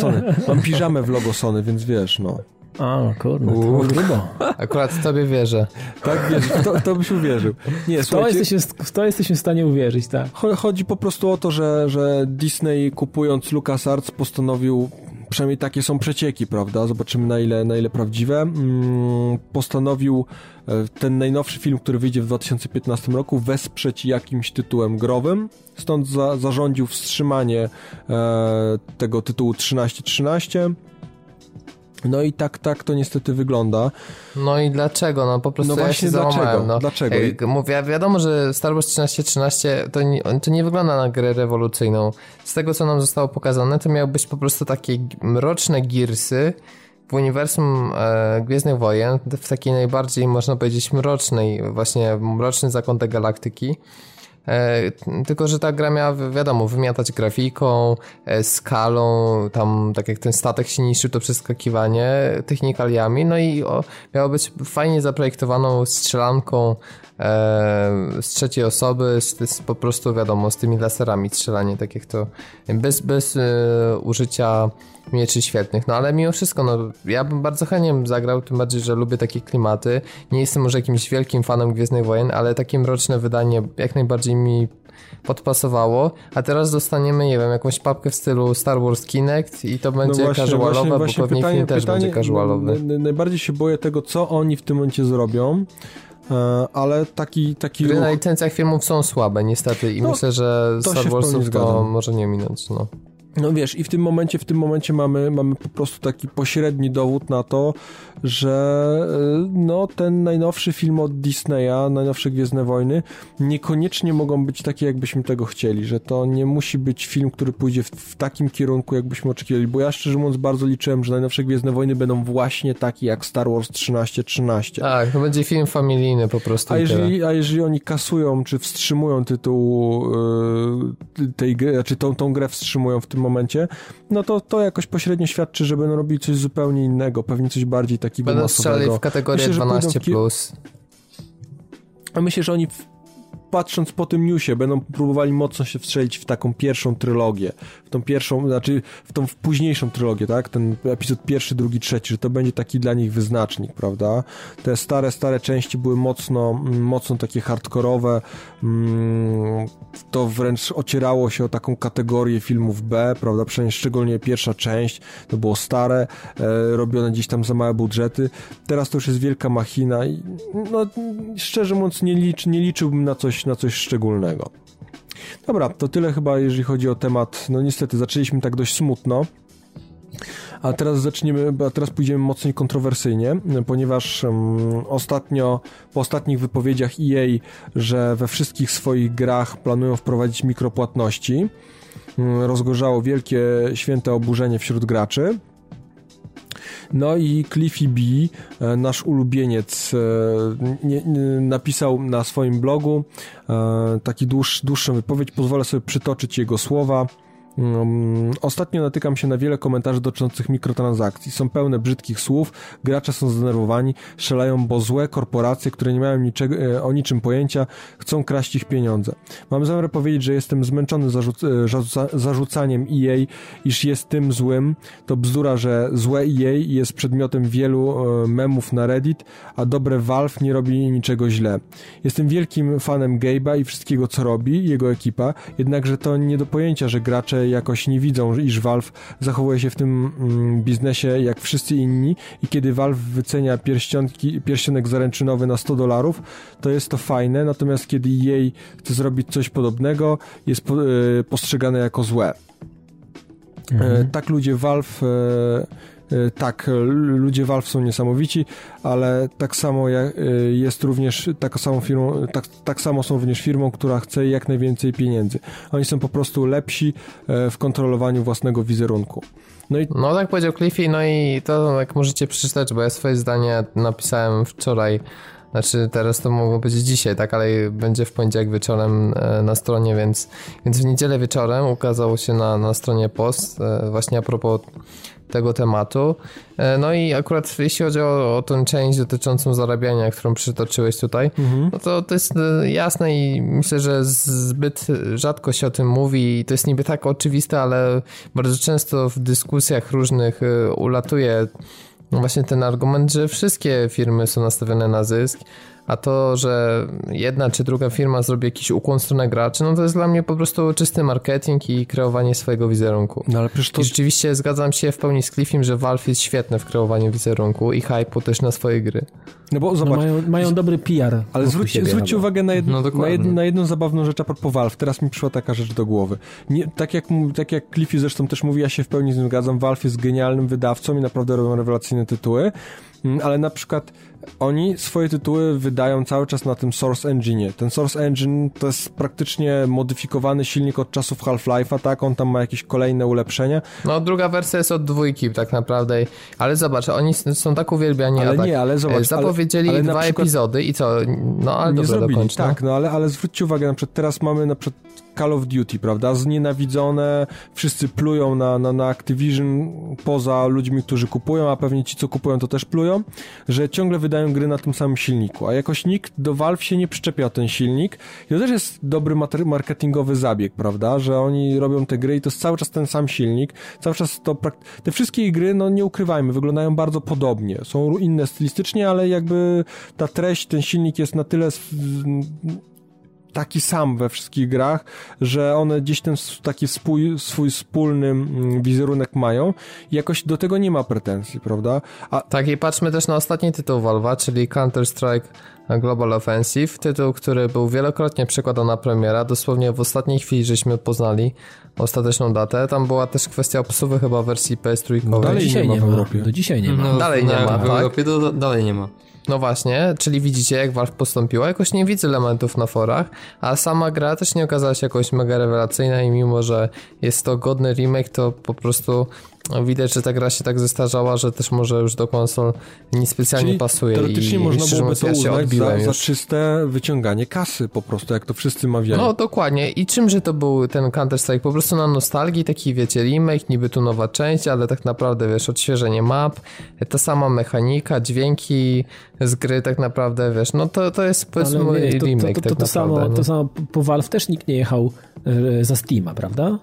Sony. Mam piżamę w logo Sony, więc wiesz, no. A, kurde, to grubo. Akurat tobie wierzę. Tak, wiesz, to, to byś uwierzył. Nie, W to, jesteśmy, w to jesteśmy w stanie uwierzyć, tak. Cho- Chodzi po prostu o to, że, że Disney kupując LucasArts postanowił, przynajmniej takie są przecieki, prawda? Zobaczymy na ile, na ile prawdziwe. Mm, postanowił e, ten najnowszy film, który wyjdzie w 2015 roku, wesprzeć jakimś tytułem growym. Stąd za, zarządził wstrzymanie e, tego tytułu 1313. No i tak, tak to niestety wygląda. No i dlaczego? No po prostu No ja właśnie się dlaczego? No. Dlaczego? Mówię, wiadomo, że Star Wars 1313 to nie, to nie wygląda na grę rewolucyjną. Z tego, co nam zostało pokazane, to miały być po prostu takie mroczne girsy w uniwersum e, Gwiezdnych Wojen, w takiej najbardziej, można powiedzieć, mrocznej, właśnie mroczny zakątek galaktyki. E, tylko, że ta gra miała, wi- wiadomo, wymiatać grafiką, e, skalą, tam tak jak ten statek się niszczył, to przeskakiwanie, technikaliami, no i o, miało być fajnie zaprojektowaną strzelanką e, z trzeciej osoby, z, z, po prostu wiadomo, z tymi laserami strzelanie, tak jak to, bez, bez użycia mieczy świetnych, no ale mimo wszystko, no ja bym bardzo chętnie zagrał, tym bardziej, że lubię takie klimaty, nie jestem może jakimś wielkim fanem Gwiezdnych Wojen, ale takie mroczne wydanie jak najbardziej mi podpasowało, a teraz dostaniemy, nie wiem, jakąś papkę w stylu Star Wars Kinect i to będzie casualowe, bo pewnie film też będzie casualowy. Najbardziej się boję tego, co oni w tym momencie zrobią, e, ale taki, taki Gry ruch, na licencjach filmów są słabe niestety i No, myślę, że Star Warsów to może nie minąć, no. No wiesz, i w tym momencie, w tym momencie mamy, mamy po prostu taki pośredni dowód na to, że e, no ten najnowszy film od Disneya, najnowsze Gwiezdne Wojny, niekoniecznie mogą być takie, jakbyśmy tego chcieli, że to nie musi być film, który pójdzie w, w takim kierunku, jakbyśmy oczekiwali, bo ja szczerze mówiąc bardzo liczyłem, że najnowsze Gwiezdne Wojny będą właśnie takie jak Star Wars 1313. Tak, to będzie film familijny po prostu A jeżeli, a jeżeli oni kasują, czy wstrzymują tytuł yy, tej gry, czy tą, tą grę wstrzymują w tym momencie, no to to jakoś pośrednio świadczy, że będą robili coś zupełnie innego, pewnie coś bardziej takiego Będą masowego. w kategorię Myślę, że pójdą 12+. w ki- Plus. A myślę, że oni patrząc po tym newsie, będą próbowali mocno się wstrzelić w taką pierwszą trylogię, w tą pierwszą, znaczy w tą późniejszą trylogię, tak? Ten epizod pierwszy, drugi, trzeci, że to będzie taki dla nich wyznacznik, prawda? Te stare, stare części były mocno, mm, mocno takie hardkorowe, mm, to wręcz ocierało się o taką kategorię filmów B, prawda? Przynajmniej szczególnie pierwsza część, to było stare, e, robione gdzieś tam za małe budżety. Teraz to już jest wielka machina i no, szczerze mówiąc nie, licz, nie liczyłbym na coś, na coś szczególnego. Dobra, to tyle chyba jeżeli chodzi o temat. No niestety zaczęliśmy tak dość smutno. A teraz zaczniemy, a teraz pójdziemy mocniej kontrowersyjnie, ponieważ um, ostatnio, po ostatnich wypowiedziach EA, że we wszystkich swoich grach planują wprowadzić mikropłatności, um, rozgorzało wielkie święte oburzenie wśród graczy. No i Cliffy B, e, nasz ulubieniec, e, napisał na swoim blogu e, taki dłuż, dłuższą wypowiedź. Pozwolę sobie przytoczyć jego słowa. Um, ostatnio natykam się na wiele komentarzy dotyczących mikrotransakcji. Są pełne brzydkich słów, gracze są zdenerwowani, strzelają, bo złe korporacje, które nie mają niczego, e, o niczym pojęcia, chcą kraść ich pieniądze. Mam zamiar powiedzieć, że jestem zmęczony zarzuc e, zarzuca zarzucaniem EA, iż jest tym złym. To bzdura, że złe EA jest przedmiotem wielu e, memów na Reddit, a dobre Valve nie robi niczego źle. Jestem wielkim fanem Gabe'a i wszystkiego, co robi jego ekipa, jednakże to nie do pojęcia, że gracze jakoś nie widzą, iż Valve zachowuje się w tym mm, biznesie jak wszyscy inni i kiedy Valve wycenia pierścionki, pierścionek zaręczynowy na 100 dolarów, to jest to fajne, natomiast kiedy jej chce zrobić coś podobnego, jest y, postrzegane jako złe. Mhm. E, tak ludzie Valve e, E, tak, ludzie Valve są niesamowici, ale tak samo e, jest również, tak, samą firmą, tak, tak samo są również firmą, która chce jak najwięcej pieniędzy. Oni są po prostu lepsi e, w kontrolowaniu własnego wizerunku. No, i... no tak powiedział Cliffy, no i to jak możecie przeczytać, bo ja swoje zdanie napisałem wczoraj znaczy teraz to mogło być dzisiaj, tak, ale będzie w poniedziałek wieczorem na stronie, więc, więc w niedzielę wieczorem ukazał się na, na stronie post właśnie a propos tego tematu. E, no i akurat jeśli chodzi o, o tę część dotyczącą zarabiania, którą przytoczyłeś tutaj, mhm. no to to jest e, jasne i myślę, że zbyt rzadko się o tym mówi i to jest niby tak oczywiste, ale bardzo często w dyskusjach różnych e, ulatuje właśnie ten argument, że wszystkie firmy są nastawione na zysk, a to, że jedna czy druga firma zrobi jakiś ukłon w stronę graczy, no to jest dla mnie po prostu czysty marketing i kreowanie swojego wizerunku. No ale przecież to... I rzeczywiście zgadzam się w pełni z Cliffim, że Valve jest świetne w kreowaniu wizerunku i hype'u też na swoje gry. No bo zobacz. No mają, mają dobry PR. Ale zwróć, zwróćcie uwagę na, jedno, no na, jed, na, jedną zabawną rzecz a propos Valve. Teraz mi przyszła taka rzecz do głowy. Nie, tak, jak, tak jak Cliffy zresztą też mówi, ja się w pełni z tym zgadzam. Valve jest genialnym wydawcą i naprawdę robią rewelacyjne tytuły. Mm, ale na przykład oni swoje tytuły wydają cały czas na tym Source Engine. Ten Source Engine to jest praktycznie modyfikowany silnik od czasów Half-Life'a, tak? On tam ma jakieś kolejne ulepszenia. No, druga wersja jest od dwójki tak naprawdę, ale zobacz, oni są tak uwielbiani, ale tak, nie, ale zobacz, zapowiedzieli ale, ale dwa przykład, epizody i co? No, ale nie zrobili, dokończ, no. tak, no ale, ale zwróćcie uwagę, na przykład teraz mamy na przykład Call of Duty, prawda? Znienawidzone, wszyscy plują na, na, na Activision poza ludźmi, którzy kupują, a pewnie ci, co kupują, to też plują, że ciągle wydają gry na tym samym silniku, a jakoś nikt do Valve się nie przyczepia ten silnik i to też jest dobry marketingowy zabieg, prawda? Że oni robią te gry i to jest cały czas ten sam silnik, cały czas to... Te wszystkie gry, no nie ukrywajmy, wyglądają bardzo podobnie. Są inne stylistycznie, ale jakby ta treść, ten silnik jest na tyle taki sam we wszystkich grach, że one gdzieś ten taki swój, swój wspólny mm, wizerunek mają i jakoś do tego nie ma pretensji, prawda? A... Tak i patrzmy też na ostatni tytuł Valve'a, czyli Counter-Strike Global Offensive, tytuł, który był wielokrotnie przekładany na premiera, dosłownie w ostatniej chwili żeśmy poznali ostateczną datę. Tam była też kwestia obsuwy chyba wersji PS3. No dalej dzisiaj nie ma w Europie. Do dzisiaj nie ma. No, dalej nie ma, w tak? Europie to dalej nie ma. No właśnie, czyli widzicie jak Valve postąpiła. Jakoś nie widzę elementów na forach, a sama gra też nie okazała się jakoś mega rewelacyjna i mimo, że jest to godny remake, to po prostu widać, że ta gra się tak zestarzała, że też może już do konsol niespecjalnie Czyli pasuje. Teoretycznie i, można byłoby to ja uznać za, za, czyste wyciąganie kasy po prostu, jak to wszyscy mawiają. No dokładnie. I czymże to był ten Counter-Strike? Po prostu na nostalgii, taki wiecie, remake, niby tu nowa część, ale tak naprawdę wiesz, odświeżenie map, ta sama mechanika, dźwięki z gry tak naprawdę, wiesz, no to, to jest powiedzmy ale, wiesz, remake to, to, to, tak to, samo, to samo po Valve też nikt nie jechał e, za Steama, prawda?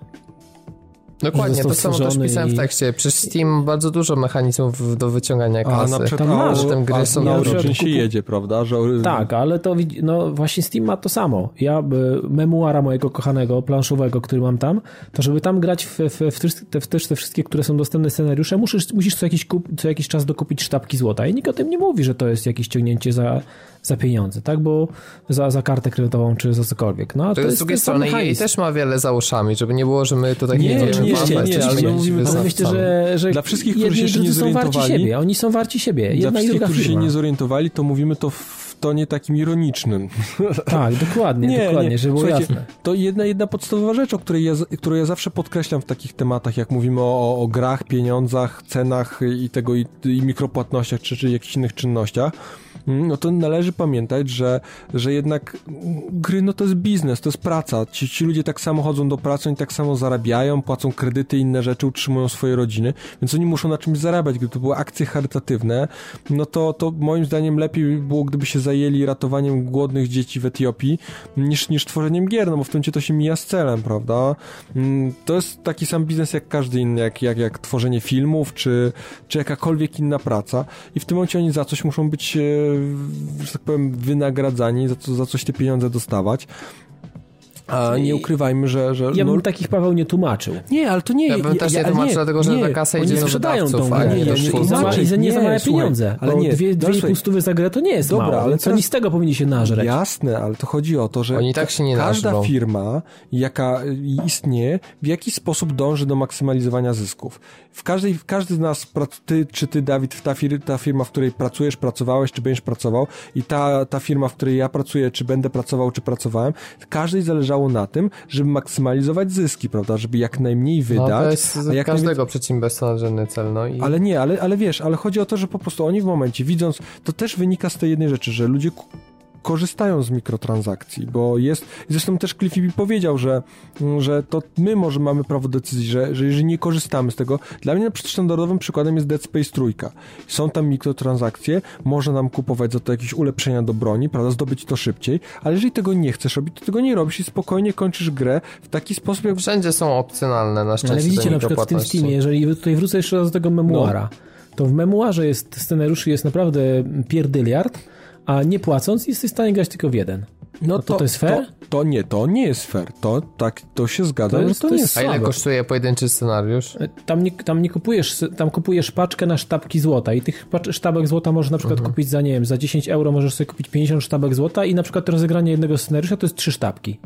Dokładnie, to samo też pisałem i... w tekście. Przez Steam bardzo dużo mechanizmów do wyciągania kasy. A na przykład tym gry są na Origin się jedzie, prawda? Że... Tak, ale to no właśnie Steam ma to samo. Ja memuara mojego kochanego, planszowego, który mam tam, to żeby tam grać w, w, w, te, w te wszystkie, które są dostępne scenariusze, musisz, musisz co, jakiś kup, co jakiś czas dokupić sztabki złota i nikt o tym nie mówi, że to jest jakieś ciągnięcie za, za pieniądze, tak? Bo za, za kartę kredytową czy za cokolwiek. No, a to, to jest z drugiej strony i też ma wiele za uszami, żeby nie było, że my tutaj nie, nie, nie, nie, nie, nie ale mówimy, myślę, że, że dla wszystkich, którzy się nie zorientowali, siebie, oni są warci siebie. Jedna dla wszystkich, którzy się nie zorientowali, to mówimy to w tonie takim ironicznym. Tak, dokładnie, Nie, dokładnie, nie. żeby było jasne. To jedna, jedna podstawowa rzecz, o której ja, którą ja zawsze podkreślam w takich tematach, jak mówimy o, o grach, pieniądzach, cenach i tego i, i mikropłatnościach, czy, czy jakichś innych czynnościach, no to należy pamiętać, że, że jednak gry no to jest biznes, to jest praca. Ci, ci ludzie tak samo chodzą do pracy, oni tak samo zarabiają, płacą kredyty i inne rzeczy, utrzymują swoje rodziny, więc oni muszą na czymś zarabiać. Gdyby to były akcje charytatywne, no to, to moim zdaniem lepiej by było, gdyby się zajęli ratowaniem głodnych dzieci w Etiopii, niż, niż tworzeniem gier, no bo w tym to się mija z celem, prawda? Mm, To jest taki sam biznes jak każdy inny, jak, jak, jak tworzenie filmów, czy, czy jakakolwiek inna praca i w tym momencie oni za coś muszą być, e, że tak powiem, wynagradzani, za, co, za coś te pieniądze dostawać. A nie ukrywajmy, że... że Ja no, bym takich Paweł nie tłumaczył. nie, ale to nie... Ja bym też nie ale tłumaczył, dlatego że ta kasa idzie do sprzedają tą wydawców, a grę nie nie, nie, i za nie za Nie, małe pieniądze. ale bo nie, dwie, no dwie słuchaj. pustówy za grę to nie jest Dobra, mało, ale teraz- oni z tego powinni się nażreć. Jasne, ale to chodzi o to, że Oni tak się nie każda nażrą. firma, jaka istnieje, w jakiś sposób dąży do maksymalizowania zysków. W każdej, każdy z nas, ty czy ty, Dawid, ta, fir, ta firma, w której pracujesz, pracowałeś, czy będziesz pracował i ta, ta firma, w której ja pracuję, czy będę pracował, czy pracowałem, każdej zależało na tym, żeby maksymalizować zyski, prawda, żeby jak najmniej No wydać, to jest a jak każdego przedsiębiorstwa nadrzędny cel, no i... ale nie, ale, ale wiesz, ale chodzi o to, że po prostu oni w momencie, widząc, to też wynika z tej jednej rzeczy, że ludzie korzystają z mikrotransakcji, bo jest, zresztą też Cliffy B powiedział, że, że to my może mamy prawo decyzji, że, że jeżeli nie korzystamy z tego, dla mnie na przykład standardowym przykładem jest Dead Space trójka. Są tam mikrotransakcje, można nam kupować za to jakieś ulepszenia do broni, prawda, zdobyć to szybciej, ale jeżeli tego nie chcesz robić, to tego nie robisz i spokojnie kończysz grę w taki sposób, jak Wszędzie są opcjonalne na szczęście Ale widzicie na przykład w tym. Steamie, jeżeli tutaj wrócę jeszcze raz do tego memuara, No. to w memuarze jest scenariuszy jest naprawdę pierdyliard, a nie płacąc jesteś w stanie grać tylko w jeden. No to to jest fair? To, to nie, to nie jest fair. To tak, to się zgadza, To że jest- to, to nie jest A ile kosztuje pojedynczy scenariusz? Tam nie, tam nie kupujesz, tam kupujesz paczkę na sztabki złota i tych sztabek złota możesz na przykład kupić za, nie wiem, za 10 euro możesz sobie kupić 50 sztabek złota i na przykład rozegranie jednego scenariusza to jest trzy sztabki.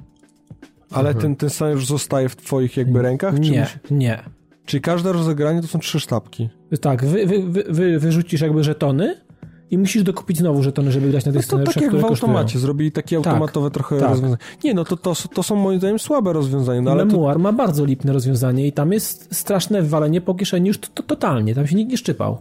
Ale ten, ten scenariusz zostaje w twoich jakby rękach? Czy, Nie, musi- nie. czy każde rozegranie to są trzy sztabki? Tak, wy, wy, wy, wy wyrzucisz jakby żetony i musisz dokupić znowu żetony, żeby grać na tych No to tak jak w automacie, kosztują. zrobili takie automatowe trochę tak. rozwiązania. Nie, no to, to, to są moim zdaniem słabe rozwiązania, no ale to, Memuar ma bardzo lipne rozwiązanie i tam jest straszne walenie po kieszeni już to, to, totalnie, tam się nikt nie szczypał.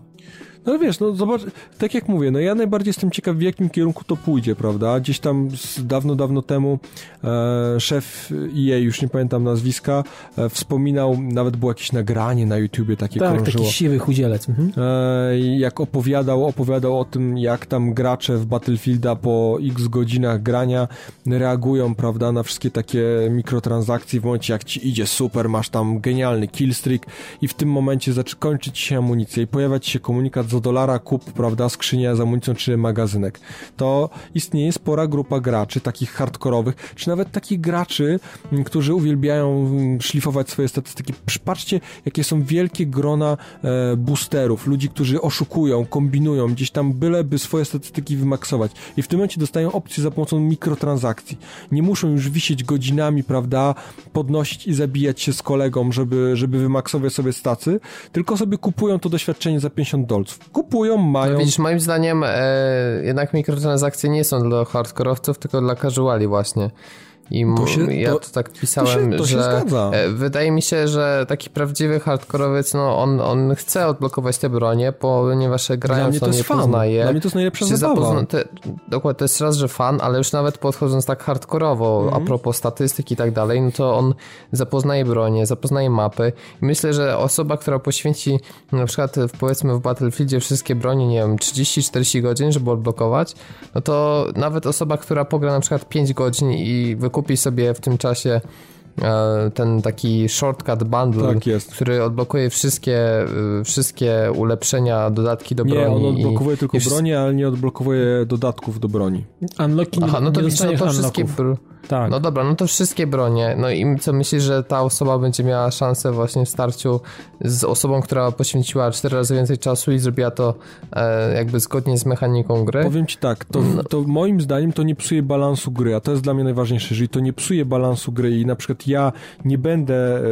No wiesz, no zobacz, tak jak mówię, no ja najbardziej jestem ciekaw w jakim kierunku to pójdzie, prawda? Gdzieś tam z, dawno, dawno temu e, szef EA, już nie pamiętam nazwiska, e, wspominał, nawet było jakieś nagranie na YouTubie takie Tak, krążyło. taki siwy chudzielec. Mhm. E, jak opowiadał, opowiadał o tym, jak tam gracze w Battlefielda po x godzinach grania reagują, prawda, na wszystkie takie mikrotransakcje w momencie, jak ci idzie super, masz tam genialny killstreak i w tym momencie zaczyna kończyć się amunicja i pojawia ci się komunikat dolara kup, prawda, skrzynia z amunicją czy magazynek. To istnieje spora grupa graczy, takich hardkorowych, czy nawet takich graczy, m, którzy uwielbiają m, szlifować swoje statystyki. Patrzcie, jakie są wielkie grona e, boosterów, ludzi, którzy oszukują, kombinują, gdzieś tam byleby swoje statystyki wymaksować. I w tym momencie dostają opcję za pomocą mikrotransakcji. Nie muszą już wisieć godzinami, prawda, podnosić i zabijać się z kolegą, żeby, żeby wymaksować sobie stacy, tylko sobie kupują to doświadczenie za 50 dolców. Kupują, mają... No widzisz, moim zdaniem e, jednak mikrotransakcje nie są dla hardkorowców, tylko dla casuali właśnie. I m- To się- ja to- to, tak pisałem, to się- to że e, wydaje mi się, że taki prawdziwy hardkorowiec, no on, on chce odblokować te bronie, ponieważ grając on fan. poznaje. Dla mnie to jest najlepsza zabawa. te, dokładnie, to jest raz, że fan, ale już nawet podchodząc tak hardkorowo, Mhm. a propos statystyk i tak dalej, no to on zapoznaje bronię, zapoznaje mapy. I myślę, że osoba, która poświęci na przykład w, powiedzmy w Battlefieldzie wszystkie bronie, nie wiem, 30-40 godzin, żeby odblokować, no to nawet osoba, która pogra na przykład 5 godzin i wykupi sobie w tym czasie e, ten taki shortcut bundle, Tak jest. który odblokuje wszystkie, y, wszystkie ulepszenia, dodatki do broni. Nie, on i- odblokowuje tylko i wszy- bronię, ale nie odblokowuje dodatków do broni. Unlocki Aha, no to no to wszystkie, br- Tak. No dobra, no to wszystkie bronie. No i co myślisz, że ta osoba będzie miała szansę właśnie w starciu z osobą, która poświęciła cztery razy więcej czasu i zrobiła to e, jakby zgodnie z mechaniką gry? Powiem ci tak, to, to moim zdaniem to nie psuje balansu gry, a to jest dla mnie najważniejsze. Jeżeli to nie psuje balansu gry i na przykład ja nie będę, e,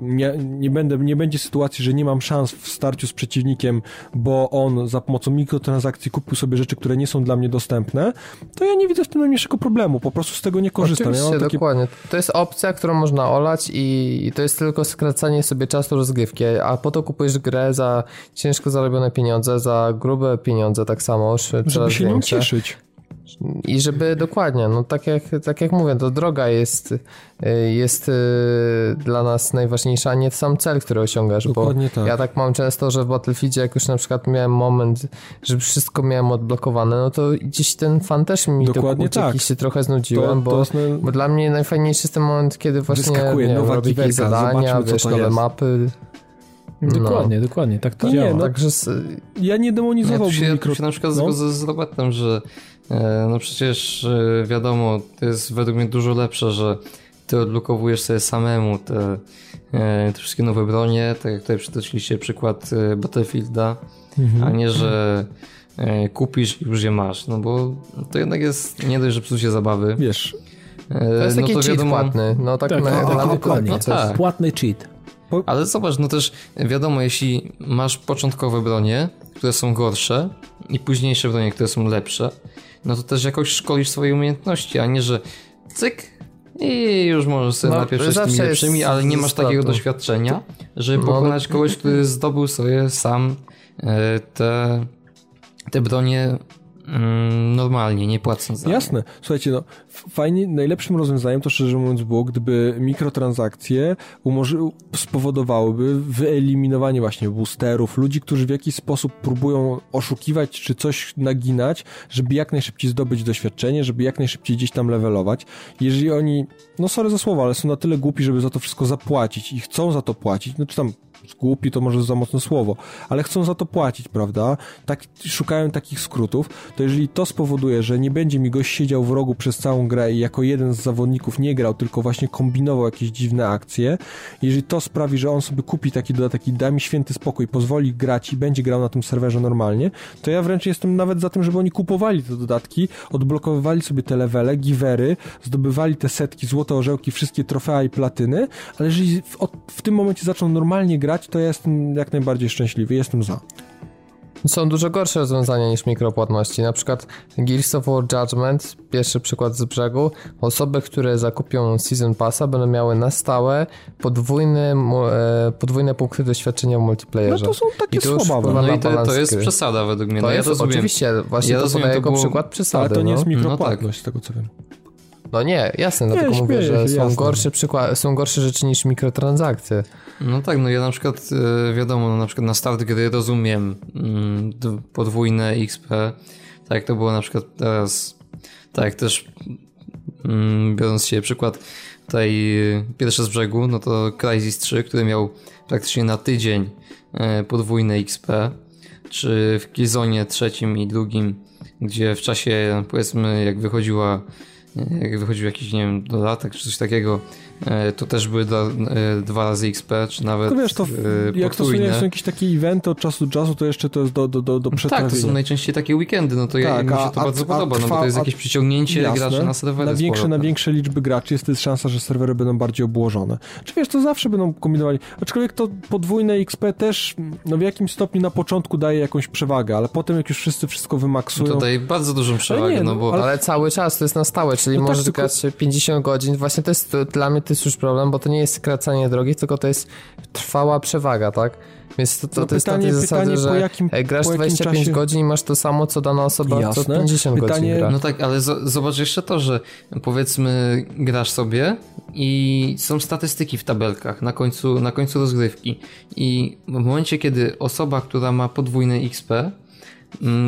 nie, nie będę, nie będzie sytuacji, że nie mam szans w starciu z przeciwnikiem, bo on za pomocą mikrotransakcji kupił sobie rzeczy, które nie są dla mnie dostępne, to ja nie widzę w tym najmniejszego problemu, po prostu z tego nie korzystam. Ja Oczywiście, mam takie... dokładnie. To jest opcja, którą można olać i to jest tylko skracanie sobie czasu rozgrywki, a po to kupujesz grę za ciężko zarobione pieniądze, za grube pieniądze tak samo, już Żeby coraz się większe. cieszyć. I żeby dokładnie, no tak jak, tak jak mówię, to droga jest, jest y, dla nas najważniejsza, a nie sam cel, który osiągasz. Dokładnie bo tak. Ja tak mam często, że w Battlefieldzie, jak już na przykład miałem moment, że wszystko miałem odblokowane, no to gdzieś ten fan też mi Dokładnie tak. i się trochę znudziłem, To- bo, to naj- bo dla mnie najfajniejszy jest ten moment, kiedy właśnie nie, nowa robię jakieś zadania, zobaczmy, wiesz, nowe jest. mapy. Dokładnie, dokładnie, tak to Nie, działa. no, Także Ja nie Ja tu demonizowałbym się, ja mikro... tu się na przykład no. zgodzę z Robertem, że no przecież e, wiadomo, to jest według mnie dużo lepsze, że ty odblokowujesz sobie samemu te, e, te wszystkie nowe bronie, tak jak tutaj przytoczyliście przykład e, Battlefielda, Mhm. a nie, że e, kupisz i już je masz, no bo to jednak jest nie dość, że psucie zabawy. Wiesz, E, to jest no taki cheat wiadomo, płatny. No tak, Tak, na, no, na, dokładnie. na, tak. Płatny cheat. Ale zobacz, no też wiadomo, jeśli masz początkowe bronie, które są gorsze i późniejsze bronie, które są lepsze, no to też jakoś szkolisz swoje umiejętności, a nie, że cyk i już możesz sobie No, napieprzać zawsze tymi lepszymi, ale nie masz takiego doświadczenia, żeby No, pokonać kogoś, który zdobył sobie sam e, te, te bronie normalnie, nie płacąc za. Jasne. Słuchajcie, no fajnie, najlepszym rozwiązaniem to szczerze mówiąc było, gdyby mikrotransakcje umoży- spowodowałyby wyeliminowanie właśnie boosterów, ludzi, którzy w jakiś sposób próbują oszukiwać czy coś naginać, żeby jak najszybciej zdobyć doświadczenie, żeby jak najszybciej gdzieś tam levelować. Jeżeli oni, no sorry za słowo, ale są na tyle głupi, żeby za to wszystko zapłacić i chcą za to płacić, no czy tam głupi to może za mocne słowo, ale chcą za to płacić, prawda? Tak, szukają takich skrótów, to jeżeli to spowoduje, że nie będzie mi gość siedział w rogu przez całą grę i jako jeden z zawodników nie grał, tylko właśnie kombinował jakieś dziwne akcje, jeżeli to sprawi, że on sobie kupi taki dodatek i da mi święty spokój, pozwoli grać i będzie grał na tym serwerze normalnie, to ja wręcz jestem nawet za tym, żeby oni kupowali te dodatki, odblokowywali sobie te levele, givery, zdobywali te setki, złote orzełki, wszystkie trofea i platyny, ale jeżeli w, w tym momencie zaczną normalnie grać, to ja jestem jak najbardziej szczęśliwy, jestem za. Są dużo gorsze rozwiązania niż mikropłatności. Na przykład Gears of War Judgment, pierwszy przykład z brzegu. Osoby, które zakupią Season Passa będą miały na stałe podwójne, podwójne punkty doświadczenia w No multiplayerze. to są takie to słabawe. No i to, to jest gry. przesada według mnie. To no ja jest rozumiem. oczywiście, właśnie ja to rozumiem, to jako było- przykład przesady. Ale to nie no. jest No mikropłatność, z tego co wiem. no nie, jasne, Nie, dlatego mówię, śmieję że się, są jasne. gorsze, przykład, są gorsze rzeczy niż mikrotransakcje. No tak, no ja na przykład e, wiadomo, no na przykład na start gry rozumiem mm, podwójne XP, tak jak to było na przykład teraz, tak też mm, biorąc się przykład tutaj e, pierwsze z brzegu, no to Crysis 3, który miał praktycznie na tydzień e, podwójne XP, czy w Killzone trzecim i drugim, gdzie w czasie powiedzmy jak wychodziła jak wychodził jakiś, nie wiem, dodatek czy coś takiego, to też były dwa, e, dwa razy XP, czy nawet To wiesz, to w, e, jak to są, potrójne. są jakieś takie eventy od czasu do czasu, to jeszcze to jest do, do, do, do Tak, przetrawienia. to są najczęściej takie weekendy, no to ja, Tak, mi się a- to a- bardzo a podoba, no bo trwa- to jest a- jakieś przyciągnięcie Jasne. graczy na serwery na większe, na większe liczby graczy jest, to jest szansa, że serwery będą bardziej obłożone. Czy wiesz, to zawsze będą kombinowali. Aczkolwiek to podwójne XP też no w jakimś stopniu na początku daje jakąś przewagę, ale potem jak już wszyscy wszystko wymaksują... To daje bardzo dużą przewagę, nie, no no, bo ale- Ale cały czas to jest na stałe, czyli No tak, możesz tylko- grać 50 godzin. Właśnie to jest, to, dla mnie to jest już problem, bo to nie jest skracanie drogi, tylko to jest trwała przewaga, tak? Więc to, to, No to jest na pytanie- tej zasadzie, pytanie, po że jakim- e, grasz po jakim 25 czasie- godzin i masz to samo, co dana osoba co Jasne. 50 godzin Pytanie- gra. No tak, ale z- zobacz jeszcze to, że powiedzmy grasz sobie i są statystyki w tabelkach na końcu, na końcu rozgrywki i w momencie, kiedy osoba, która ma podwójne XP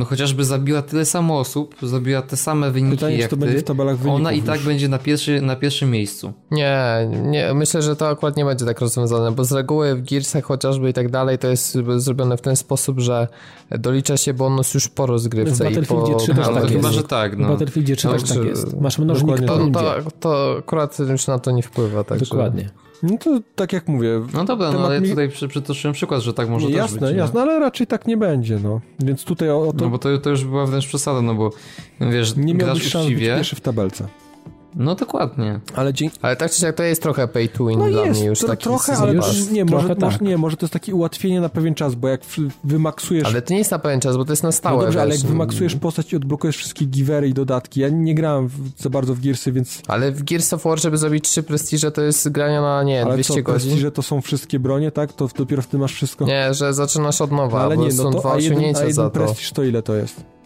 chociażby zabiła tyle samo osób, zabiła te same wyniki Pytanie, czy jak to ty, będzie w tabelach wyników ona i tak już. będzie na, pierwszy, na pierwszym miejscu. Nie, nie, myślę, że to akurat nie będzie tak rozwiązane, bo z reguły w Gearsach chociażby i tak dalej to jest zrobione w ten sposób, że dolicza się bonus już po W rozgrywce po... Battlefieldzie 3 też no tak chyba, jest. że tak, W no. Battlefieldzie 3 No, też tak jest. Masz mnożnik To, to, to akurat już na to nie wpływa, także... Dokładnie. No to tak jak mówię. No dobra, no ale mi- tutaj przy, przytoczyłem przykład, że tak może nie, też jasne, być. jasne, ale raczej tak nie będzie, no. Więc tutaj o, o to No bo to, to już była wręcz przesada, no bo wiesz, nie grasz miałbyś szans być uczciwie. pierwszy w tabelce. No dokładnie. Ale dzięki... Ale tak czy siak to jest trochę pay to win No dla jest, mnie już tro, taki trochę, ale już- nie, trochę może, tak. może, nie, może to jest takie ułatwienie na pewien czas, bo jak wymaksujesz... Ale to nie jest na pewien czas, bo to jest na stałe. no dobrze, ale jak wiesz. wymaksujesz postać i odblokujesz wszystkie givery i dodatki, ja nie grałem w, za bardzo w Gearsy, więc... Ale w Gears of War, żeby zrobić trzy prestiże, to jest grania na, nie, Ale 200 co, godzin. Prestige to są wszystkie bronie, tak? To dopiero wtedy masz wszystko... Nie, że zaczynasz od nowa, ale bo nie, są no to dwa a jeden, a osiągnięcia jeden za to. Prestige to ile to jest?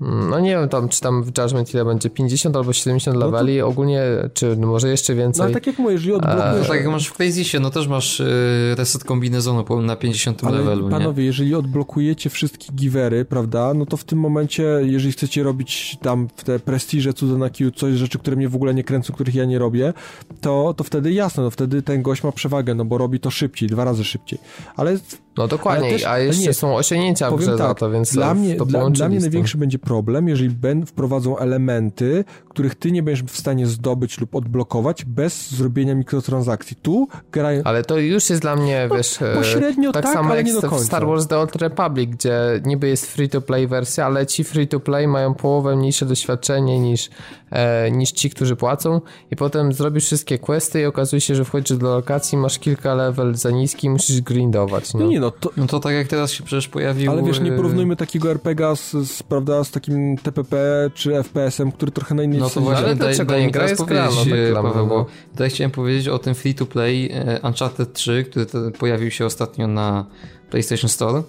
No nie wiem tam, czy tam w Judgment ile będzie, 50 albo 70 No to- leveli, ogólnie, czy może jeszcze No więcej. ale tak jak mówię, jeżeli A, No odblokujesz... tak jak masz w Crazysie, no też masz y, reset kombinezonu na 50 Ale levelu, panowie, jeżeli odblokujecie wszystkie givery, prawda, no to w tym momencie, jeżeli chcecie robić tam w te prestiże, cuda na Q, coś, rzeczy, które mnie w ogóle nie kręcą, których ja nie robię, to, to wtedy jasne, no wtedy ten gość ma przewagę, no bo robi to szybciej, dwa razy szybciej. Ale No dokładnie, też- a jeszcze nie, są osiągnięcia powiem tak, to, więc dla mnie, to dla, dla mnie największy będzie problem, jeżeli ben wprowadzą elementy, których ty nie będziesz w stanie zdobyć lub odblokować bez zrobienia mikrotransakcji. Tu grają... Ale to już jest dla mnie, wiesz, e, pośrednio tak, tak, samo ale jak nie do w końca. Star Wars The Old Republic, gdzie niby jest free-to-play wersja, ale ci free-to-play mają połowę mniejsze doświadczenie niż, e, niż ci, którzy płacą i potem zrobisz wszystkie questy i okazuje się, że wchodzisz do lokacji, masz kilka level za niski i musisz grindować, no. No nie no, to, No to tak jak teraz się przecież pojawił... Ale wiesz, nie y, porównujmy takiego RPGa z, z, prawda, z takim TPP czy FPS-em, który trochę na innej No to zasadzie- właśnie, daj, daj mi teraz powiedzieć, no, tak Paweł, no. bo tutaj chciałem powiedzieć o tym free-to-play e, Uncharted 3, który pojawił się ostatnio na PlayStation Store.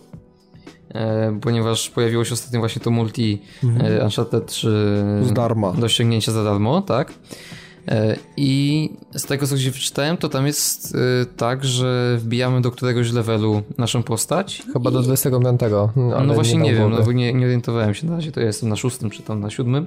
E, ponieważ pojawiło się ostatnio właśnie to multi e, Uncharted 3 Z darma. do ściągnięcia za darmo, tak? E, I z tego co gdzieś wyczytałem, to tam jest e, tak, że wbijamy do któregoś levelu naszą postać. Chyba do 25. ale No właśnie nie, dam wiem, no, bo nie, nie orientowałem się na razie, to ja jestem na szóstym czy tam na siódmym,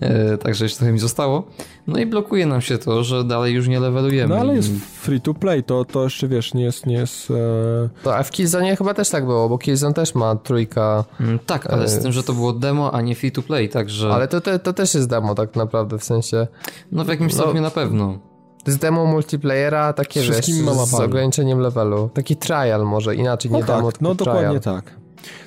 e, także jeszcze trochę mi zostało. No i blokuje nam się to, że dalej już nie levelujemy. No ale jest free to play, to, to jeszcze wiesz, nie jest, nie jest... E... To, a w Killzone chyba też tak było, bo Killzone też ma trójka, Mm, Tak, ale z E, tym, że to było demo, a nie free to play, także ale to, te, to też jest demo tak naprawdę, w sensie no w jakimś no- stopniu na pewno. to jest demo multiplayera, takie Z wiesz, z, z ograniczeniem levelu. Taki trial może, inaczej, No nie tak, demo, no dokładnie trial. tak.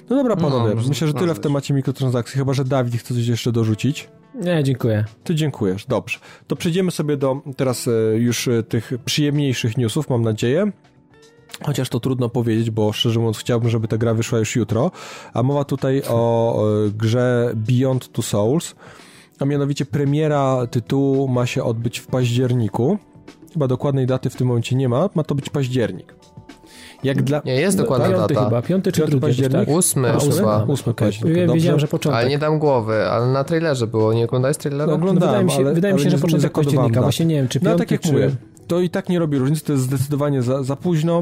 No dobra, No, panowie, można myślę, że tyle w temacie mikrotransakcji, chyba, że Dawid chce coś jeszcze dorzucić. Nie, dziękuję. Ty dziękujesz, dobrze. To przejdziemy sobie do teraz e, już e, tych przyjemniejszych newsów, mam nadzieję. Chociaż to trudno powiedzieć, bo szczerze mówiąc chciałbym, żeby ta gra wyszła już jutro. A mowa tutaj o e, grze Beyond Two Souls. A mianowicie premiera tytułu ma się odbyć w październiku. Chyba dokładnej daty w tym momencie nie ma. Ma to być październik. Jak dla... Nie, jest dokładna Piąty data. chyba, piąty czy Piąty drugi, jakoś październik? tak? Ósmy A, ósmy? chyba. Ósmy Okej. października, Wiem, dobrze? Wiedziałem, że początek. Ale nie dam głowy, ale na trailerze było. Nie oglądałeś trailera? No, oglądałem, wydaje mi się, ale, wydaje mi ale się że początek października, właśnie nie wiem, czy No piąty, tak jak czy... mówię, to i tak nie robi różnicy, to jest zdecydowanie za, za późno.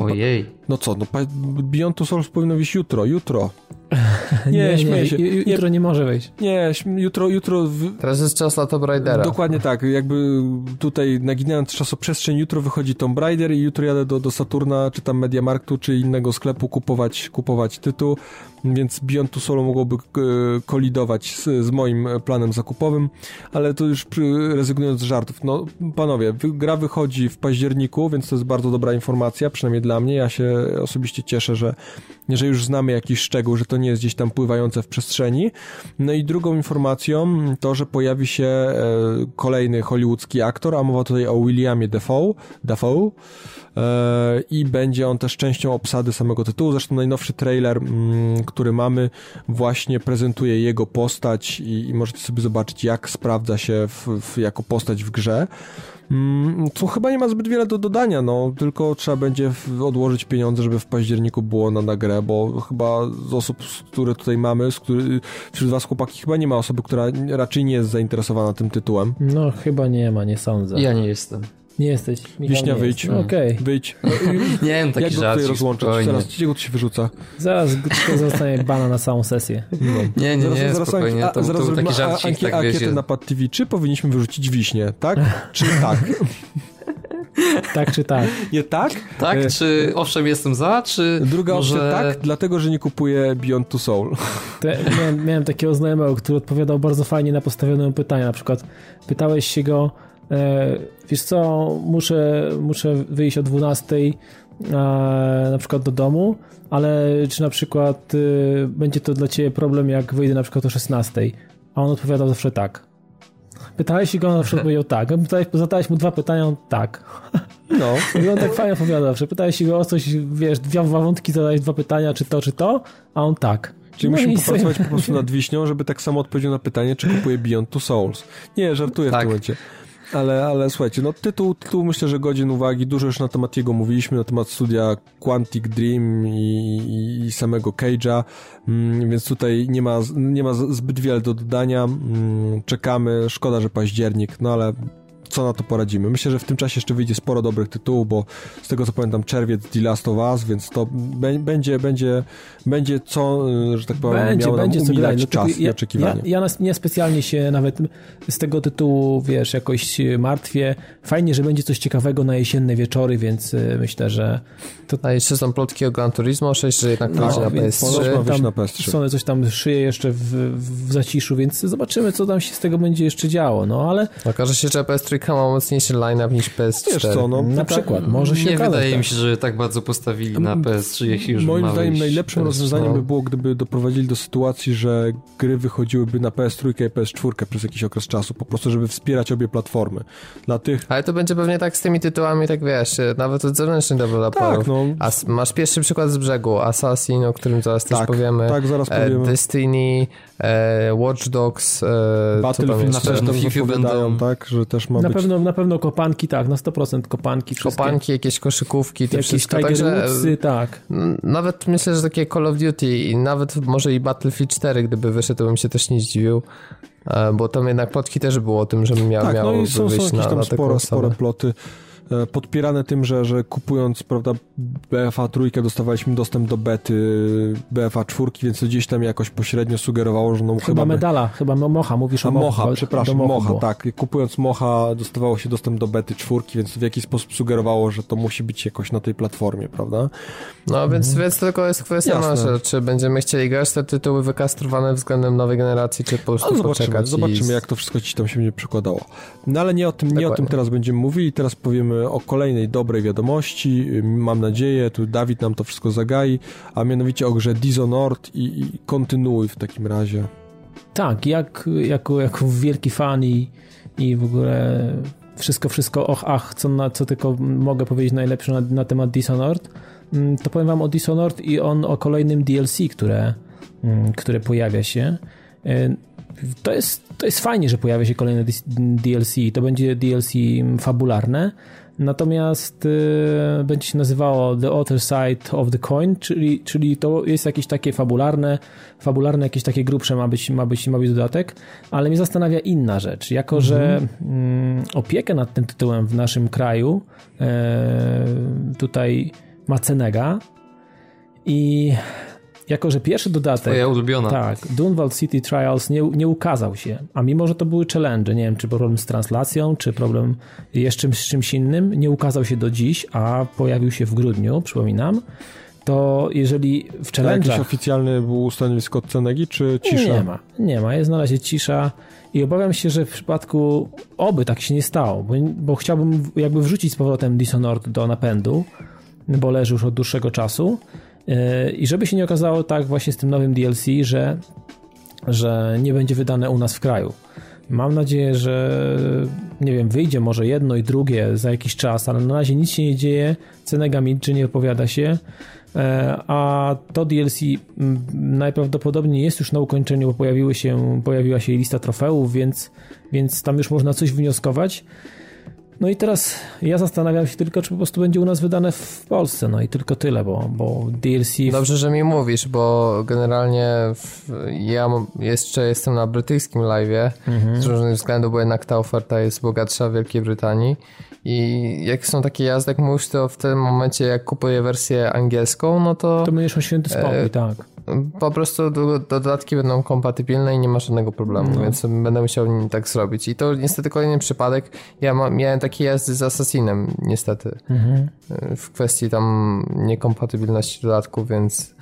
Ojej. No co, no Beyond Two Souls powinno wyjść jutro, jutro. Nie, Nie, śmieję się. Nie. Jutro nie może wejść. Nie, jutro, jutro... W... Teraz jest czas na Tomb Raidera. Dokładnie tak, jakby tutaj naginając czasoprzestrzeń, jutro wychodzi Tomb Raider i jutro jadę do, do Saturna, czy tam Mediamarktu, czy innego sklepu kupować, kupować tytuł, więc Beyond Two Solo mogłoby kolidować z, z moim planem zakupowym, ale to już przy, rezygnując z żartów, no panowie, gra wychodzi w październiku, więc to jest bardzo dobra informacja, przynajmniej dla mnie, ja się osobiście cieszę, że, że już znamy jakiś szczegół, że to nie jest gdzieś tam pływające w przestrzeni. No i drugą informacją to, że pojawi się e, kolejny hollywoodzki aktor, a mowa tutaj o Williamie Dafoe, Dafoe e, i będzie on też częścią obsady samego tytułu. Zresztą najnowszy trailer, mm, który mamy, właśnie prezentuje jego postać i, i możecie sobie zobaczyć, jak sprawdza się w, w, jako postać w grze. Mm, Tu chyba nie ma zbyt wiele do dodania, no, tylko trzeba będzie odłożyć pieniądze, żeby w październiku było na, na grę, bo chyba z osób, które tutaj mamy, z który, wśród was chłopaki, chyba nie ma osoby, która raczej nie jest zainteresowana tym tytułem. No chyba nie ma, nie sądzę. Ja nie jestem. Nie jesteś. Michał Wiśnia, nie wyjdź. jest. No, Okej. Wyjdź. Nie wiem, taki Jak go żart. tutaj spokojnie. Teraz, gdzie go tu się wyrzuca? Zaraz to zostanie bana na całą sesję. Nie, nie, nie, zaraz, spokojnie. a, To, to zaraz był taki żarcik, tak ankietę na Pad TV. Czy powinniśmy wyrzucić wiśnie? Tak? Czy tak? Tak czy tak? Nie tak? Tak, E, czy owszem jestem za, czy Druga może... opcja tak, dlatego, że nie kupuję Beyond Two Soul. To ja miałem, miałem takiego znajomego, który odpowiadał bardzo fajnie na postawione pytania. Na przykład pytałeś się go, wiesz co, muszę, muszę wyjść o 12 e, na przykład do domu, ale czy na przykład e, będzie to dla ciebie problem, jak wyjdę na przykład o 16? A on odpowiadał zawsze tak. Pytałeś się go, on zawsze odpowiedział tak. Pytałeś, zadałeś mu dwa pytania, on tak. No. I on tak fajnie opowiadał zawsze. Pytałeś się go o coś, wiesz, dwie dwa wątki, zadałeś dwa pytania, czy to, czy to, a on tak. Czyli No musimy i popracować sobie- po prostu nad wiśnią, żeby tak samo odpowiedział na pytanie, czy kupuje Beyond Two Souls. Nie, żartuję w Tak. tym momencie. Ale, ale słuchajcie, no tytuł, tytuł myślę, że godzien uwagi. Dużo już na temat jego mówiliśmy, na temat studia Quantic Dream i, i, samego Cage'a, mm, więc tutaj nie ma, nie ma zbyt wiele do dodania. Mm, czekamy, szkoda, że październik, no ale co na to poradzimy. Myślę, że w tym czasie jeszcze wyjdzie sporo dobrych tytułów, bo z tego co pamiętam czerwiec The Last of Us, więc to bę- będzie, będzie, będzie co, y, że tak powiem, Będzie, miało będzie nam umilać No, czas i ja, oczekiwanie. Ja, ja nas nie specjalnie się nawet z tego tytułu, wiesz, jakoś martwię. Fajnie, że będzie coś ciekawego na jesienne wieczory, więc y, myślę, że to A jeszcze są plotki o Gran Turismo 6, że jednak No, na więc Ponoć ma PS3. wyjść tam na PS3. Sony coś tam szyje jeszcze w, w zaciszu, więc zobaczymy, co tam się z tego będzie jeszcze działo. No ale Okaże się, że PS3 ma mocniejszy line-up niż PS4. Wiesz co, no, na tak, przykład może się Nie okazać. wydaje tak. mi się, że tak bardzo postawili na PS3, jeśli już Moim zdaniem najlepszym PS3. rozwiązaniem no. by było, gdyby doprowadzili do sytuacji, że gry wychodziłyby na PS3 i PS4 przez jakiś okres czasu, po prostu, żeby wspierać obie platformy. Dla tych... Ale to będzie pewnie tak z tymi tytułami, tak wiesz, nawet od zewnętrznych deweloperów. Tak, no, masz pierwszy przykład z brzegu, Assassin, o którym zaraz też tak, powiemy. tak, zaraz E, powiemy. Destiny, e, Watch Dogs, e, Battlefield też pewno FIFA będą. tak, że też ma Na być... pewno, na pewno kopanki, tak, na 100% kopanki. Kopanki, jakieś koszykówki, to Jakieś wszystko. Tiger Także Woodsy, tak. nawet myślę, że takie Call of Duty i nawet może i Battlefield 4, gdyby wyszedł, to bym się też nie zdziwił. E, Bo tam jednak plotki też było o tym, że miał, Tak, no i są, są wyjść jakieś na, tam na osobę. spore ploty podpierane tym, że, że kupując, prawda, BFA trójkę dostawaliśmy dostęp do bety BFA czwórki, więc to gdzieś tam jakoś pośrednio sugerowało, że no Chyba, chyba... by- medala, chyba mo- Mocha, mówisz A o Mocha, Mocha, przepraszam, Mocha tak. Kupując Mocha dostawało się dostęp do bety czwórki, więc w jakiś sposób sugerowało, że to musi być jakoś na tej platformie, prawda? No więc, więc tylko jest kwestia nasza, czy będziemy chcieli grać te tytuły wykastrowane względem nowej generacji, czy po prostu Ale zobaczymy, poczekać zobaczymy i... jak to wszystko ci tam się będzie przekładało. No ale nie o tym, nie o tym teraz będziemy mówili, teraz powiemy o kolejnej dobrej wiadomości, mam nadzieję, tu Dawid nam to wszystko zagai, a mianowicie o grze Dishonored i, i kontynuuj w takim razie. Tak, jak, jako, jako wielki fan i, i w ogóle wszystko, wszystko, och, ach, co, na, co tylko mogę powiedzieć najlepsze na, na temat Dishonored, mm, to powiem wam o Dishonored i on o kolejnym DLC, które, mm, które pojawia się. Y, To jest, to jest fajnie, że pojawia się kolejne DLC. To będzie DLC fabularne. Natomiast y, będzie się nazywało The Other Side of the Coin, czyli, czyli to jest jakieś takie fabularne, fabularne jakieś takie grubsze ma być, ma być, ma być dodatek, ale mnie zastanawia inna rzecz. Jako, że mm, opiekę nad tym tytułem w naszym kraju e, tutaj ma Cenega i jako, że pierwszy dodatek Twoja ulubiona. tak, Dunwald City Trials nie, nie ukazał się, a mimo, że to były challenge, nie wiem, czy problem z translacją, czy problem jeszcze z czymś innym, nie ukazał się do dziś, a pojawił się w grudniu, przypominam, to jeżeli w A jakiś oficjalny był stanowisko od Cenegi, czy cisza? Nie ma, nie ma, jest na razie cisza i obawiam się, że w przypadku oby tak się nie stało, bo, bo chciałbym jakby wrzucić z powrotem Dishonored do napędu, bo leży już od dłuższego czasu i żeby się nie okazało tak właśnie z tym nowym DLC, że, że nie będzie wydane u nas w kraju. Mam nadzieję, że nie wiem, wyjdzie może jedno i drugie za jakiś czas, ale na razie nic się nie dzieje, Cenega milczy, nie opowiada się, E, a to DLC m, najprawdopodobniej jest już na ukończeniu, bo pojawiły się, pojawiła się lista trofeów, więc, więc tam już można coś wnioskować. No i teraz ja zastanawiam się tylko, czy po prostu będzie u nas wydane w Polsce, no i tylko tyle, bo, bo DLC... Dobrze, że mi mówisz, bo generalnie w, ja jeszcze jestem na brytyjskim live'ie mhm. z różnych względów, bo jednak ta oferta jest bogatsza w Wielkiej Brytanii i jak są takie jazdy, jak mówisz, to w tym momencie jak kupuję wersję angielską, no to... To będziesz miał święty spokój, e, tak. Po prostu do, dodatki będą kompatybilne i nie ma żadnego problemu, no. więc będę musiał tak zrobić. I to niestety kolejny przypadek. Ja ma, miałem takie jazdy z Assassinem, niestety, mhm. w kwestii tam niekompatybilności dodatków, więc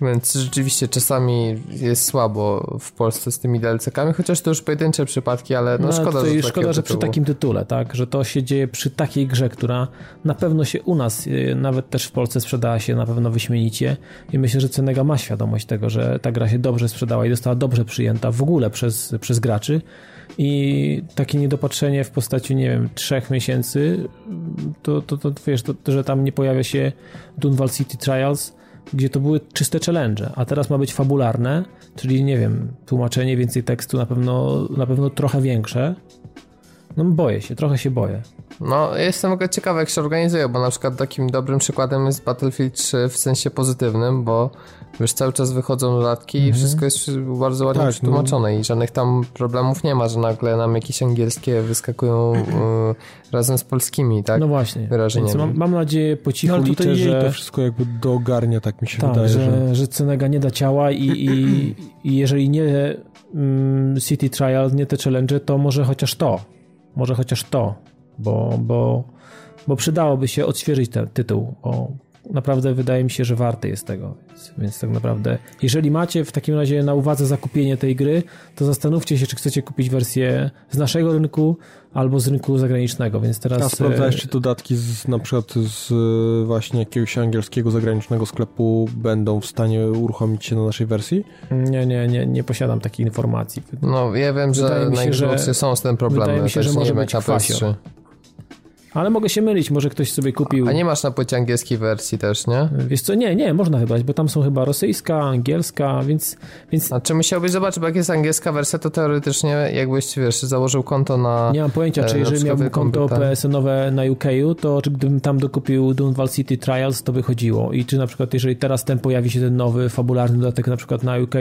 więc rzeczywiście czasami jest słabo w Polsce z tymi DLC-kami, chociaż to już pojedyncze przypadki, ale no, no szkoda, że, szkoda że przy takim tytule, tak, że to się dzieje przy takiej grze, która na pewno się u nas, y, nawet też w Polsce sprzedała się na pewno wyśmienicie. I myślę, że Cenega ma świadomość tego, że ta gra się dobrze sprzedała i została dobrze przyjęta w ogóle przez, przez graczy. I takie niedopatrzenie w postaci, nie wiem, trzech miesięcy, to, to, to wiesz, to, to, że tam nie pojawia się Dunwall City Trials, gdzie to były czyste challenge, a teraz ma być fabularne, czyli nie wiem, tłumaczenie, więcej tekstu na pewno, na pewno trochę większe. No boję się, trochę się boję. No, jestem w ogóle ciekawy, jak się organizuje, bo na przykład takim dobrym przykładem jest Battlefield 3 w sensie pozytywnym, bo Wiesz, cały czas wychodzą dodatki mm -hmm. i mhm. wszystko jest bardzo ładnie tak, no. przetłumaczone no. i żadnych tam problemów nie ma, że nagle nam jakieś angielskie wyskakują y, razem z polskimi, tak? No właśnie, Wyrażeniami. Mam, mam, nadzieję po cichu no, liczę, że... to wszystko jakby dogarnia, tak mi się tak, wydaje. Że, że... że Cenega nie da ciała i, i, i jeżeli nie um, City Trial, nie te challenge, to może chociaż to. Może chociaż to, bo, bo, bo przydałoby się odświeżyć ten tytuł, bo naprawdę wydaje mi się, że warte jest tego. Więc, więc, tak naprawdę, jeżeli macie w takim razie na uwadze zakupienie tej gry, to zastanówcie się, czy chcecie kupić wersję z naszego rynku albo z rynku zagranicznego, więc teraz... A sprawdzałeś, czy dodatki z, na przykład z właśnie jakiegoś angielskiego zagranicznego sklepu będą w stanie uruchomić się na naszej wersji? Nie, nie, nie, nie posiadam takiej informacji. No, ja wiem, wydaje że na że, są z tym problemy. Wydaje mi się, że może być kwasio. Ale mogę się mylić, może ktoś sobie kupił... A nie masz na płycie angielskiej wersji też, nie? Wiesz co, nie, nie, można chyba, bo tam są chyba rosyjska, angielska, więc... więc... A czy musiałbyś zobaczyć, bo jak jest angielska wersja, to teoretycznie jakbyś, wiesz, założył konto na... Nie mam pojęcia, czy e, jeżeli miałbym konto PSN-owe na UK, to czy gdybym tam dokupił Dunval City Trials, to by chodziło. I czy na przykład, jeżeli teraz ten pojawi się ten nowy, fabularny dodatek na przykład na UK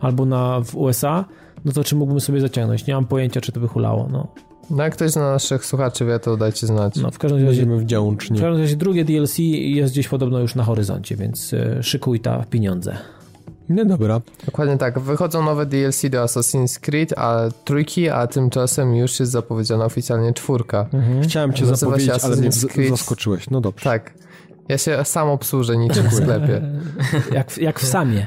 albo na w USA, no to czy mógłbym sobie zaciągnąć? Nie mam pojęcia, czy to by hulało, no. No jak ktoś z naszych słuchaczy wie, to dajcie znać. No w każdym razie, w w każdym razie drugie DLC jest gdzieś podobno już na horyzoncie, więc e, szykuj ta pieniądze. No dobra. Dokładnie tak. Wychodzą nowe DLC do Assassin's Creed, a trójki, a tymczasem już jest zapowiedziana oficjalnie czwórka. Mhm. Chciałem cię Nazywa zapowiedzieć, ale mnie Creed. zaskoczyłeś. No dobrze. Tak. Ja się sam obsłużę niczym w sklepie. jak, jak w samie.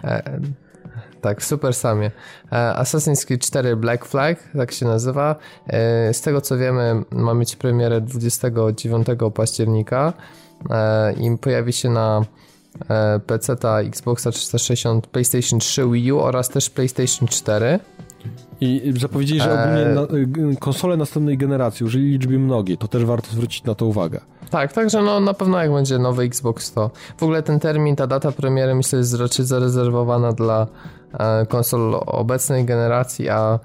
Tak, w Super Samie. E, Assassin's Creed 4 Black Flag, tak się nazywa. E, z tego co wiemy, ma mieć premierę 29 października e, i pojawi się na PC, Xboxa 360, PlayStation 3, Wii U oraz też PlayStation 4. I zapowiedzieli, że ogólnie na, konsole następnej generacji użyli liczby mnogiej, to też warto zwrócić na to uwagę. Tak, także no na pewno jak będzie nowy Xbox to w ogóle ten termin, ta data premiery myślę jest raczej zarezerwowana dla konsol obecnej generacji, a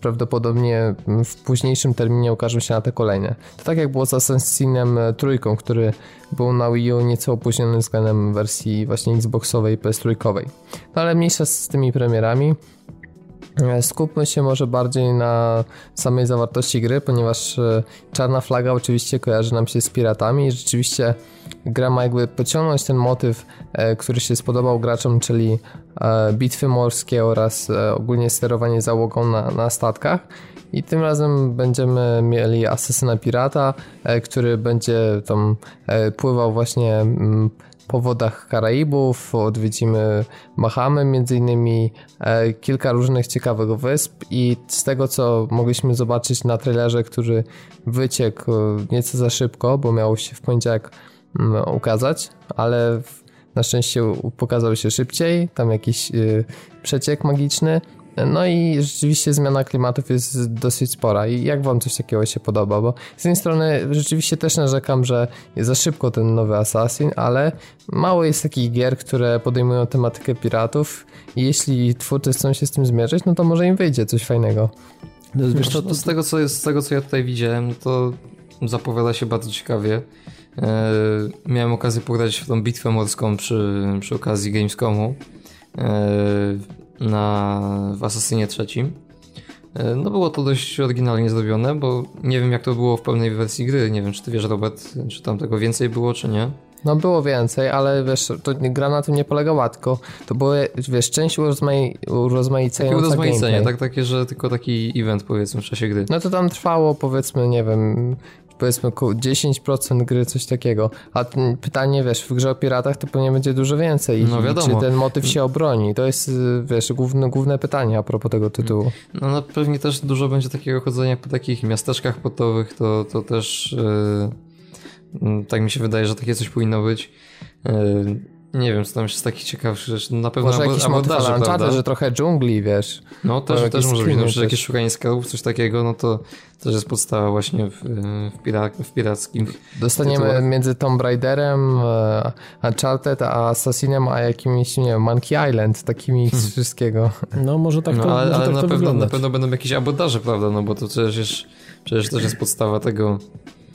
prawdopodobnie w późniejszym terminie ukażą się na te kolejne. To tak jak było z Assassinem trójką, który był na Wii U nieco opóźniony względem wersji właśnie Xboxowej i PS3. No ale mniejsza z tymi premierami. E, skupmy się może bardziej na samej zawartości gry, ponieważ e, czarna flaga oczywiście kojarzy nam się z piratami i rzeczywiście gra ma jakby pociągnąć ten motyw, e, który się spodobał graczom, czyli bitwy morskie oraz ogólnie sterowanie załogą na, na statkach. I tym razem będziemy mieli asesyna pirata, który będzie tam pływał właśnie mm, po wodach Karaibów, odwiedzimy Bahamy między innymi, e, kilka różnych ciekawych wysp i z tego co mogliśmy zobaczyć na trailerze, który wyciekł nieco za szybko, bo miał się w poniedziałek ukazać, ale na szczęście pokazał się szybciej, tam jakiś y, przeciek magiczny, no i rzeczywiście zmiana klimatów jest dosyć spora. I jak wam coś takiego się podoba? Bo z jednej strony rzeczywiście też narzekam, że jest za szybko ten nowy Assassin, ale mało jest takich gier, które podejmują tematykę piratów i jeśli twórcy chcą się z tym zmierzyć, no to może im wyjdzie coś fajnego. No, wiesz, to, to z, tego, co jest, z tego, co ja tutaj widziałem, to zapowiada się bardzo ciekawie. E, miałem okazję pograć w tą bitwę morską przy, przy okazji Gamescomu e, na, w Assassinie trzecim. E, no było to dość oryginalnie zrobione, bo nie wiem jak to było w pełnej wersji gry. Nie wiem, czy ty wiesz, Robert, czy tam tego więcej było, czy nie. No było więcej, ale wiesz, to gra na tym nie polegała, tylko to było, wiesz, część urozmai urozmaicająca Takie urozmaicenie, gameplay. tak, takie, że tylko taki event powiedzmy w czasie gry. No to tam trwało powiedzmy, nie wiem, powiedzmy około 10% gry, coś takiego. A pytanie, wiesz, w grze o piratach to pewnie będzie dużo więcej. No wiadomo. Czy ten motyw się obroni? To jest, wiesz, główne, główne pytanie a propos tego tytułu. No, no pewnie też dużo będzie takiego chodzenia po takich miasteczkach portowych, to, to też yy, tak mi się wydaje, że takie coś powinno być. Yy, nie wiem, co tam jeszcze z takich ciekawszych rzeczy. No, Na pewno Może jakiś abordaże, Uncharted, prawda? że trochę dżungli, wiesz. No też, też może być, no, też. jakieś szukanie skarbów, coś takiego, no to też jest podstawa właśnie w, w, pira, w pirackim. Dostaniemy tytułach. między Tomb Raiderem, e, Uncharted, a Assassinem, a jakimiś, nie wiem, Monkey Island, takimi Hmm. z wszystkiego. No może tak to, No, ale może ale tak na, to pewno, na pewno będą jakieś abordaże, prawda? No bo to przecież, jest, przecież też jest podstawa tego.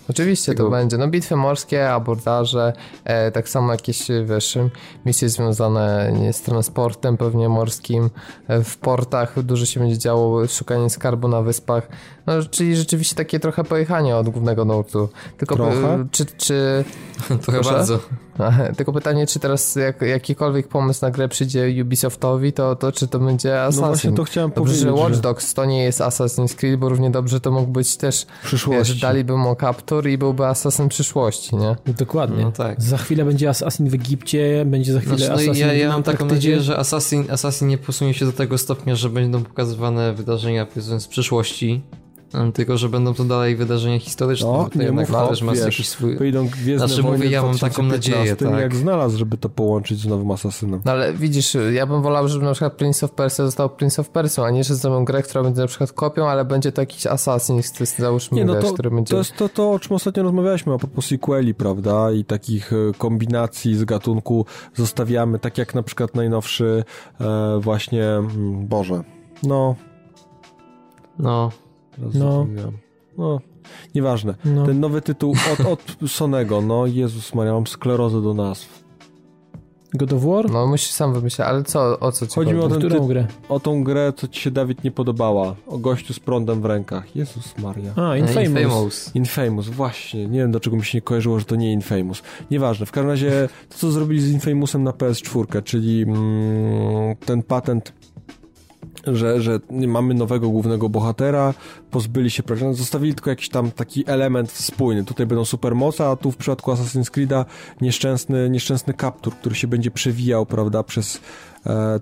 Oczywiście to będzie. No bitwy morskie, abordaże, e, tak samo jakieś, wiesz, misje związane nie, z transportem pewnie morskim. E, w portach dużo się będzie działo, szukanie skarbu na wyspach. No, czyli rzeczywiście takie trochę pojechanie od głównego nurtu. Tylko Trochę? czy, czy Trochę Proszę? bardzo. Tylko pytanie, czy teraz jak, jakikolwiek pomysł na grę przyjdzie Ubisoftowi, to, to czy to będzie No Assassin? właśnie to chciałem Dobrze, że powiedzieć, Watch że Dogs to nie jest Assassin's Creed, bo równie dobrze to mógł być też, w wiesz, przyszłości. daliby mu kaptur i byłby Assassin przyszłości, nie? Dokładnie. No tak. Za chwilę będzie Assassin w Egipcie, będzie za chwilę Znaczy, no Assassin ja, ja mam taką nadzieję, że Assassin, Assassin nie posunie się do tego stopnia, że będą pokazywane wydarzenia powiedzmy z przyszłości, tylko że będą to dalej wydarzenia historyczne. No, to nie jednak mów, też ma wiesz, jakiś swój... Wyjdą Gwiezdne Znaczy, mówię, ja mam taką 2015, nadzieję, tak. jak znalazł, żeby to połączyć z nowym Asasynem. No ale widzisz, ja bym wolał, żeby na przykład Prince of Persia został Prince of Persia, a nie, że zrobią grę, która będzie na przykład kopią, ale będzie to jakiś Assassin, załóżmy, Nie, no wiesz, to, który będzie... to jest to, to, o czym ostatnio rozmawialiśmy a propos sequeli, prawda, i takich e, kombinacji z gatunku zostawiamy, tak jak na przykład najnowszy e, właśnie, mm, Boże, no, No, teraz No. no, nieważne. No. Ten nowy tytuł od, od Sonego, no Jezus Maria, mam sklerozę do nazw. God of War? No musisz sam wymyśleć, ale co, o co ci Chodzi mi chodzi? o ten Którą ty- grę? O tą grę, co ci się, Dawid, nie podobała. O gościu z prądem w rękach. Jezus Maria. A, Infamous. Infamous. Infamous, właśnie. Nie wiem, dlaczego mi się nie kojarzyło, że to nie Infamous. Nieważne. W każdym razie to, co zrobili z Infamousem na PS4, czyli mm, ten patent, że, że mamy nowego głównego bohatera, pozbyli się, prawda, zostawili tylko jakiś tam taki element spójny. Tutaj będą supermoce, a tu w przypadku Assassin's Creed'a nieszczęsny, nieszczęsny kaptur, który się będzie przewijał, prawda, przez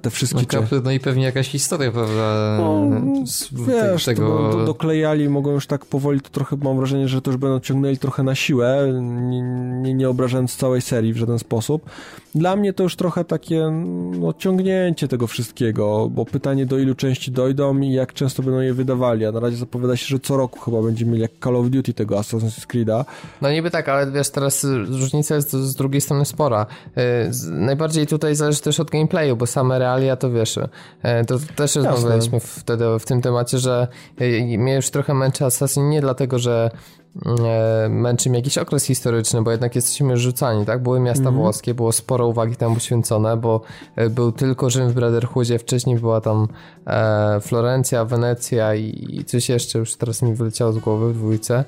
te wszystkie... No, kapry, no i pewnie jakaś historia, prawda? No, z, Wiesz, tego... to do, doklejali, mogą już tak powoli, to trochę mam wrażenie, że to już będą ciągnęli trochę na siłę, nie, nie, nie obrażając całej serii w żaden sposób. Dla mnie to już trochę takie no, ciągnięcie tego wszystkiego, bo pytanie do ilu części dojdą i jak często będą je wydawali, a na razie zapowiada się, że co roku chyba będziemy mieli jak Call of Duty tego Assassin's Creed'a. No niby tak, ale wiesz, teraz różnica jest z drugiej strony spora. Y, Najbardziej tutaj zależy też od gameplayu, bo same realia to wiesz, y, to też rozmawialiśmy wtedy w tym temacie, że y, mnie już trochę męczy Assassin nie dlatego, że e, męczy mnie jakiś okres historyczny, bo jednak jesteśmy rzucani, tak? Były miasta włoskie, było sporo uwagi tam poświęcone, bo e, był tylko Rzym w Brotherhoodzie, wcześniej była tam e, Florencja, Wenecja i, coś jeszcze, już teraz mi wyleciało z głowy w dwójce.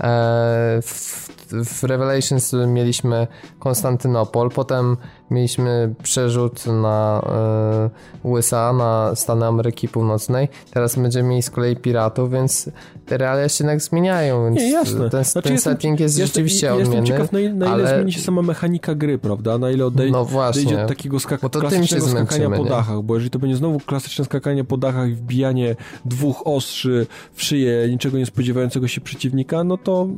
E, w, w Revelations mieliśmy Konstantynopol, potem mieliśmy przerzut na e, USA, na Stany Ameryki Północnej. Teraz będziemy mieli z kolei piratów, więc te realia się jednak zmieniają, więc Nie, jasne. ten, Znaczy, ten jestem- setting jest Jestem, rzeczywiście jestem odmienny. ciekaw, na, ile- na ile ale- zmieni się sama mechanika gry, prawda? Na ile No właśnie. dojdzie od takiego skak- klasycznego skakania po dachach, bo jeżeli to będzie znowu klasyczne skakanie po dachach i wbijanie dwóch ostrzy w szyję niczego nie spodziewającego się przeciwnika, no to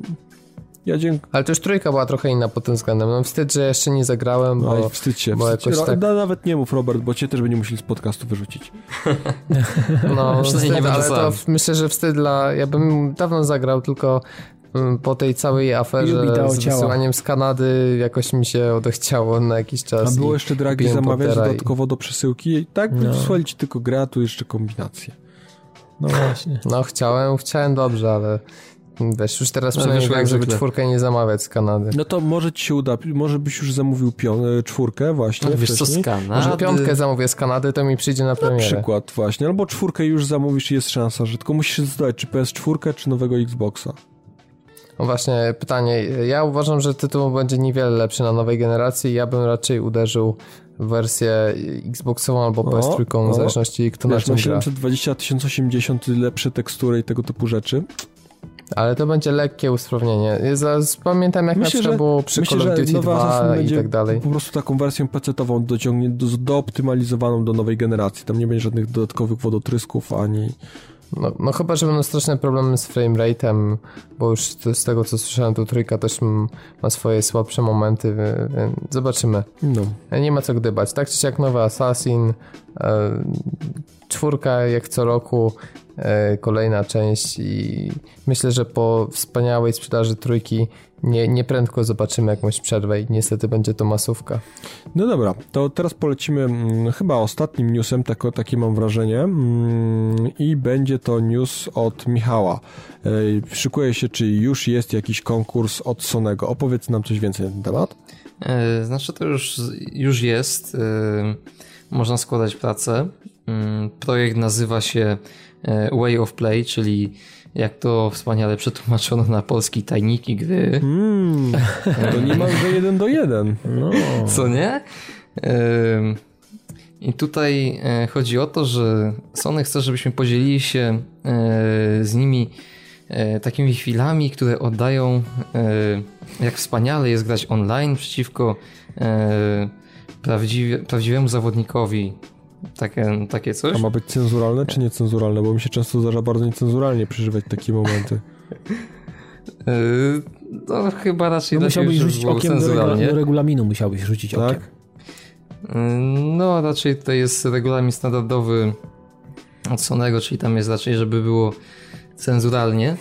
ja dziękuję. Ale to już trójka była trochę inna pod tym względem. No wstyd, że jeszcze nie zagrałem, bo... Oj, wstydź się. bo Wstydź się. tak- da- Nawet nie mów, Robert, bo cię też będziemy musieli z podcastu wyrzucić. No, wstyd, nie ale sam. to myślę, że wstyd dla... Ja bym dawno zagrał, tylko mm, po tej całej aferze z ciała. wysyłaniem z Kanady jakoś mi się odechciało na jakiś czas. A było jeszcze dragi zamawiać Pottera i- dodatkowo do przesyłki. I tak No. wysłali ci tylko grę, a tu jeszcze kombinacje. No właśnie. No chciałem, chciałem dobrze, ale Wiesz, już teraz No, przynajmniej wyszło wiem, jak żeby czwórkę nie zamawiać z Kanady. No to może ci się uda, może byś już zamówił pią- e, czwórkę właśnie Wiesz co, z Kanady? Może piątkę zamówię z Kanady, to mi przyjdzie na Na premierę. przykład właśnie, albo czwórkę już zamówisz i jest szansa, że tylko musisz zdać, czy PS4, czy nowego Xboxa. No właśnie, pytanie. Ja uważam, że tytuł będzie niewiele lepszy na nowej generacji. Ja bym raczej uderzył w wersję Xboxową albo PS3, o. w zależności kto na Wiesz, czym no gra. 720, 1080, lepsze tekstury i tego typu rzeczy. Ale to będzie lekkie usprawnienie. Pamiętam jak Myślę, na przykład było przy Myślę, Call of Duty nowy 2 Assassin i tak dalej. po prostu taką wersją PC-tową dociągnie, do, dooptymalizowaną do nowej generacji. Tam nie będzie żadnych dodatkowych wodotrysków, ani... No, no chyba, że będą straszne problemy z framerate'em, bo już z tego co słyszałem, to trójka też ma swoje słabsze momenty, więc zobaczymy. No. Nie ma co gdybać. Tak czy siak nowy Assassin, e, czwórka jak co roku, kolejna część i myślę, że po wspaniałej sprzedaży trójki nie, nie prędko zobaczymy jakąś przerwę i niestety będzie to masówka. No dobra, to teraz polecimy mm, chyba ostatnim newsem, tak, takie mam wrażenie, mm, i będzie to news od Michała. Ej, Szykuje się, czy już jest jakiś konkurs od Sonego. Opowiedz nam coś więcej na ten temat. E, Znaczy to już, już jest. e, Można składać pracę. Mm, Projekt nazywa się e, Way of Play, czyli jak to wspaniale przetłumaczono na polski tajniki gry. Mm, to niemalże jeden do jeden. No. Co nie? I tutaj e, chodzi o to, że Sony chce, żebyśmy podzielili się e, z nimi e, takimi chwilami, które oddają, e, jak wspaniale jest grać online przeciwko e, prawdziwie, prawdziwemu zawodnikowi. Takie, takie coś. A ma być cenzuralne czy niecenzuralne? Bo mi się często zdarza bardzo niecenzuralnie przeżywać takie momenty. No chyba raczej No musiałbyś rzucić okiem do, do regulaminu, musiałbyś rzucić Tak? okiem. No, raczej to jest regulamin standardowy od Sonego, czyli tam jest raczej, żeby było cenzuralnie.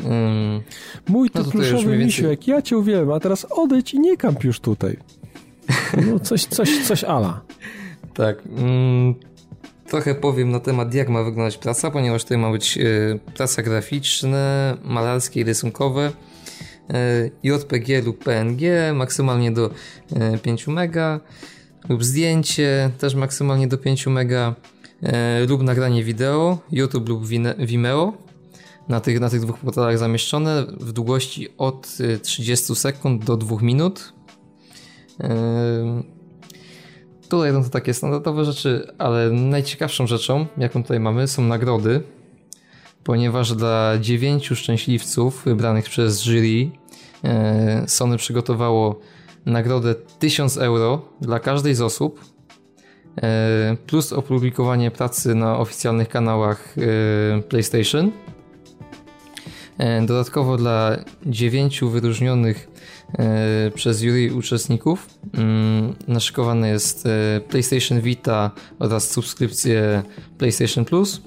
Ym, Mój to No to już pluszowy więcej- jak ja cię uwielbiam, a teraz odejdź i nie kamp już tutaj. No coś, coś, coś ala. Tak. ym, trochę powiem na temat, jak ma wyglądać praca, ponieważ tutaj ma być y, praca graficzna, malarskie i rysunkowe. y, JPG lub PNG, maksymalnie do y, 5 mega, lub zdjęcie, też maksymalnie do 5 mega, y, lub nagranie wideo, YouTube lub Vimeo. Na tych, na tych dwóch portalach zamieszczone w długości od y, 30 sekund do 2 minut. Tutaj są to takie standardowe rzeczy, ale najciekawszą rzeczą, jaką tutaj mamy, są nagrody, ponieważ dla dziewięciu szczęśliwców wybranych przez jury e, Sony przygotowało nagrodę 1000 euro dla każdej z osób, e, plus opublikowanie pracy na oficjalnych kanałach e, PlayStation. Dodatkowo dla dziewięciu wyróżnionych przez jury uczestników mm, naszykowane jest e, PlayStation Vita oraz subskrypcje PlayStation Plus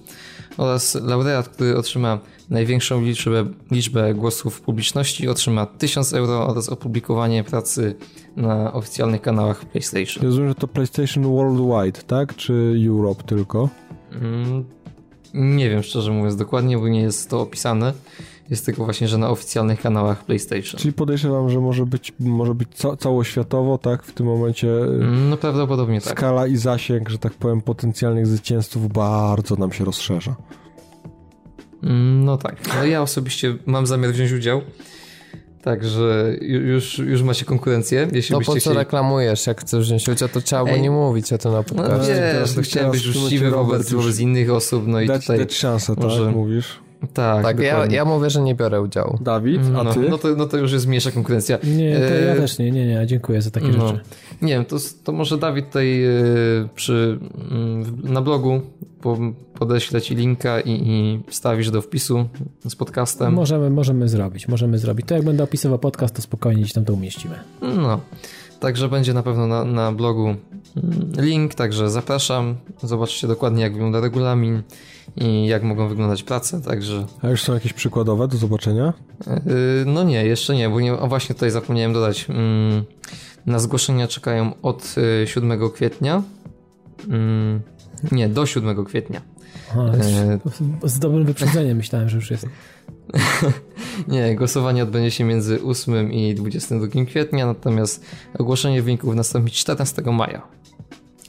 oraz laureat, który otrzyma największą liczbę, liczbę głosów publiczności otrzyma 1000 euro oraz opublikowanie pracy na oficjalnych kanałach PlayStation. Rozumiem, że to PlayStation Worldwide, tak? Czy Europe tylko? Mm, Nie wiem szczerze mówiąc dokładnie, bo nie jest to opisane. Jest tylko właśnie, że na oficjalnych kanałach PlayStation. Czyli podejrzewam, że może być, może być ca całoświatowo, tak? W tym momencie y, Mm, No prawdopodobnie tak. skala i zasięg, że tak powiem, potencjalnych zwycięzców bardzo nam się rozszerza. Mm, No tak. No ja osobiście mam zamiar wziąć udział. Także ju- już, już macie konkurencję, jeśli byście po co chcieli. reklamujesz? Jak chcesz wziąć udział, to trzeba było nie mówić o tym na No podcastie. wiesz, teraz- to chciałem teraz być uczciwy wobec, wobec innych osób, no i dać, tutaj... dać szansę, może- tak? Mówisz? Tak, Tak, ja, ja mówię, że nie biorę udziału. Dawid, a no, ty? no, to, no to już jest mniejsza konkurencja. Nie, to ja E, też nie, nie, nie, dziękuję za takie no. rzeczy. Nie wiem, to, to może Dawid tutaj e, przy, mm, na blogu po, podeślę ci linka i, i wstawisz do wpisu z podcastem. Możemy, możemy zrobić, możemy zrobić. To jak będę opisywał podcast, to spokojnie gdzieś tam to umieścimy. No, także będzie na pewno na, na blogu mm, link, także zapraszam. Zobaczcie dokładnie jak wygląda regulamin i jak mogą wyglądać prace, także A już są jakieś przykładowe do zobaczenia? Yy, No nie, jeszcze nie, bo nie, o właśnie tutaj zapomniałem dodać. Mm, Na zgłoszenia czekają od y, 7 kwietnia. Mm, Nie, do 7 kwietnia. e... Z dobrym wyprzedzeniem myślałem, że już jest. Nie, głosowanie odbędzie się między 8 i 22 kwietnia, natomiast ogłoszenie wyników nastąpi 14 maja.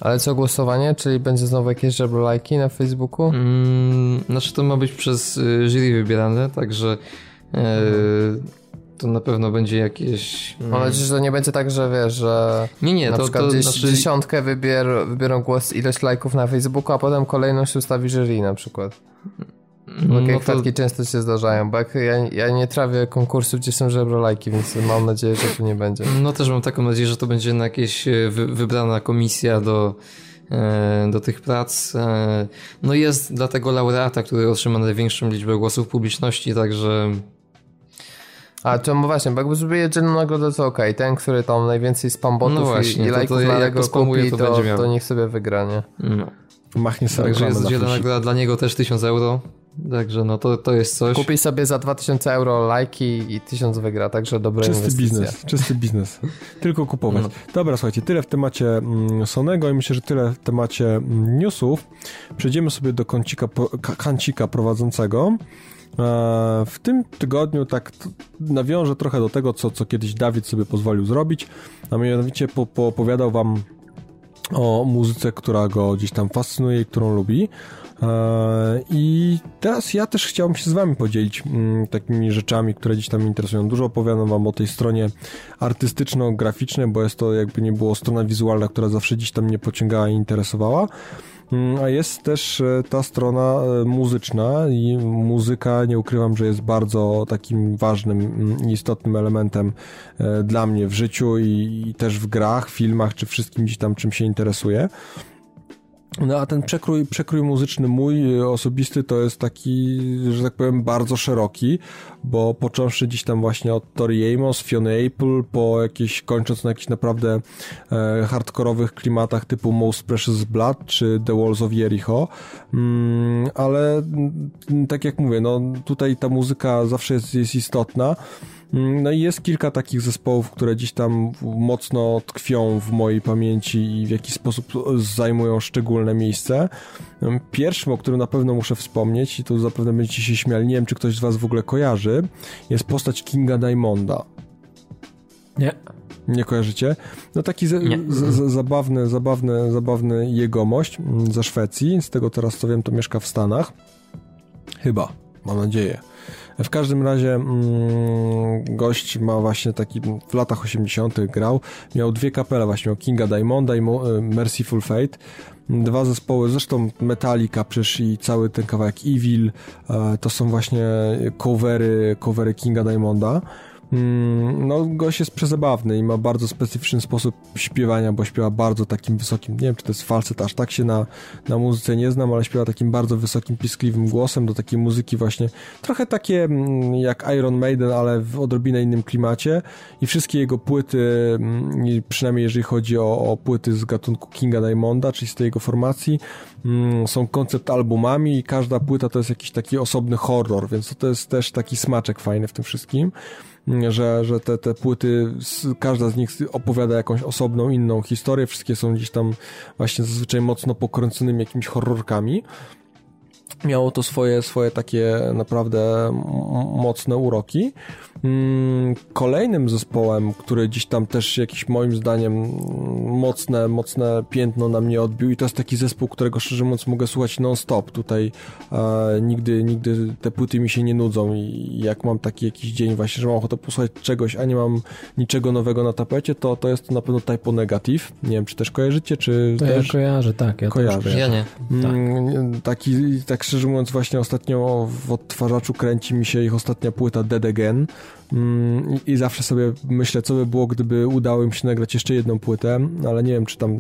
Ale co głosowanie? Czyli będzie znowu jakieś żebrolajki na Facebooku? Mm, znaczy to ma być przez y, jury wybierane, także e, to na pewno będzie jakieś... Mm. Mam nadzieję, że to nie będzie tak, że wiesz, że nie, nie, na to, przykład to, gdzieś znaczy... dziesiątkę wybier, wybiorą głos ilość lajków na Facebooku, a potem kolejność ustawi jury na przykład. Takie no kwiatki to... często się zdarzają, bo jak ja, ja nie trawię konkursów, gdzie są żebrolajki, więc mam nadzieję, że tu nie będzie. No też mam taką nadzieję, że to będzie na jakieś e, wy, wybrana komisja do, e, do tych prac. E, no jest dla tego laureata, który otrzyma największą liczbę głosów publiczności, także... A to właśnie, bo jakby zrobili jedną nagrodę, to okej. Okay. Ten, który tam najwięcej spambotów no właśnie, i, i lajków to, to, na kupi, to, to, to, niech sobie wygra, nie? No. Machnie sobie Także jest dzielna nagroda dla niego też 1000 euro. Także no to, to jest coś. Kupi sobie za 2000 euro lajki i 1000 wygra, także dobra czysty biznes, czysty biznes. Tylko kupować. No. Dobra, słuchajcie, tyle w temacie mm, Sonego i myślę, że tyle w temacie mm, newsów. Przejdziemy sobie do kącika, kancika prowadzącego. E, w tym tygodniu tak nawiążę trochę do tego, co, co kiedyś Dawid sobie pozwolił zrobić, a mianowicie po, po opowiadał wam o muzyce, która go gdzieś tam fascynuje i którą lubi. E, I teraz ja też chciałbym się z Wami podzielić mm, takimi rzeczami, które gdzieś tam interesują. Dużo opowiadam Wam o tej stronie artystyczno-graficznej, bo jest to jakby nie było strona wizualna, która zawsze gdzieś tam mnie pociągała i interesowała. Mm, a jest też e, ta strona e, muzyczna i muzyka, nie ukrywam, że jest bardzo takim ważnym mm, i istotnym elementem dla mnie w życiu i, i też w grach, filmach, czy wszystkim gdzieś tam czym się interesuje. No a ten przekrój, przekrój muzyczny mój y, osobisty to jest taki, że tak powiem, bardzo szeroki, bo począwszy dziś tam właśnie od Tori Amos, Fiona Apple, po jakieś, kończąc na jakichś naprawdę e, hardkorowych klimatach typu Most Precious Blood czy The Walls of Jericho, mm, ale mm, tak jak mówię, no tutaj ta muzyka zawsze jest, jest istotna, no i jest kilka takich zespołów, które gdzieś tam mocno tkwią w mojej pamięci i w jakiś sposób zajmują szczególne miejsce. Pierwszym, o którym na pewno muszę wspomnieć, i tu zapewne będziecie się śmiali, nie wiem, czy ktoś z was w ogóle kojarzy, jest postać Kinga Diamonda. Nie. Nie kojarzycie? No taki z, z, zabawny, zabawny, zabawny jegomość mm, ze Szwecji, z tego teraz co wiem, to mieszka w Stanach. Chyba, mam nadzieję. W każdym razie mm, gość ma właśnie taki, w latach 80. grał, miał dwie kapele właśnie, miał Kinga Diamonda i e, Merciful Fate. Dwa zespoły, zresztą Metallica przecież i cały ten kawałek Evil, e, to są właśnie covery, covery Kinga Diamonda. Mm, no, gość jest przezabawny i ma bardzo specyficzny sposób śpiewania, bo śpiewa bardzo takim wysokim, nie wiem czy to jest falset, aż tak się na, na muzyce nie znam, ale śpiewa takim bardzo wysokim, piskliwym głosem do takiej muzyki właśnie, trochę takie mm, jak Iron Maiden, ale w odrobinę innym klimacie. I wszystkie jego płyty, mm, przynajmniej jeżeli chodzi o, o płyty z gatunku Kinga Diamonda, czyli z tej jego formacji, są koncept albumami i każda płyta to jest jakiś taki osobny horror, więc to jest też taki smaczek fajny w tym wszystkim że, że te, te płyty, każda z nich opowiada jakąś osobną, inną historię, wszystkie są gdzieś tam właśnie zazwyczaj mocno pokręconymi jakimiś horrorkami miało to swoje, swoje takie naprawdę mocne uroki. Mm, kolejnym zespołem, który gdzieś tam też jakiś moim zdaniem mocne, mocne piętno na mnie odbił i to jest taki zespół, którego szczerze mówiąc mogę słuchać non-stop. Tutaj e, nigdy, nigdy te płyty mi się nie nudzą i jak mam taki jakiś dzień właśnie, że mam ochotę posłuchać czegoś, a nie mam niczego nowego na tapecie, to, to jest to na pewno Typo Negative. Nie wiem, czy też kojarzycie, czy to też... ja kojarzę, tak. Ja kojarzę. Ja nie. Mm, tak. Taki, tak szczerze mówiąc właśnie ostatnio w odtwarzaczu kręci mi się ich ostatnia płyta Dead Again, i zawsze sobie myślę, co by było, gdyby udało im się nagrać jeszcze jedną płytę, ale nie wiem, czy tam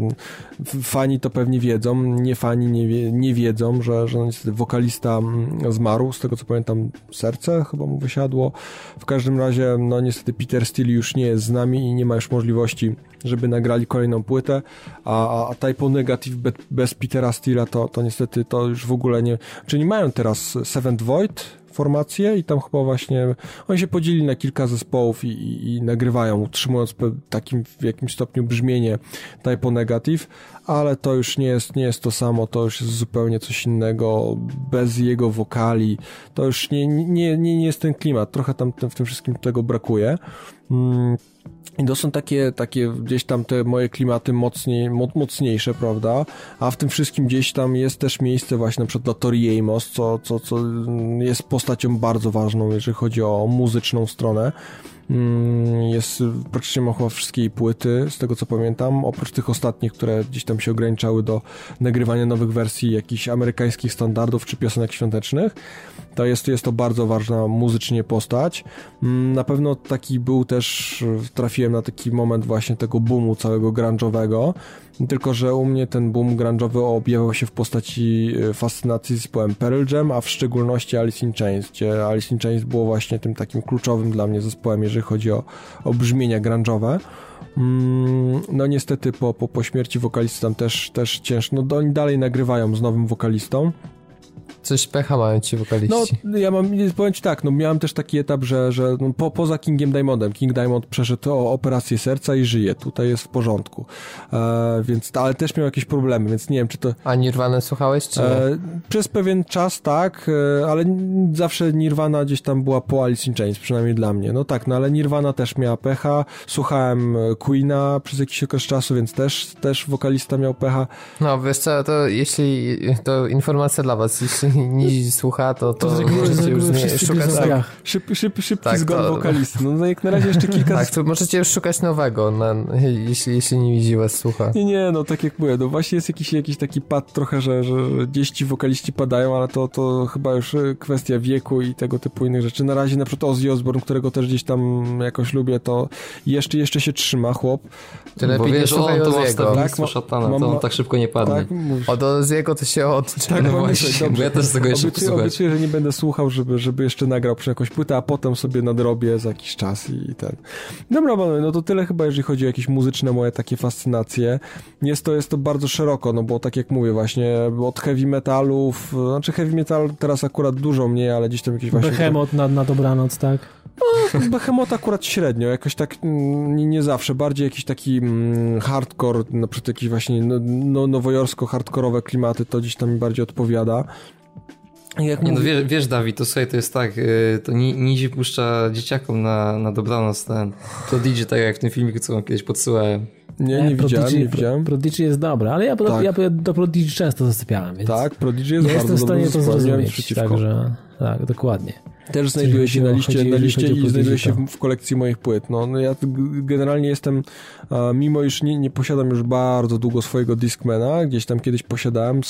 fani to pewnie wiedzą, nie fani nie, wie, nie wiedzą, że, że niestety wokalista mm, zmarł, z tego co pamiętam serce chyba mu wysiadło. W każdym razie, no niestety Peter Steele już nie jest z nami i nie ma już możliwości, żeby nagrali kolejną płytę, a, a Typo Negative bez Petera Steela to, to niestety to już w ogóle nie... Czyli mają teraz Seventh Void, formację i tam chyba właśnie oni się podzielili na kilka zespołów i, i, i nagrywają, utrzymując takim w jakimś stopniu brzmienie Typo Negative, ale to już nie jest, nie jest to samo, to już jest zupełnie coś innego, bez jego wokali, to już nie, nie, nie, nie jest ten klimat, trochę tam w tym wszystkim tego brakuje. Mm. I to są takie, takie gdzieś tam te moje klimaty mocniej, mocniejsze, prawda? A w tym wszystkim gdzieś tam jest też miejsce właśnie na przykład dla Tori Amos, co, co, co jest postacią bardzo ważną, jeżeli chodzi o muzyczną stronę. Mm, jest praktycznie ma chyba wszystkie jej płyty, z tego co pamiętam, oprócz tych ostatnich, które gdzieś tam się ograniczały do nagrywania nowych wersji jakichś amerykańskich standardów czy piosenek świątecznych. To jest, jest to bardzo ważna muzycznie postać. Mm, na pewno taki był też, trafiłem na taki moment właśnie tego boomu całego grunge'owego, tylko że u mnie ten boom grunge'owy objawiał się w postaci e, fascynacji zespołem Pearl Jam, a w szczególności Alice in Chains, gdzie Alice in Chains było właśnie tym takim kluczowym dla mnie zespołem, jeżeli chodzi o, o brzmienia grunge'owe. Mm, no niestety po, po, po śmierci wokalisty tam też, też ciężko, no oni dalej nagrywają z nowym wokalistą, Coś pecha mają ci wokaliści. No, ja mam, powiem ci tak, no miałem też taki etap, że, że no, po, poza Kingiem Diamondem, King Diamond przeszedł o operację serca i żyje, tutaj jest w porządku, e, więc, ale też miał jakieś problemy, więc nie wiem, czy to... A Nirvana słuchałeś, czy e, Przez pewien czas tak, e, ale zawsze Nirvana gdzieś tam była po Alice in Chains, przynajmniej dla mnie, no tak, no ale Nirvana też miała pecha, słuchałem e, Queena przez jakiś okres czasu, więc też, też wokalista miał pecha. No, wiesz co, to jeśli, to informacja dla was, jeśli nie słucha, to, to, to możecie już nie, szukać... Tak, szyb, szyb, szybki tak, zgon to... wokalisty. No, no jak na razie jeszcze kilka... tak, to możecie już szukać nowego, na, jeśli, jeśli nie widzi was słucha. Nie, nie, no tak jak mówię, no właśnie jest jakiś, jakiś taki pad trochę, że, że gdzieś ci wokaliści padają, ale to, to chyba już e, kwestia wieku i tego typu innych rzeczy. Na razie na przykład Ozzy Osbourne, którego też gdzieś tam jakoś lubię, to jeszcze, jeszcze się trzyma chłop. To lepiej wiesz, on to ma tak, ma, szatana, to on tak szybko nie padnie. Tak, Od Ozzy'ego to się odczyta. Tak, no właśnie, bo ja też tego jeszcze obiecuję, obiecuję, że nie będę słuchał, żeby, żeby jeszcze nagrał przy jakąś płytę, a potem sobie nadrobię za jakiś czas i, ten. Dobra, no to tyle chyba, jeżeli chodzi o jakieś muzyczne moje takie fascynacje. Jest to, jest to bardzo szeroko, no bo tak jak mówię właśnie, od heavy metalów, znaczy heavy metal teraz akurat dużo mniej, ale gdzieś tam jakieś właśnie... Behemoth na, na dobranoc, tak? No, Behemoth akurat średnio, jakoś tak nie, nie zawsze, bardziej jakiś taki mm, hardcore, na przykład jakieś właśnie no, no, nowojorsko-hardkorowe klimaty, to gdzieś tam mi bardziej odpowiada. Jak nie, no wiesz, wiesz, Dawid, to słuchaj, to jest tak, y, to Nizi puszcza dzieciakom na, na dobranoc ten Prodigy, tak jak w tym filmiku, co on kiedyś podsyłałem. Nie, nie, nie widziałem, nie widziałem. Prodigy jest dobre, ale ja, tak. ja do Prodigy często zasypiałem, więc... Tak, Prodigy jest ja bardzo jestem w stanie to zrozumieć, także tak, dokładnie. Też znajduje się na liście, chodzi, na liście i znajduje się w, w, kolekcji moich płyt. No, no ja generalnie jestem, a, mimo iż nie, nie posiadam już bardzo długo swojego Discmana, gdzieś tam kiedyś posiadałem,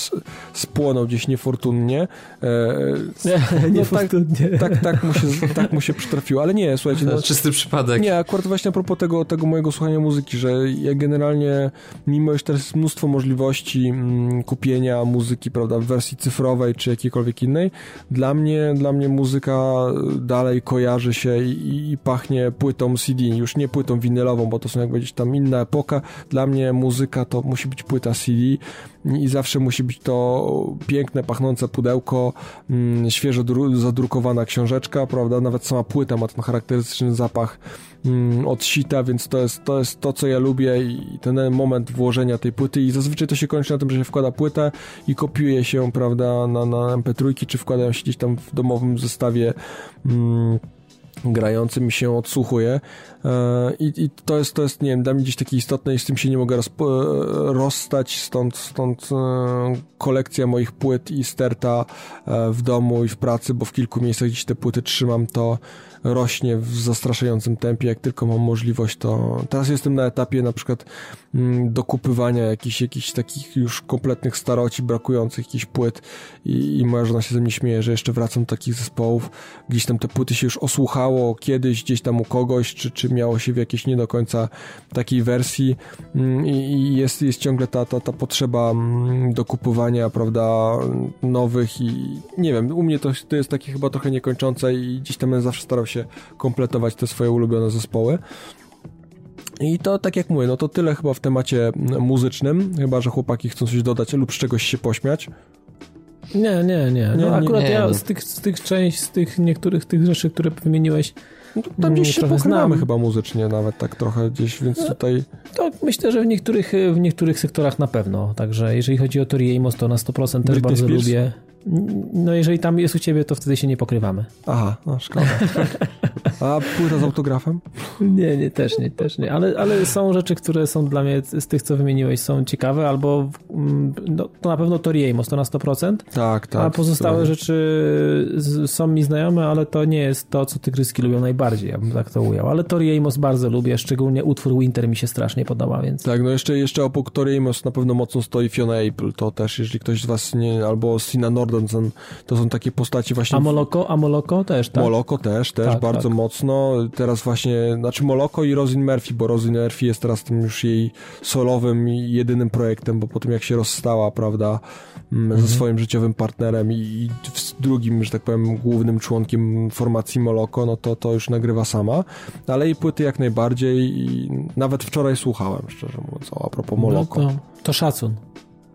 spłonął gdzieś niefortunnie. E, nie, niefortunnie. Tak, tak, tak, mu się, tak mu się przytrafiło, ale nie, słuchajcie. No, Czysty przypadek. Nie, akurat właśnie a propos tego, tego mojego słuchania muzyki, że ja generalnie, mimo iż teraz jest mnóstwo możliwości m, mm, kupienia muzyki, prawda, w wersji cyfrowej czy jakiejkolwiek innej, dla mnie, dla mnie muzyka dalej kojarzy się i, i, pachnie płytą CD, już nie płytą winylową, bo to są jakby gdzieś tam inna epoka. Dla mnie muzyka to musi być płyta CD i zawsze musi być to piękne, pachnące pudełko, mm, świeżo zadrukowana książeczka, prawda? Nawet sama płyta ma ten charakterystyczny zapach mm, od sita, więc to jest, to jest to, co ja lubię i ten moment włożenia tej płyty i zazwyczaj to się kończy na tym, że się wkłada płytę i kopiuje się, prawda, na, na MP3, czy wkładają się gdzieś tam w domowym zestawie mm, grającym się odsłuchuje e, I, i, to jest, to jest, nie wiem, dla mnie gdzieś takie istotne i z tym się nie mogę roz, rozstać, stąd, stąd e, kolekcja moich płyt i sterta e, w domu i w pracy, bo w kilku miejscach gdzieś te płyty trzymam, to rośnie w zastraszającym tempie, jak tylko mam możliwość, to teraz jestem na etapie na przykład mm, dokupywania jakichś, jakichś takich już kompletnych staroci, brakujących jakichś płyt i, i moja żona się ze mnie śmieje, że jeszcze wracam do takich zespołów, gdzieś tam te płyty się już osłuchało kiedyś, gdzieś tam u kogoś, czy, czy miało się w jakiejś nie do końca takiej wersji. Mm, i, i jest, jest ciągle ta, ta, ta potrzeba mm, dokupowania, prawda, nowych i nie wiem, u mnie to, to jest takie chyba trochę niekończące i gdzieś tam zawsze starał się się kompletować te swoje ulubione zespoły. I to tak jak mówię, no to tyle chyba w temacie muzycznym, chyba że chłopaki chcą coś dodać lub z czegoś się pośmiać. Nie, nie, nie. No nie, akurat nie, ja nie. z tych, z tych część, z tych niektórych tych rzeczy, które wymieniłeś, No to tam gdzieś się pokrywamy znam. chyba muzycznie nawet tak trochę gdzieś, więc tutaj... to myślę, że w niektórych, w niektórych sektorach na pewno. Także jeżeli chodzi o Tori Amos, to na 100% też Britney bardzo Spears? lubię. No jeżeli tam jest u ciebie, to wtedy się nie pokrywamy. Aha, no szkoda. A płyta z autografem? Nie, nie, też nie, też nie. Ale, ale są rzeczy, które są dla mnie z tych, co wymieniłeś, są ciekawe, albo mm, no, to na pewno Tori Amos, to na 100%, Tak, tak. a pozostałe zdecydowanie. rzeczy są mi znajome, ale to nie jest to, co tygryski lubią najbardziej, ja bym tak to ujął. Ale Tori Amos bardzo lubię, szczególnie utwór Winter mi się strasznie podoba, więc... Tak, no jeszcze, jeszcze obok Tori Amos na pewno mocno stoi Fiona Apple, to też, jeżeli ktoś z was nie, albo Sina Nordensen, to są takie postaci właśnie... A Moloko, a Moloko też, tak? Moloko też, też Tak, bardzo tak. mocno. Teraz właśnie, znaczy Moloko i Rosin Murphy, bo Rosin Murphy jest teraz tym już jej solowym i jedynym projektem, bo po tym jak się rozstała, prawda, mm, Mhm. ze swoim życiowym partnerem i, i drugim, że tak powiem, głównym członkiem formacji Moloko, no to, to już nagrywa sama. Ale jej płyty jak najbardziej i nawet wczoraj słuchałem, szczerze mówiąc, o, a propos Moloko. No to, to szacun.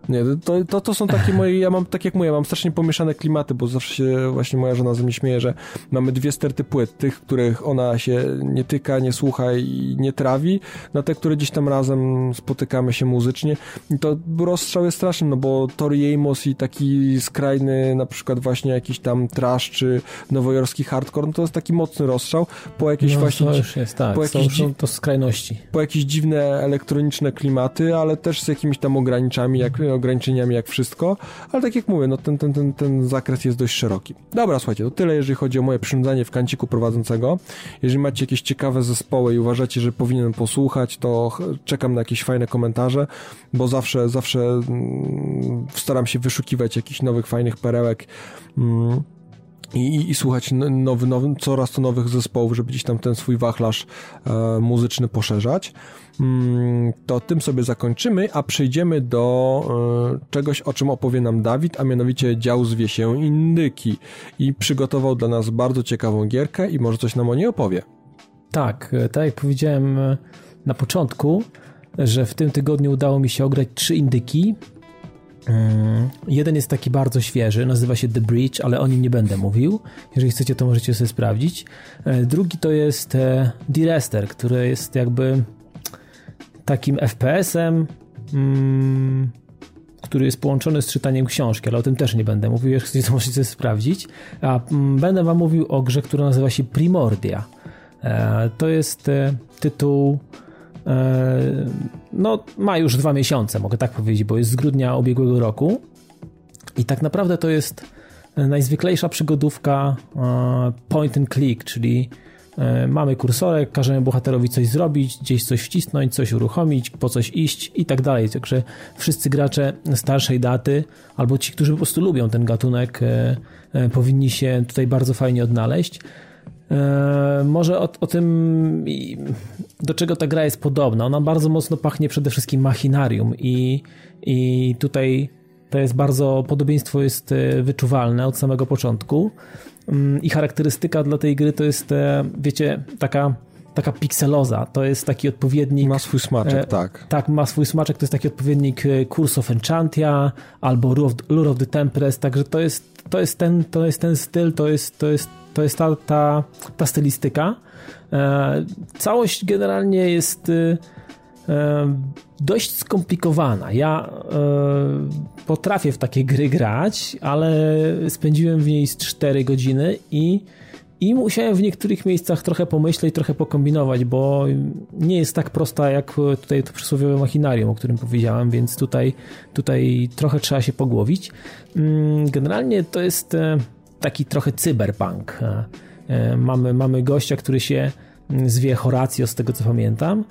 Nie, to, to, to są takie moje, ja mam, tak jak mówię, mam strasznie pomieszane klimaty, bo zawsze się właśnie moja żona ze mnie śmieje, że mamy dwie sterty płyt, tych, których ona się nie tyka, nie słucha i nie trawi, na te, które gdzieś tam razem spotykamy się muzycznie i to rozstrzał jest straszny, no bo Tori Amos i taki skrajny na przykład właśnie jakiś tam trash czy nowojorski hardcore, no to jest taki mocny rozstrzał, po jakieś no, właśnie to już jest, tak. po Są, jakichś są to skrajności. po jakieś dziwne elektroniczne klimaty, ale też z jakimiś tam ograniczami, jak, ograniczeniami jak wszystko, ale tak jak mówię, no ten, ten, ten, ten zakres jest dość szeroki. Dobra, słuchajcie, to tyle jeżeli chodzi o moje przyrządzanie w kanciku prowadzącego. Jeżeli macie jakieś ciekawe zespoły i uważacie, że powinienem posłuchać, to czekam na jakieś fajne komentarze, bo zawsze, zawsze mm, staram się wyszukiwać jakichś nowych, fajnych perełek. Mm i, i, słuchać nowy, nowy, coraz to nowych zespołów, żeby gdzieś tam ten swój wachlarz e, muzyczny poszerzać. Mm, to tym sobie zakończymy, a przejdziemy do e, czegoś, o czym opowie nam Dawid, a mianowicie dział zwie się Indyki i przygotował dla nas bardzo ciekawą gierkę i może coś nam o niej opowie. Tak, e, tak jak powiedziałem e, na początku, że w tym tygodniu udało mi się ograć trzy indyki. Mm, Jeden jest taki bardzo świeży, nazywa się The Bridge, ale o nim nie będę mówił. Jeżeli chcecie, to możecie sobie sprawdzić. E, Drugi to jest e, D-Rester, który jest jakby takim FPS-em, mm, który jest połączony z czytaniem książki, ale o tym też nie będę mówił. Jeżeli chcecie, to możecie sobie sprawdzić. A mm, będę wam mówił o grze, która nazywa się Primordia. E, To jest tytuł no, ma już dwa miesiące, mogę tak powiedzieć, bo jest z grudnia ubiegłego roku. I tak naprawdę to jest najzwyklejsza przygodówka e, point and click, czyli e, mamy kursorek, każemy bohaterowi coś zrobić, gdzieś coś wcisnąć, coś uruchomić, po coś iść i tak dalej. Także wszyscy gracze starszej daty, albo ci, którzy po prostu lubią ten gatunek, e, e, powinni się tutaj bardzo fajnie odnaleźć. E, Może o, o tym, do czego ta gra jest podobna. Ona bardzo mocno pachnie przede wszystkim machinarium i, i tutaj to jest bardzo, podobieństwo jest e, wyczuwalne od samego początku Mm, i charakterystyka dla tej gry to jest, e, wiecie, taka, taka pikseloza. To jest taki odpowiednik... Ma swój smaczek, E, tak. Tak, ma swój smaczek, to jest taki odpowiednik e, Curse of Enchantia albo Lure of, the Tempest, także to jest, to jest, ten, to jest ten styl, to jest, to jest, to jest ta, ta, ta stylistyka. E, całość generalnie jest e, dość skomplikowana. Ja potrafię w takie gry grać, ale spędziłem w niej z 4 godziny i i musiałem w niektórych miejscach trochę pomyśleć, trochę pokombinować, bo nie jest tak prosta jak tutaj to przysłowiowe machinarium, o którym powiedziałem, więc tutaj, tutaj trochę trzeba się pogłowić. Mm, Generalnie to jest e, taki trochę cyberpunk. E, e, Mamy, mamy gościa, który się zwie Horatio, z tego co pamiętam.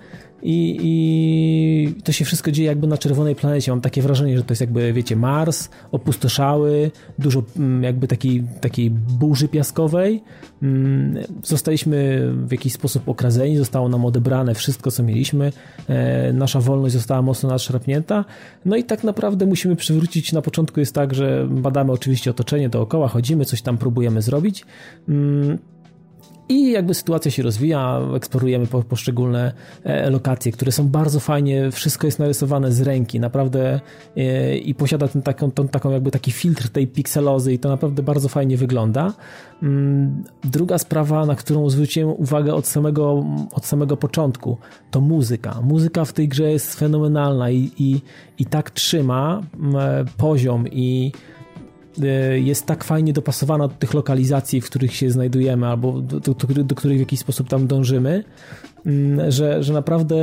I, I to się wszystko dzieje jakby na czerwonej planecie. Mam takie wrażenie, że to jest jakby, wiecie, Mars, opustoszały, dużo mm, jakby takiej, takiej burzy piaskowej. Mm, Zostaliśmy w jakiś sposób okradzeni, zostało nam odebrane wszystko, co mieliśmy. E, Nasza wolność została mocno nadszarpnięta. No i tak naprawdę musimy przywrócić. Na początku jest tak, że badamy oczywiście otoczenie dookoła, chodzimy, coś tam próbujemy zrobić. Mm, I jakby sytuacja się rozwija, eksplorujemy po, poszczególne e, lokacje, które są bardzo fajnie, wszystko jest narysowane z ręki, naprawdę e, i posiada ten taką, tą, taką jakby taki filtr tej pikselozy i to naprawdę bardzo fajnie wygląda. Mm, druga sprawa, na którą zwróciłem uwagę od samego, od samego początku, to muzyka. Muzyka w tej grze jest fenomenalna i, i, i tak trzyma poziom i E, jest tak fajnie dopasowana do tych lokalizacji, w których się znajdujemy, albo do, do, do, do których w jakiś sposób tam dążymy, mm, że, że naprawdę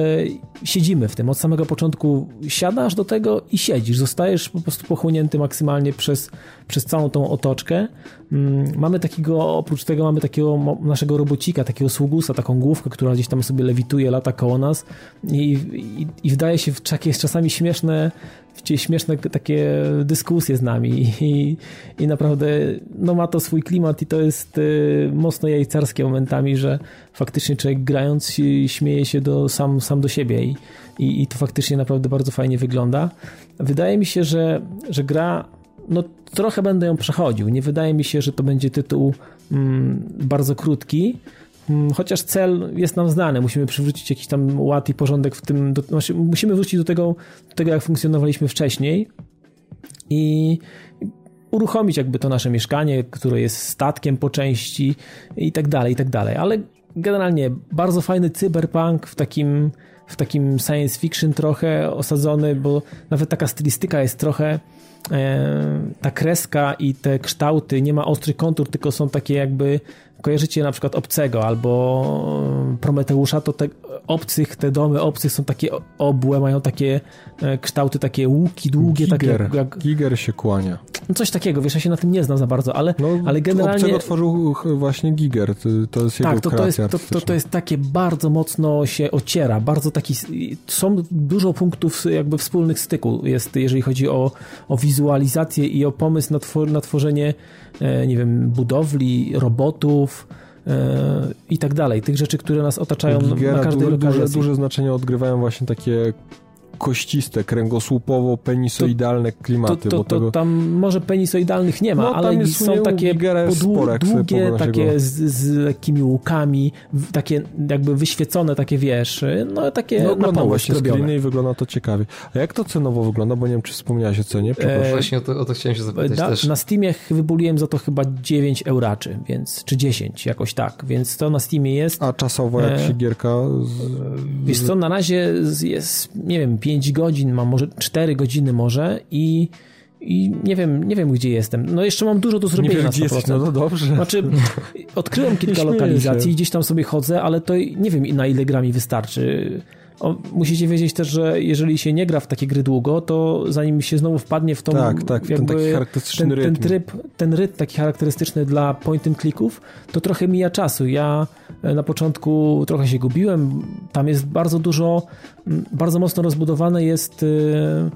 siedzimy w tym. Od samego początku siadasz do tego i siedzisz. Zostajesz po prostu pochłonięty maksymalnie przez, przez całą tą otoczkę. Mm, mamy takiego, oprócz tego mamy takiego naszego robocika, takiego sługusa, taką główkę, która gdzieś tam sobie lewituje, lata koło nas i, i, i wydaje się w takie czasami śmieszne śmieszne takie dyskusje z nami i, i naprawdę no ma to swój klimat i to jest y, mocno jajcarskie momentami, że faktycznie człowiek grając śmieje się do, sam, sam do siebie i, i, i to faktycznie naprawdę bardzo fajnie wygląda. Wydaje mi się, że, że gra no trochę będę ją przechodził. Nie wydaje mi się, że to będzie tytuł mm, bardzo krótki, chociaż cel jest nam znany, musimy przywrócić jakiś tam ład i porządek w tym, do, znaczy musimy wrócić do tego, do tego, jak funkcjonowaliśmy wcześniej i uruchomić jakby to nasze mieszkanie, które jest statkiem po części i tak dalej, i tak dalej, ale generalnie bardzo fajny cyberpunk w takim, w takim science fiction trochę osadzony, bo nawet taka stylistyka jest trochę e, ta kreska i te kształty, nie ma ostry kontur, tylko są takie jakby kojarzycie na przykład Obcego albo Prometeusza, to te obcych, te domy obcych są takie obłe, mają takie e, ksztauty, takie łuki długie. Giger, takie, jak... Giger się kłania. No coś takiego, wiesz, ja się na tym nie znam za bardzo, ale, no, ale generalnie... Obcego tworzył właśnie Giger, to jest jego tak, to, to, jest, to, to, to jest takie bardzo mocno się ociera, bardzo taki... Są dużo punktów jakby wspólnych styku jest, jeżeli chodzi o, o wizualizację i o pomysł na, twor na tworzenie, e, nie wiem, budowli, robotów, e, i tak dalej. Tych rzeczy, które nas otaczają Gigera na każdej duże, duże, duże znaczenie odgrywają właśnie takie kościste, kręgosłupowo-penisoidalne klimaty. To, to, to, tego... tam może penisoidalnych nie ma, no, ale są takie podłu- długie, takie z, z lekkimi łukami, takie jakby wyświecone, takie wiesz, no takie no, na właśnie zrobione. i wygląda to ciekawie. A jak to cenowo wygląda? Bo nie wiem, czy wspomniałeś o cenie. E, właśnie o to, o to chciałem się zapytać da, też. Na Steamie wybuliłem za to chyba 9 euraczy, więc, czy 10, jakoś tak, więc to na Steamie jest. A czasowo jak e, się gierka... Z... Wiesz co, na razie jest, nie wiem, 5 godzin, mam może 4 godziny może i i nie wiem, nie wiem gdzie jestem. No jeszcze mam dużo do zrobienia nie wiem, gdzie jesteś, no to dobrze. Znaczy, odkryłem kilka lokalizacji, gdzieś tam sobie chodzę, ale to nie wiem na ile gra mi wystarczy. O, musicie wiedzieć też, że jeżeli się nie gra w takie gry długo, to zanim się znowu wpadnie w tą tak, tak, jakby, ten taki charakterystyczny ten, ten tryb, ten rytm taki charakterystyczny dla point and clicków, to trochę mija czasu. Ja e, na początku trochę się gubiłem. Tam jest bardzo dużo, bardzo mocno rozbudowane jest e,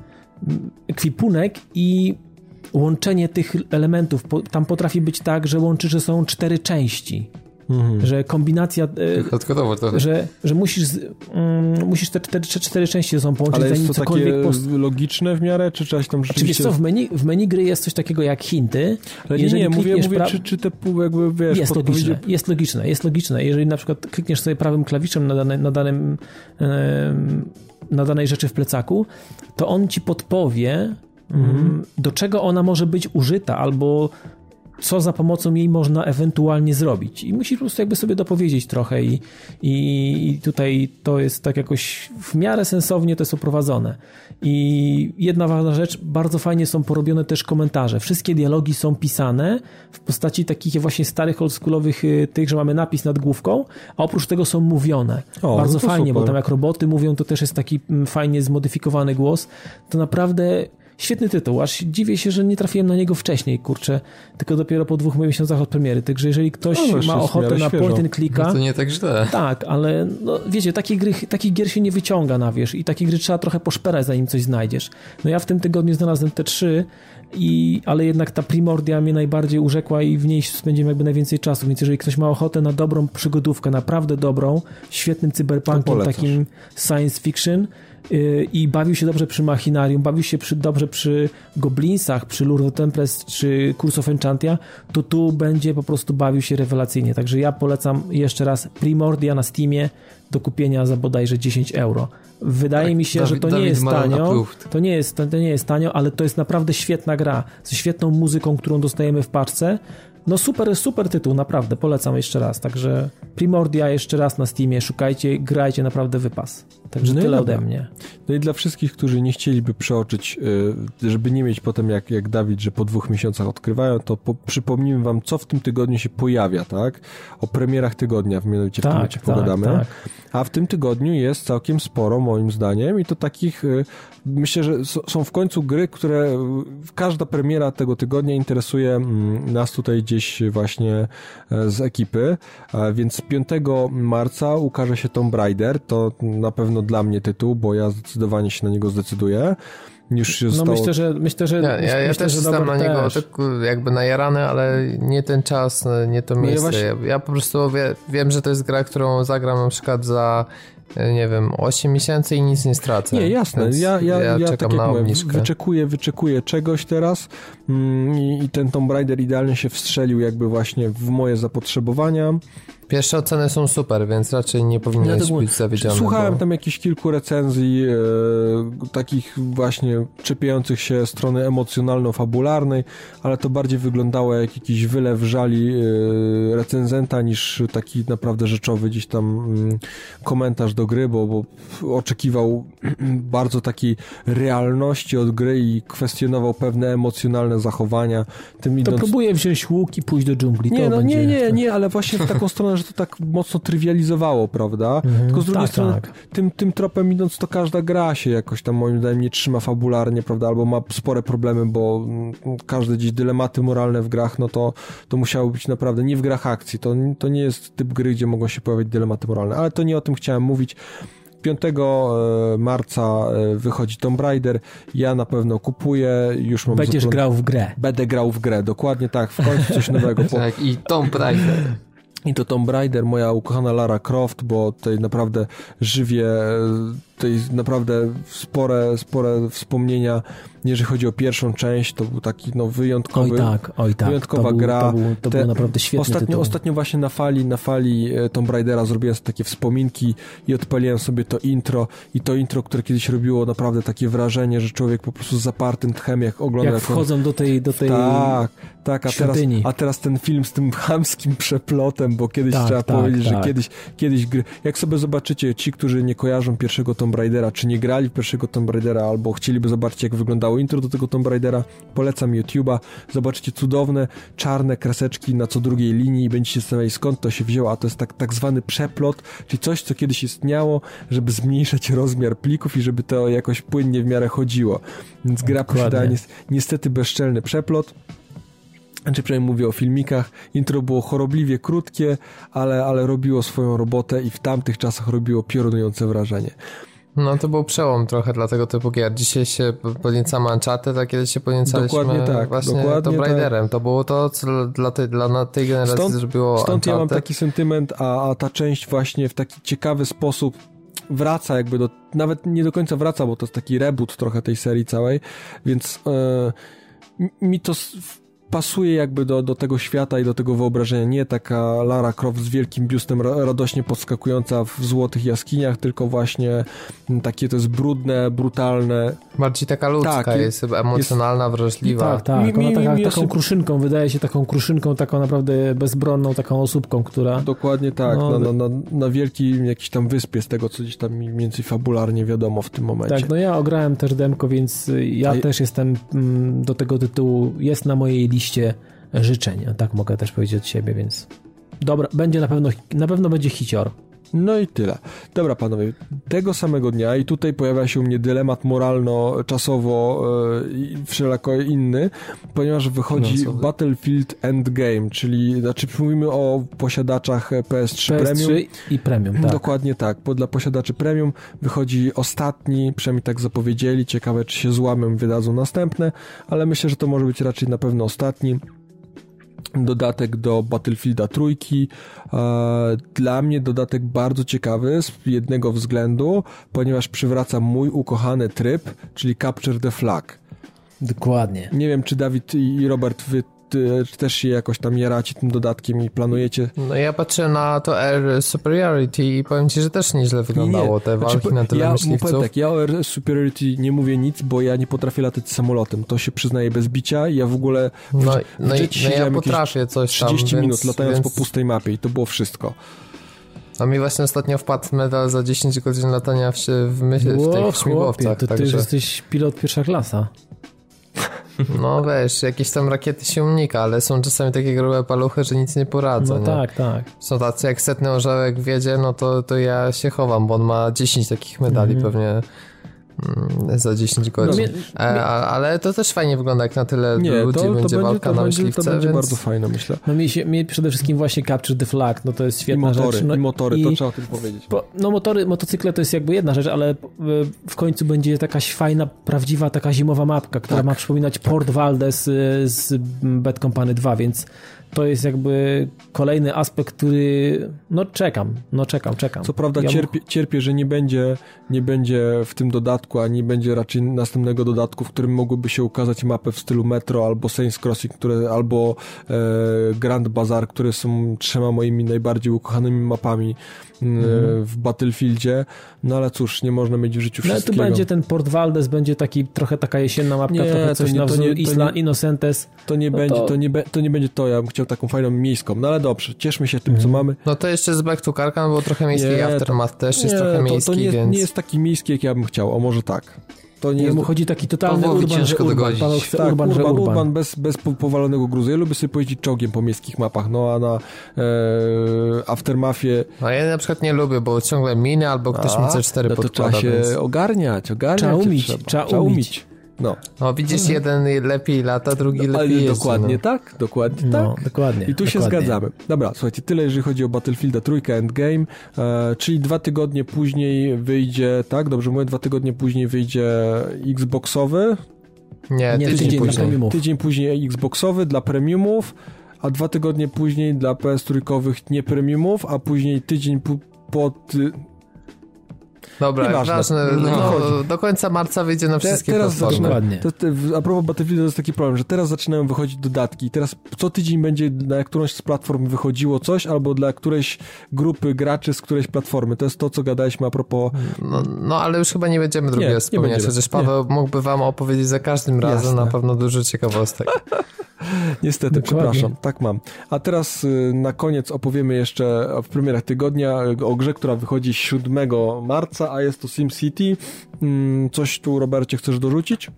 ekwipunek i łączenie tych elementów. Tam potrafi być tak, że łączy, że są cztery części. Mhm. Że kombinacja. Hardkorowo trochę. Że, że musisz, um, musisz te cztery, cztery części ze sobą połączyć, Ale jest to takie post... logiczne w miarę, czy trzeba tam rzeczywiście... Czy wiesz co, w menu, w menu gry jest coś takiego jak hinty. Ale nie, nie, mówię, mówię pra... czy, czy te pół jakby, wiesz... Jest logiczne, jest logiczne, jest logiczne. Jeżeli na przykład klikniesz sobie prawym klawiszem na, dane, na danym... na danej rzeczy w plecaku, to on ci podpowie, mhm. do czego ona może być użyta, albo co za pomocą jej można ewentualnie zrobić. I musisz po prostu jakby sobie dopowiedzieć trochę i, i, i tutaj to jest tak jakoś w miarę sensownie to jest oprowadzone. I jedna ważna rzecz, bardzo fajnie są porobione też komentarze. Wszystkie dialogi są pisane w postaci takich właśnie starych, oldschoolowych y, tych, że mamy napis nad główką, a oprócz tego są mówione. O, bardzo fajnie, super. bo tam jak roboty mówią, to też jest taki mm, fajnie zmodyfikowany głos. To naprawdę Świetny tytuł, aż dziwię się, że nie trafiłem na niego wcześniej, kurczę, tylko dopiero po dwóch miesiącach od premiery. Także jeżeli ktoś no, ma ochotę na point and clicka... No to nie tak źle. Tak, ale no, wiecie, takich, gry, takich gier się nie wyciąga na wierzch i takie gry trzeba trochę poszperać, zanim coś znajdziesz. No ja w tym tygodniu znalazłem te trzy, i, ale jednak ta Primordia mnie najbardziej urzekła i w niej spędzimy jakby najwięcej czasu, więc jeżeli ktoś ma ochotę na dobrą przygodówkę, naprawdę dobrą, świetnym cyberpunkiem, takim science fiction, i bawił się dobrze przy Machinarium, bawił się przy, dobrze przy Goblinsach, przy Lure of Tempest czy Curse of Enchantia, to tu będzie po prostu bawił się rewelacyjnie. Także ja polecam jeszcze raz Primordia na Steamie do kupienia za bodajże 10 euro. Wydaje Tak, mi się, że to nie jest tanio. approved. To nie jest, to nie jest tanio, ale to jest naprawdę świetna gra. Ze świetną muzyką, którą dostajemy w paczce. No super, super tytuł, naprawdę, polecam jeszcze raz. Także Primordia jeszcze raz na Steamie, szukajcie, grajcie, naprawdę wypas. Także No tyle ode mnie. No i dla wszystkich, którzy nie chcieliby przeoczyć, y, żeby nie mieć potem jak, jak Dawid, że po dwóch miesiącach odkrywają, to po, przypomnimy wam, co w tym tygodniu się pojawia, tak? O premierach tygodnia, w mianowicie w tym Tak, momencie tak, pogadamy. tak. A w tym tygodniu jest całkiem sporo, moim zdaniem, i to takich, y, myślę, że są w końcu gry, które y, każda premiera tego tygodnia interesuje mm, nas tutaj gdzieś właśnie e, z ekipy, E, więc 5 marca ukaże się Tomb Raider, to na pewno dla mnie tytuł, bo ja zdecydowanie się na niego zdecyduję. Już się No zostało... myślę, że myślę, że Ja, ja, ja myślę, też że jestem na niego też. tak jakby najarany, ale nie ten czas, nie to ja miejsce. właśnie- Ja, ja po prostu wie, wiem, że to jest gra, którą zagram na przykład za e, nie wiem, 8 miesięcy i nic nie stracę. Nie, jasne. Więc Ja, ja, ja, czekam tak jak na mówię, obniżkę. wyczekuję, wyczekuję czegoś teraz mm, i, i ten Tomb Raider idealnie się wstrzelił jakby właśnie w moje zapotrzebowania. Pierwsze oceny są super, więc raczej nie powinieneś Dlatego być zawiedziony. Słuchałem bo... tam jakichś kilku recenzji, e, takich właśnie czepiających się strony emocjonalno-fabularnej, ale to bardziej wyglądało jak jakiś wylew żali e, recenzenta niż taki naprawdę rzeczowy gdzieś tam mm, komentarz do gry, bo, bo oczekiwał bardzo takiej realności od gry i kwestionował pewne emocjonalne zachowania. Tym To idąc... próbuję wziąć łuk i pójść do dżungli. Nie, to no będzie... nie, nie, nie, ale właśnie w taką stronę, że to tak mocno trywializowało, prawda? Mhm, Tylko z drugiej tak, strony, tak. tym, tym tropem idąc, to każda gra się jakoś tam moim zdaniem nie trzyma fabularnie, prawda? Albo ma spore problemy, bo mm, każde gdzieś dylematy moralne w grach, no to, to musiało być naprawdę nie w grach akcji. To, to nie jest typ gry, gdzie mogą się pojawiać dylematy moralne, ale to nie o tym chciałem mówić. 5 e, marca e, wychodzi Tomb Raider. Ja na pewno kupuję, już mam Będziesz zaplan- grał w grę. Będę grał w grę, dokładnie tak, w końcu coś nowego. Po, Tak, i Tomb Raider. I to Tomb Raider, moja ukochana Lara Croft, bo tutaj naprawdę żywię e, tutaj naprawdę spore, spore wspomnienia, jeżeli chodzi o pierwszą część, to był taki no wyjątkowy, Oj tak, oj tak. wyjątkowa to był, gra. To był, to Te- był naprawdę świetny Ostatnio, tytuł. ostatnio właśnie na fali, na fali e, Tomb Raidera zrobiłem sobie takie wspominki i odpaliłem sobie to intro i to intro, które kiedyś robiło naprawdę takie wrażenie, że człowiek po prostu z zapartym tchem jak ogląda Jak jak on- wchodzą do tej, do tej tak, tak, a teraz, a teraz ten film z tym chamskim przeplotem, bo kiedyś Tak, trzeba tak, powiedzieć, tak. że kiedyś, kiedyś gry, jak sobie zobaczycie, ci, którzy nie kojarzą pierwszego Tomb Raidera, czy nie grali w pierwszego Tomb Raidera, albo chcieliby zobaczyć, jak wyglądało intro do tego Tomb Raidera, polecam YouTube'a, zobaczycie cudowne, czarne kreseczki na co drugiej linii i będziecie zastanawiali, skąd to się wzięło, a to jest tak, tak zwany przeplot, czyli coś, co kiedyś istniało, żeby zmniejszać rozmiar plików i żeby to jakoś płynnie w miarę chodziło. Więc gra posiada nies- niestety bezczelny przeplot, znaczy przynajmniej mówię o filmikach. Intro było chorobliwie krótkie, ale, ale robiło swoją robotę i w tamtych czasach robiło piorunujące wrażenie. No to był przełom trochę dla tego typu gier. Dzisiaj się podniecamy Uncharted, a kiedyś się podniecaliśmy Dokładnie tak, właśnie dokładnie Tomb tak. Raiderem. To było to, co dla tej, dla tej generacji Stąd- zrobiło Stąd ja mam Uncharted. taki sentyment, a, a ta część właśnie w taki ciekawy sposób wraca jakby do, nawet nie do końca wraca, bo to jest taki reboot trochę tej serii całej, więc e, mi- to pasuje jakby do, do tego świata i do tego wyobrażenia. Nie taka Lara Croft z wielkim biustem ra- radośnie podskakująca w złotych jaskiniach, tylko właśnie m, takie to jest brudne, brutalne. Bardziej taka ludzka, Tak, jest emocjonalna, wrażliwa. Tak, tak. Mi- Ona mi- taka, mi taką kruszynką, wydaje się taką kruszynką, taką naprawdę bezbronną, taką osóbką, która... Dokładnie tak, No, na, na, na, na wielkim jakiejś tam wyspie z tego, co gdzieś tam mniej więcej fabularnie wiadomo w tym momencie. Tak, no ja ograłem też demko, więc ja A też jestem mm, do tego tytułu, jest na mojej liście życzeń, tak mogę też powiedzieć od siebie, więc dobra, będzie na pewno, na pewno będzie hicior. No i tyle. Dobra, panowie, tego samego dnia i tutaj pojawia się u mnie dylemat moralno-czasowo e, i wszelako inny, ponieważ wychodzi Finansowy. Battlefield Endgame, czyli, znaczy mówimy o posiadaczach PS3, PS3 Premium. i Premium, tak. Dokładnie tak, bo dla posiadaczy premium wychodzi ostatni, przynajmniej tak zapowiedzieli, ciekawe czy się złamią wydadzą następne, ale myślę, że to może być raczej na pewno ostatni. Dodatek do Battlefielda trójki. E, Dla mnie dodatek bardzo ciekawy z jednego względu, ponieważ przywraca mój ukochany tryb, czyli Capture the Flag. Dokładnie. Nie wiem, czy Dawid i Robert, wy czy też się jakoś tam jaracie tym dodatkiem i planujecie? No ja patrzę na to Air Superiority i powiem ci, że też nieźle wyglądało te Znaczy, walki na tyle ja, myśliwców. powiem tak, ja o Air Superiority nie mówię nic, bo ja nie potrafię latać samolotem. To się przyznaję bez bicia. Ja w ogóle w, No, w no, i, no ja potrafię coś tam, 30 minut więc, latając więc... po pustej mapie i to było wszystko. A mi właśnie ostatnio wpadł medal za 10 godzin latania w, w, myśl, w tych chłopie, śmigłowcach, to ty już także... jesteś pilot pierwsza klasa. No wiesz, jakieś tam rakiety się unika, ale są czasami takie grube paluchy, że nic nie poradzą. No nie? tak, tak. Są tacy, jak setny orzełek wiedzie, no to, to ja się chowam, bo on ma 10 takich medali Mhm. pewnie mm, za 10 godzin. No, mnie- e, a, ale to też fajnie wygląda, jak na tyle Nie, ludzi to, to, będzie będzie, walka to, na będzie, myśliwce, to będzie więc... bardzo fajne, myślę. No mi, się, mi przede wszystkim właśnie Capture the Flag, no to jest I świetna motory, rzecz. No, i motory, i- to trzeba o tym powiedzieć. Bo, no motory, motocykle to jest jakby jedna rzecz, ale e, w końcu będzie taka fajna, prawdziwa taka zimowa mapka, która Tak. ma przypominać Port Valdez y, z Bad Company 2, więc to jest jakby kolejny aspekt, który no czekam, no czekam, czekam. Co prawda Ja cierpię, cierpię, że nie będzie, nie będzie w tym dodatku, a nie będzie raczej następnego dodatku, w którym mogłyby się ukazać mapy w stylu Metro albo Saints Crossing, które, albo e, Grand Bazaar, które są trzema moimi najbardziej ukochanymi mapami e, w Battlefieldzie. No ale cóż, nie można mieć w życiu No ale tu wszystkiego. będzie ten Port Valdez, będzie taki trochę taka jesienna mapka, Nie, trochę coś nie- na wzór nie- Isla nie- Innocentes. To nie, No będzie, to- to... nie be, to nie będzie to, ja bym chciał taką fajną miejską. No ale dobrze, cieszmy się tym, co Mhm. mamy. No to jeszcze z Back to Karkan było trochę miejski, Nie, Aftermath też jest nie, trochę to, miejski, to nie, więc... nie jest taki miejski, jak ja bym chciał, o może tak. To nie Nie, jest... chodzi taki totalny Pawłowi urban, ciężko urban. dogodzić. Paweł chce Tak, urban, urban, urban, urban. bez, bez po- powalonego gruzu. Ja lubię sobie pojeździć czołgiem po miejskich mapach, no a na e, Aftermathie No ja na przykład nie lubię, bo ciągle miny albo ktoś mi C4 no to trzeba się więc... ogarniać, ogarniać Trzeba umieć, trzeba. trzeba umieć. No, No widzisz, jeden lepiej lata, drugi lepiej jeździ. dokładnie no. tak, dokładnie No, tak. dokładnie. I tu się dokładnie. zgadzamy. Dobra, słuchajcie, tyle jeżeli chodzi o Battlefielda trójkę Endgame, e, czyli dwa tygodnie później wyjdzie, tak, dobrze mówię, dwa tygodnie później wyjdzie Xboxowy, Nie, Nie, tydzień, tydzień później. tydzień później Xboxowy dla premiumów, a dwa tygodnie później dla PS trójkowych nie premiumów, a później tydzień po, po ty... Dobra, Nieważne. ważne, No. no, do końca marca wyjdzie na Te, wszystkie teraz platformy. Dokładnie. to, te, a propos Battlefielda to jest taki problem, że teraz zaczynają wychodzić dodatki i teraz co tydzień będzie na którąś z platform wychodziło coś, albo dla którejś grupy graczy z którejś platformy. To jest to, co gadaliśmy a propos No, no ale już chyba nie będziemy drugiego nie wspominać, będziemy. chociaż Paweł mógłby wam opowiedzieć za każdym razem Jasne. na pewno dużo ciekawostek. Niestety, Dokładnie. przepraszam, tak mam. A teraz y, na koniec opowiemy jeszcze w premierach tygodnia y, o grze, która wychodzi 7 marca, a jest to SimCity. Mm, Coś tu, Robercie, chcesz dorzucić?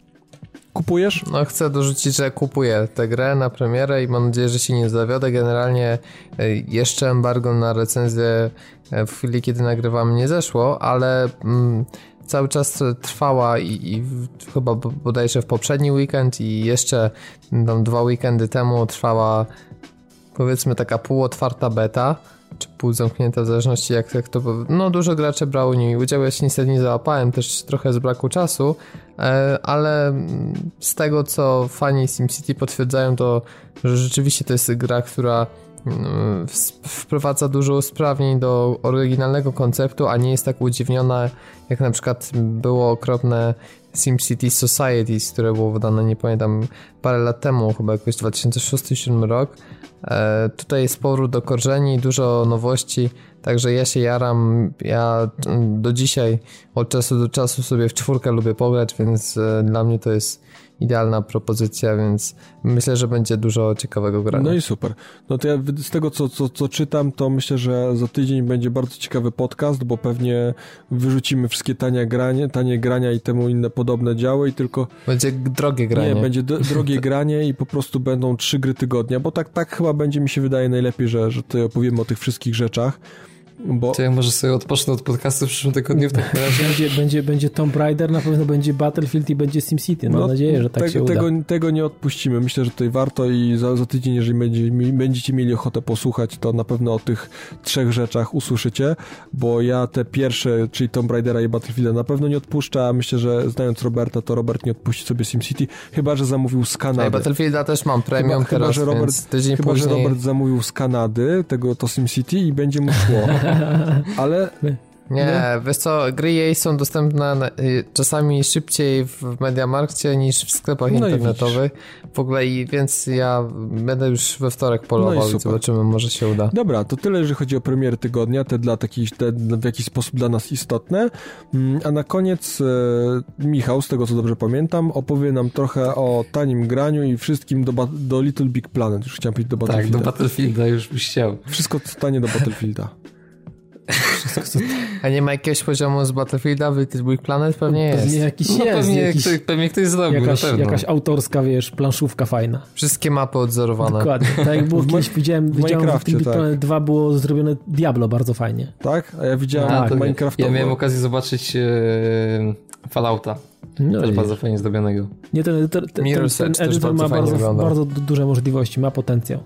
Kupujesz? No chcę dorzucić, że kupuję tę grę na premierę i mam nadzieję, że się nie zawiodę. Generalnie e, jeszcze embargo na recenzję e, w chwili, kiedy nagrywam nie zeszło, ale mm, cały czas trwała i, i chyba bodajże w poprzedni weekend i jeszcze tam dwa weekendy temu trwała powiedzmy taka półotwarta beta, czy półzamknięta, w zależności jak, jak to... No dużo graczy brało niej udział, ja się niestety nie załapałem, też trochę z braku czasu, e, ale z tego co fani SimCity potwierdzają, to że rzeczywiście to jest gra, która wprowadza dużo usprawnień do oryginalnego konceptu, a nie jest tak udziwniona, jak na przykład było okropne SimCity Societies, które było wydane, nie pamiętam, parę lat temu, chyba jakoś 2006-2007 rok. E, tutaj jest powrót do korzeni, dużo nowości, także ja się jaram. Ja mm, do dzisiaj od czasu do czasu sobie w czwórkę lubię pograć, więc e, dla mnie to jest idealna propozycja, więc myślę, że będzie dużo ciekawego grania. No i super. No to ja z tego, co, co, co czytam, to myślę, że za tydzień będzie bardzo ciekawy podcast, bo pewnie wyrzucimy wszystkie tanie granie, tanie grania i temu inne podobne działy i tylko Będzie drogie granie. Nie, będzie drogie granie i po prostu będą trzy gry tygodnia, bo tak, tak chyba będzie mi się wydaje najlepiej, że, że tutaj opowiemy o tych wszystkich rzeczach. Bo... To ja może sobie odpocznę od podcastu w przyszłym tygodniu w takim razie. Będzie, będzie, będzie Tomb Raider, na pewno będzie Battlefield i będzie SimCity. Mam No, nadzieję, że tak tego, się uda. Tego, tego nie odpuścimy. Myślę, że tutaj warto i za, za tydzień, jeżeli będzie, będziecie mieli ochotę posłuchać, to na pewno o tych trzech rzeczach usłyszycie, bo ja te pierwsze, czyli Tomb Raidera i Battlefielda na pewno nie odpuszczę, a myślę, że znając Roberta, to Robert nie odpuści sobie SimCity, chyba, że zamówił z Ej, Kanady. Battlefielda też mam premium Chyba- chyba, teraz, że Robert- więc tydzień Chyba, że później... Robert zamówił z Kanady tego to SimCity i będzie mu szło. Ale Nie, wiesz co, gry jej są dostępne na, y, czasami szybciej w Mediamarkcie niż w sklepach No i internetowych. W ogóle i więc ja będę już we wtorek polował No i i zobaczymy, może się uda. Dobra, to tyle, jeżeli chodzi o premiery tygodnia, te dla takich, te w jakiś sposób dla nas istotne. Mm, A na koniec e, Michał, z tego co dobrze pamiętam, opowie nam trochę o tanim graniu i wszystkim do, do Little Big Planet. Już chciałem powiedzieć do Tak, Battlefielda. do Battlefielda już byś chciał. Wszystko co stanie do Battlefielda. A nie ma jakiegoś poziomu z Battlefielda w Little Planet? Pewnie Pewnie jest. jakiś No jest, pewnie, jakiś, ktoś, pewnie ktoś zrobił, jakaś, na pewno. jakaś autorska, wiesz, planszówka fajna. Wszystkie mapy odzorowane. Dokładnie. Tak jak było W kiedyś, widziałem, widziałem w tym Big tak. Planet 2 było zrobione Diablo bardzo fajnie. Tak? A ja widziałem Tak, to Minecraftowe. Ja miałem okazję zobaczyć e, Fallouta, No też bardzo fajnie zdrobionego. Nie, ten, ten, ten, Mirror's ten, edytor ma bardzo, bardzo du- duże możliwości, ma potencjał.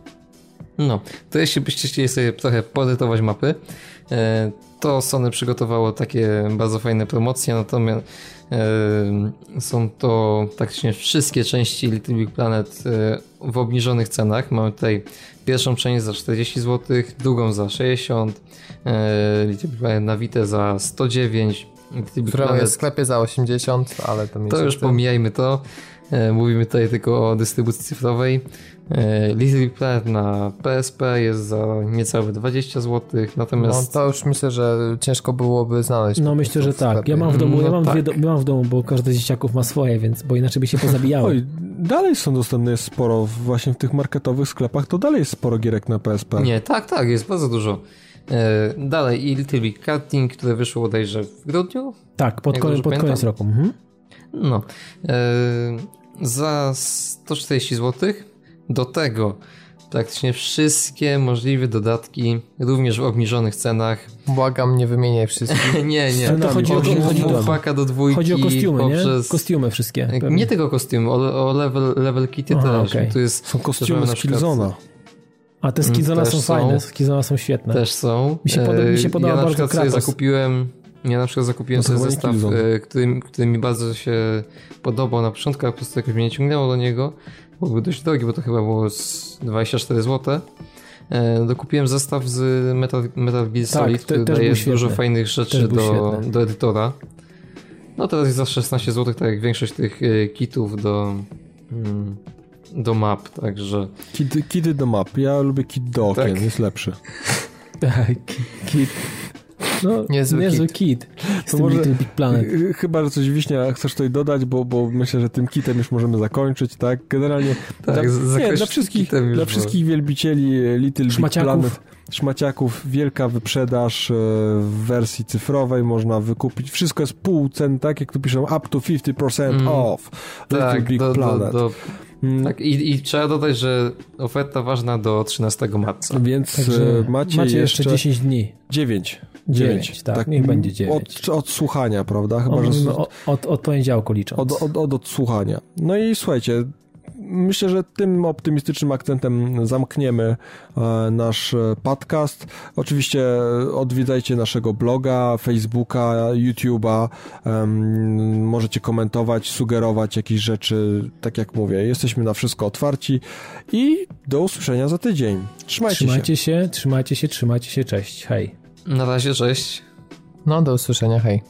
No, to jeśli byście chcieli sobie trochę poedytować mapy, e, to Sony przygotowało takie bardzo fajne promocje, natomiast e, są to praktycznie wszystkie części Little Big Planet e, w obniżonych cenach. Mamy tutaj pierwszą część za 40 zł, drugą za 60, e, Little Big Planet na Vita za 109, Little Big jest w Planet sklepie za 80, ale to to już pomijajmy to. Mówimy tutaj tylko o dystrybucji cyfrowej. E, Little Big Planet na PSP jest za niecałe 20 zł, No natomiast to już myślę, że ciężko byłoby znaleźć. No myślę, że tak. Ja mam w domu, ja No mam, tak. dwie do, ja mam w domu, bo każdy z dzieciaków ma swoje, więc bo inaczej by się pozabijały. Oj, dalej są dostępne jest sporo, właśnie w tych marketowych sklepach, to dalej jest sporo gierek na PSP. nie, tak, tak, jest bardzo dużo. E, Dalej i Little Big Karting, które wyszło bodajże w grudniu. tak, pod, koniec, pod koniec roku. Mhm. No. E, Za 140 zł. Do tego praktycznie wszystkie możliwe dodatki, również w obniżonych cenach. Błagam, nie wymieniaj wszystkich. nie, nie. To chodzi o- Od chodzi o- chłopaka do dwójki. Chodzi o kostiumy, nie? poprzez- Kostiumy wszystkie. pewnie. Nie tylko kostiumy, o, o level, level kity Aha, też. okej. Tu jest, Są kostiumy z na przykład- Killzona. A te skizona są są. fajne, skizona są świetne. Też są. Mi się poda- mi się E, podoba ja na bardzo przykład sobie Kratos. zakupiłem ja na przykład zakupiłem sobie nie zestaw, e, który, który mi bardzo się podobał na początku, a po prostu jakoś mnie nie ciągnęło do niego, bo był dość drogi, bo to chyba było z 24 zł. E, Dokupiłem zestaw z Metal, Metal Gear Tak, Solid, te- który daje dużo fajnych rzeczy do, świetny. do edytora. No teraz jest za 16 zł, tak jak większość tych e, kitów do, mm, do map, także Kid, kidy do map. Ja lubię kid do okien, Tak. jest lepszy. Tak, kid. No, Niezły niezły kid. Z tym może- Little Big Planet. Ch- Chyba, że coś Wiśnia chcesz tutaj dodać, bo, bo myślę, że tym kitem już możemy zakończyć, tak? Generalnie Tak, dla, z- nie, dla wszystkich, dla wszystkich wielbicieli e, Little Big. Planet, szmaciaków, wielka wyprzedaż w wersji cyfrowej, można wykupić, wszystko jest pół cen, tak? Jak tu piszą, up to 50% Mm. off. Little tak, Big do, do, Planet. do, Mm, tak i, i trzeba dodać, że oferta ważna do 13 marca. Więc Także macie, macie jeszcze, jeszcze 10 dni. 9. Dziewięć, tak, niech będzie dziewięć. Od, od słuchania, prawda? Chyba, Od, że od, od poniedziałku licząc. od, od, od odsłuchania. No i słuchajcie, myślę, że tym optymistycznym akcentem zamkniemy e, nasz e, podcast. Oczywiście odwiedzajcie naszego bloga, Facebooka, YouTube'a. Możecie komentować, sugerować jakieś rzeczy. Tak jak mówię, jesteśmy na wszystko otwarci i do usłyszenia za tydzień. Trzymajcie, się. Trzymajcie się, trzymajcie się, trzymajcie się, cześć, hej. Na razie, cześć. No, do usłyszenia, hej.